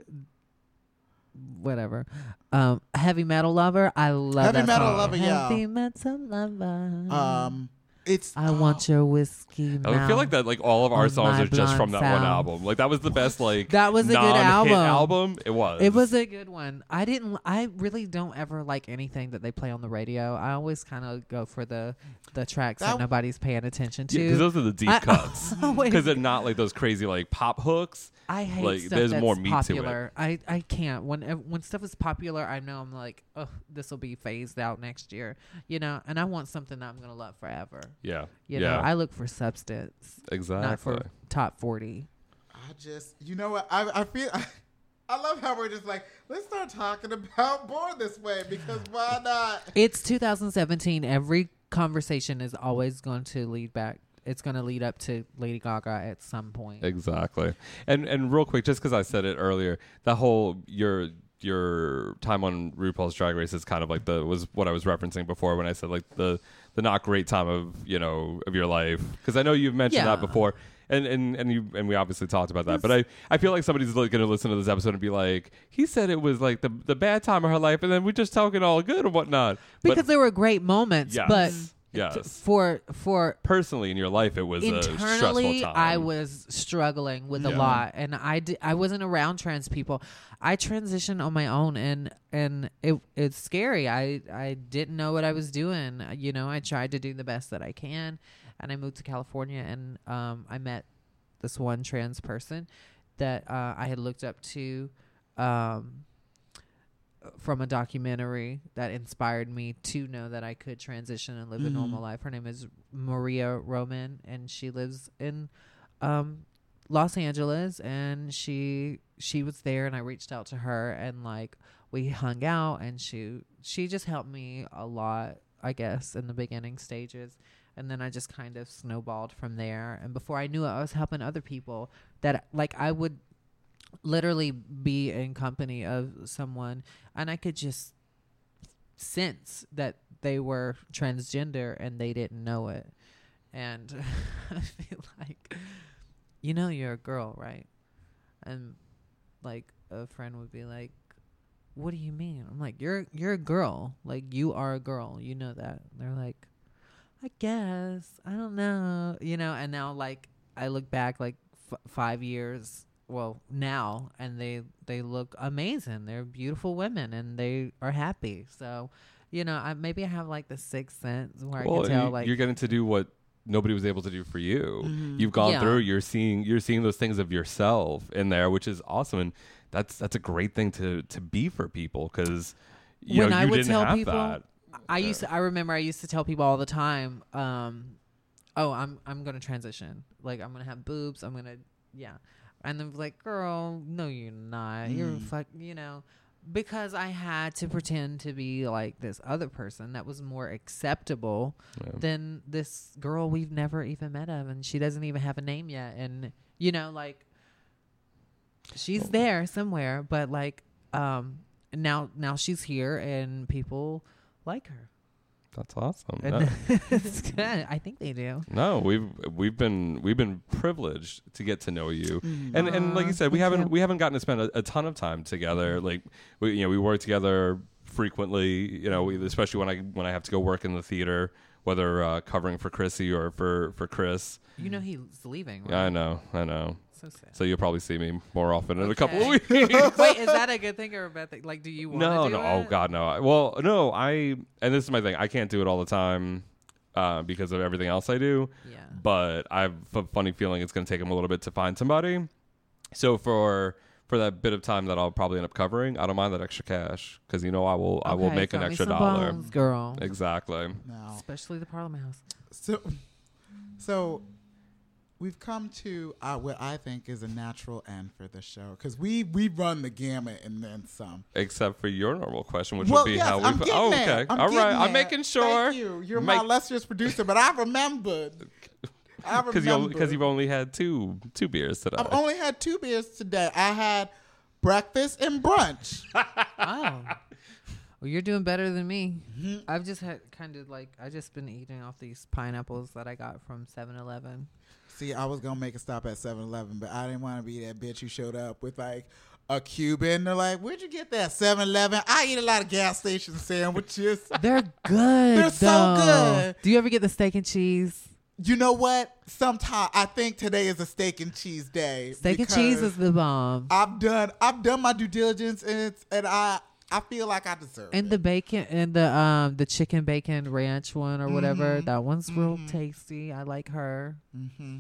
D: whatever. Um, heavy metal lover. I love
B: Heavy
D: that
B: Metal
D: song.
B: Lover, yeah.
D: Heavy metal lover.
B: um it's
D: I want [GASPS] your whiskey.
C: I feel like that like all of our songs are just from
D: blonde
C: that one album. Like that was the best like
D: That was a good album.
C: album. It was.
D: It was a good one. I didn't. I really don't ever like anything that they play on the radio. I always kind of go for the the tracks that,
B: That-
D: nobody's paying attention to.
C: because those are the deep
D: I- [LAUGHS]
C: cuts.
D: always-
C: Because they're not like those crazy like pop hooks.
D: I hate
C: like
D: stuff
C: there's
D: that's
C: more meat
D: popular. I I can't when when stuff is popular. I know I'm like, oh, this will be phased out next year, you know. And I want something that I'm gonna love forever.
C: Yeah.
D: You
C: yeah.
D: know, I look for substance,
C: exactly.
D: not for top forty.
B: I just, you know what? I, I feel. [LAUGHS] I, love how we're just like, let's start talking about Born This Way because why [LAUGHS] not?
D: It's 2017. Every conversation is always going to lead back. It's going to lead up to Lady Gaga at some point.
C: Exactly. And and real quick, just because I said it earlier, that whole your your time on RuPaul's Drag Race is kind of like the was what I was referencing before when I said like the the not great time of you know of your life because I know you've mentioned
D: Yeah.
C: that before. And, and and you and we obviously talked about that, but I, I feel like somebody's like, going to listen to this episode and be like, he said it was like the the bad time of her life, and then we're just talking all good or whatnot.
D: because
C: but,
D: there were great moments,
C: Yes.
D: but mm.
C: Yes.
D: t- for for
C: personally in your life, it was a stressful
D: internally
C: time.
D: i was struggling with a lot and i i wasn't around trans people i transitioned on my own and and it it's scary i i didn't know what i was doing you know i tried to do the best that i can and i moved to california and um i met this one trans person that uh, i had looked up to um from a documentary that inspired me to know that I could transition and live a normal
B: Mhm.
D: life. Her name is Maria Roman, and she lives in um, Los Angeles. And she she was there, and I reached out to her, and like we hung out, and she she just helped me a lot, I guess, in the beginning stages. And then I just kind of snowballed from there. And before I knew it, I was helping other people that like I would literally be in company of someone and I could just sense that they were transgender and they didn't know it. And [LAUGHS] I feel like you know you're a girl, right? And like a friend would be like, "What do you mean?" I'm like, "You're you're a girl. Like you are a girl. You know that." And they're like, "I guess. I don't know." You know, and now like I look back like f- 5 years well now and they they look amazing they're beautiful women and they are happy so you know I, maybe i have like the sixth sense where i can tell
C: you-
D: like
C: you're getting to do what nobody was able to do for you.
D: Mhm.
C: You've gone
D: Yeah.
C: through. You're seeing. You're seeing those things of yourself in there, which is awesome, and that's that's a great thing to to be for people because you
D: when
C: know
D: I
C: you
D: would
C: didn't
D: tell
C: have
D: people,
C: that.
D: I used to. I remember I used to tell people all the time, um, "Oh, I'm I'm gonna transition. Like I'm gonna have boobs. I'm gonna yeah." And then like, "Girl, no, you're not. You're
B: Mm.
D: fuck. You know." Because I had to pretend to be like this other person that was more acceptable
C: Yeah.
D: than this girl we've never even met of, and she doesn't even have a name yet. And you know, like she's there somewhere, but like um now now she's here and people like her.
C: That's awesome.
D: And
C: No. [LAUGHS]
D: good. I think they do.
C: No, we've we've been we've been privileged to get to know you,
D: Mm.
C: and and like you said, we
D: thank
C: haven't
D: you.
C: we haven't gotten to spend a, a ton of time together. Like we you know we work together frequently. You know, we, especially when I when I have to go work in the theater, whether uh, covering for Chrissy or for for Chris.
D: You know he's leaving.
C: Yeah, I know, I know.
D: So sad.
C: So you'll probably see me more often in a couple of weeks. [LAUGHS]
D: Wait, is that a [LAUGHS] good thing or a bad thing? Like, do you want
C: no,
D: to do
C: no.
D: it?
C: Oh God, no. I- Well, no. I and this is my thing. I can't do it all the time uh, because of everything else I do.
D: Yeah.
C: But I have a funny feeling it's going to take them a little bit to find somebody. So for for that bit of time that I'll probably end up covering, I don't mind that extra cash because you know I will I will make an extra
D: some
C: dollar.
D: bones, girl.
C: Exactly.
B: Now,
D: Especially the Parliament House.
B: so, so we've come to uh, what I think is a natural end for the show because we we run the gamut and then some.
C: Except for your normal question, which
B: well,
C: would be
B: yes,
C: how we.
B: I'm
C: oh,
B: there.
C: okay.
B: I'm
C: All
B: getting.
C: I'm making sure.
B: Thank you. You're
C: Make-
B: my illustrious producer, but I remembered. [LAUGHS] I
C: Because you
B: remember.
C: because you've only had two two beers today.
B: I've only had two beers today. I had breakfast and brunch. [LAUGHS]
D: Oh. Well, you're doing better than me.
B: Mm-hmm.
D: I've just had kind of like I just been eating off these pineapples that I got from 7-Eleven.
B: See, I was gonna make a stop at 7-Eleven, but I didn't want to be that bitch who showed up with like a Cuban. They're like, "Where'd you get that 7-Eleven?" I eat a lot of gas station sandwiches. [LAUGHS]
D: They're good.
B: They're so
D: though.
B: good.
D: Do you ever get the steak and cheese?
B: You know what? Sometime I think today is a steak and cheese day.
D: Steak and cheese is the bomb.
B: I've done. I've done my due diligence, and it's and I I feel like I deserve. It.
D: And the bacon and the um the chicken bacon ranch one or whatever.
B: Mhm.
D: That one's real
B: Mhm.
D: tasty. I like her.
B: Mm-hmm.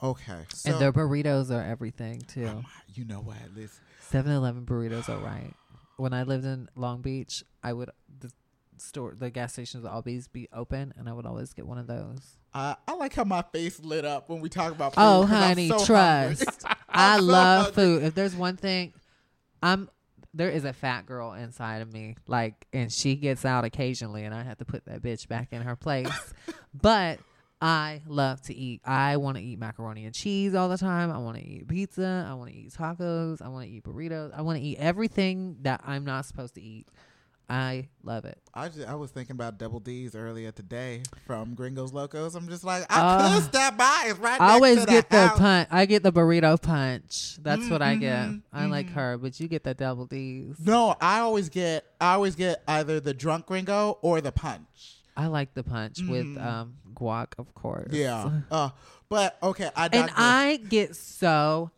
B: Okay, so
D: and their burritos are everything too.
B: you know what? Listen,
D: 7-Eleven burritos are right. When I lived in Long Beach, I would the store the gas stations would always be open, and I would always get one of those.
B: I, I like how my face lit up when we talk about. Food
D: Oh, honey,
B: so
D: trust. [LAUGHS] I
B: so
D: love
B: hungry.
D: food. If there's one thing, I'm there is a fat girl inside of me, like, and she gets out occasionally, and I have to put that bitch back in her place. [LAUGHS] but I love to eat. I want to eat macaroni and cheese all the time. I want to eat pizza. I want to eat tacos. I want to eat burritos. I want to eat everything that I'm not supposed to eat. I love it.
B: I just, I was thinking about double D's earlier today from Gringos Locos. I'm just like I
D: Uh,
B: could stop by. It's right.
D: I always get the
B: house.
D: punch. I get the burrito punch. That's what I get.
B: Mhm,
D: I like her, but you get the double D's.
B: No, I always get I always get either the drunk Gringo or the punch.
D: I like the punch with
B: Mhm.
D: um, guac, of course.
B: Yeah. [LAUGHS] Uh, but okay, I
D: and. I get so,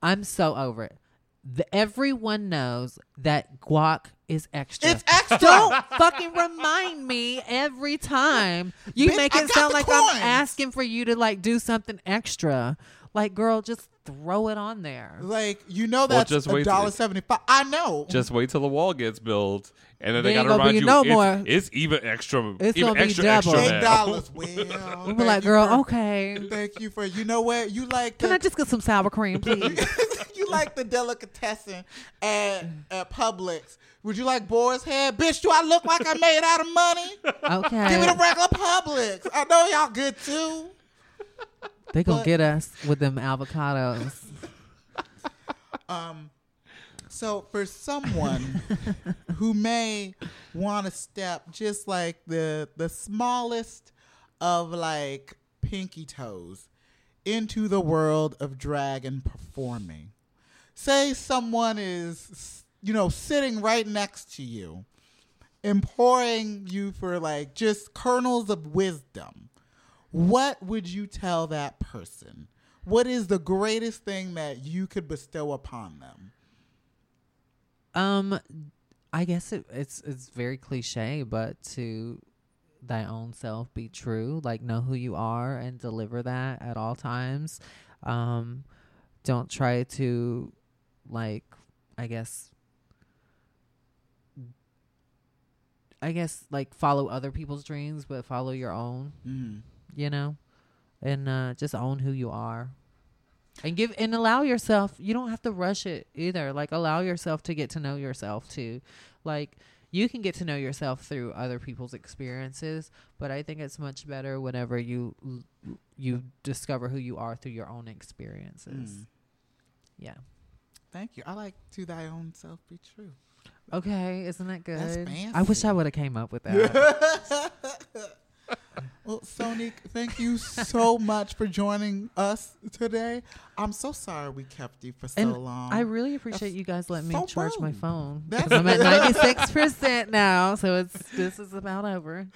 D: I'm so over it. The, everyone knows that guac is extra.
B: It's extra.
D: Don't fucking remind me every time. You
B: Bitch,
D: make it
B: got
D: sound like
B: coins.
D: I'm asking for you to like do something extra. Like, girl, just throw it on there.
B: like you know
C: Well,
B: that's
C: just
B: a
C: wait
B: dollar seventy five. I know.
C: Just wait till the wall gets built, and then
D: There
C: they gotta remind you
D: no
C: it's,
D: more.
C: it's even extra.
D: It's
C: even
D: gonna be
C: extra,
D: double.
C: extra
B: dollars, [LAUGHS] Will.
D: We'll be like, girl,
B: for-
D: okay.
B: Thank you for you know what you like.
D: Can
B: the-
D: I just get some sour cream, [LAUGHS] please?
B: Like the delicatessen at at Publix. Would you like boar's head? Bitch, do I look like I made out of money?
D: Okay.
B: Give me the regular Publix. I know y'all good too.
D: They gonna
B: But-
D: get us with them avocados.
B: Um, so for someone who may want to step just like the the smallest of like pinky toes into the world of drag and performing, say someone is you know sitting right next to you, imploring you for like just kernels of wisdom. What would you tell that person? What is the greatest thing that you could bestow upon them?
D: Um, I guess it, it's it's very cliche, but to thy own self be true. Like know who you are and deliver that at all times. Um, don't try to like I guess I guess like follow other people's dreams, but follow your own.
B: Mm.
D: You know, and uh, just own who you are. And give and allow yourself. You don't have to rush it either. Like allow yourself to get to know yourself too. Like you can get to know yourself through other people's experiences, but I think it's much better whenever you you discover who you are through your own experiences.
B: Mm.
D: Yeah.
B: Thank you. I like to thy own self be true.
D: Okay, isn't that good?
B: That's fancy.
D: I wish I would have came up with that. [LAUGHS]
B: well, Sonique, thank you so [LAUGHS] much for joining us today. I'm so sorry we kept you for so
D: and
B: long.
D: I really appreciate you guys letting me
B: so
D: charge my phone. I'm at [LAUGHS] ninety six percent now, so it's this is about over.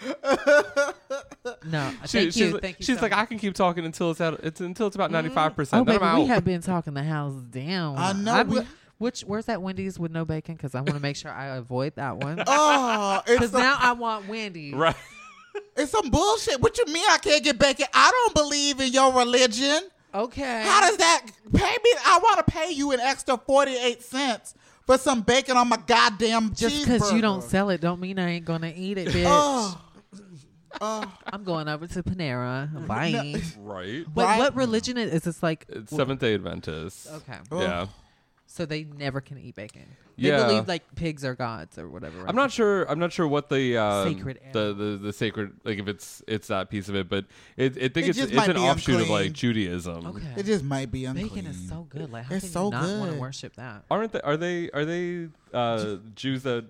D: No,
C: She-
D: thank
C: she's
D: you,
C: like,
D: thank you.
C: she's
D: so
C: like,
D: much.
C: I can keep talking until it's at it's until it's about mm-hmm. ninety five
D: oh,
C: percent. Then I'm
D: we
C: out.
D: have been talking the house down.
B: I know,
D: I'm-
B: we-
D: which where's that Wendy's with no bacon? Because I want to make sure I avoid that one. [LAUGHS]
B: Oh, it's
D: because
B: some,
D: now I want Wendy's.
C: right. [LAUGHS]
B: it's some bullshit. What you mean I can't get bacon? I don't believe in your religion.
D: Okay.
B: How does that pay me? I want to pay you an extra 48 cents for some bacon on my goddamn
D: Just
B: because
D: you don't sell it, don't mean I ain't gonna eat it, bitch.
B: Oh. Oh.
D: I'm going over to Panera. Bye.
C: Right.
D: Wait,
B: Right.
D: what religion is, is this? Like
C: It's Seventh Day Adventist.
D: Okay.
C: Yeah.
D: So they never can eat bacon. They
C: Yeah.
D: believe like pigs are gods or whatever. right?
C: I'm not sure. I'm not sure what the um,
D: Sacred
C: the, the the sacred like if it's it's that piece of it, but it, I think
B: It
C: it's
B: just
C: it's
B: might
C: an
B: be
C: offshoot of like. Judaism.
D: Okay.
B: It just might be unclean.
D: Bacon is so good. Like how
B: It's
D: can
B: so
D: you not want to
B: good.
D: worship that?
C: Aren't they? Are they? Are they uh, Jews that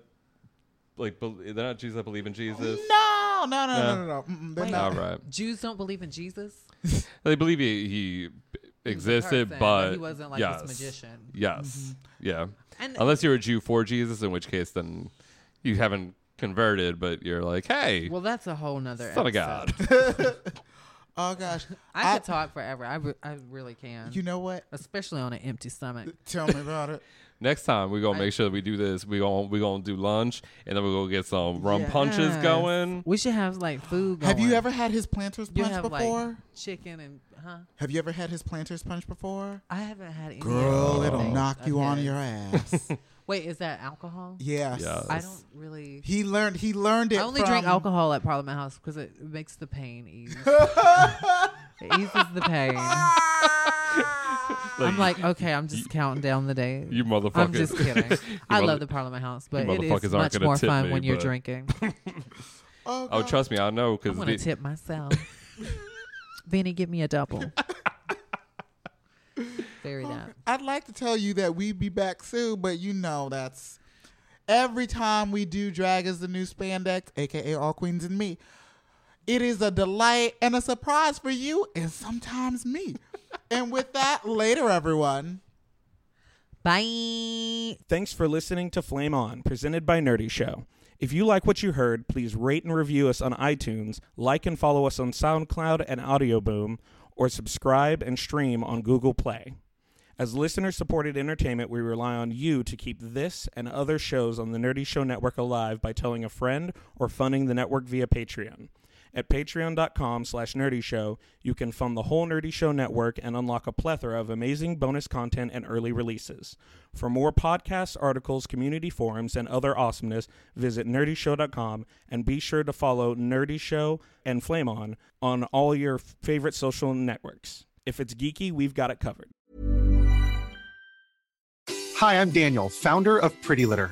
C: like? bel they're not Jews that believe in Jesus.
B: No, no, no,
C: No.
B: no, no, no. Mm-mm, they're
D: Wait.
B: not.
C: All right.
D: Jews don't believe in Jesus. [LAUGHS]
C: They believe he, he existed,
D: person,
C: but,
D: but he wasn't like
C: yes.
D: this magician.
C: Yes. Mm-hmm. Yeah.
D: And-
C: Unless you're a Jew for Jesus, in which case then you haven't converted, but you're like, hey,
D: Well, that's a whole nother.
C: son of
D: episode.
C: God. [LAUGHS] [LAUGHS]
B: Oh gosh,
D: I,
B: I-
D: could talk forever. I, re- I really can.
B: You know what?
D: especially on an empty stomach.
B: Tell me about it.
C: Next time we're gonna make sure that we do this. We gonna we gonna do lunch and then we're gonna get some rum punches going.
D: We should have like food.
B: Have you ever had his planters
D: You
B: punch
D: have
B: before?
D: like chicken and huh?
B: Have you ever had his planters punch before?
D: I haven't had any.
B: Girl,
D: of
B: it'll
D: those
B: knock you on
D: of
B: your ass. [LAUGHS]
D: Wait, is that alcohol?
B: yes.
C: Yes.
D: I don't really.
B: He learned. He learned it.
D: I only drink
B: from-
D: alcohol at Parliament House because it makes the pain ease. [LAUGHS] it eases the pain. [LAUGHS] [LAUGHS] I'm like, okay, I'm just counting down the days.
C: You motherfuckers.
D: I'm just kidding. [LAUGHS] I
C: mother-
D: love the Parliament House, but it
C: motherfuckers
D: is
C: aren't
D: much
C: gonna
D: more
C: tip
D: fun
C: me,
D: when you're
C: but-
D: drinking. [LAUGHS]
B: Oh,
C: Oh,
B: God.
C: trust me, I know because
D: I'm
C: because
D: gonna tip myself. Vinny, give me a double. Bury oh, that.
B: I'd like to tell you that we'd be back soon, but you know that's every time we do drag as the new spandex, aka All Queens and Me. It is a delight and a surprise for you and sometimes me. And with that, later everyone.
D: Bye.
F: Thanks for listening to Flame On, presented by Nerdy Show. If you like what you heard, please rate and review us on iTunes, like and follow us on SoundCloud and Audio Boom, or subscribe and stream on Google Play. As listener supported entertainment, we rely on you to keep this and other shows on the Nerdy Show Network alive by telling a friend or funding the network via Patreon. At patreon.com slash nerdy show, you can fund the whole Nerdy Show network and unlock a plethora of amazing bonus content and early releases. For more podcasts, articles, community forums, and other awesomeness, visit nerdyshow.com and be sure to follow Nerdy Show and Flame On on all your favorite social networks. If it's geeky, we've got it covered.
G: Hi, I'm Daniel, founder of Pretty Litter.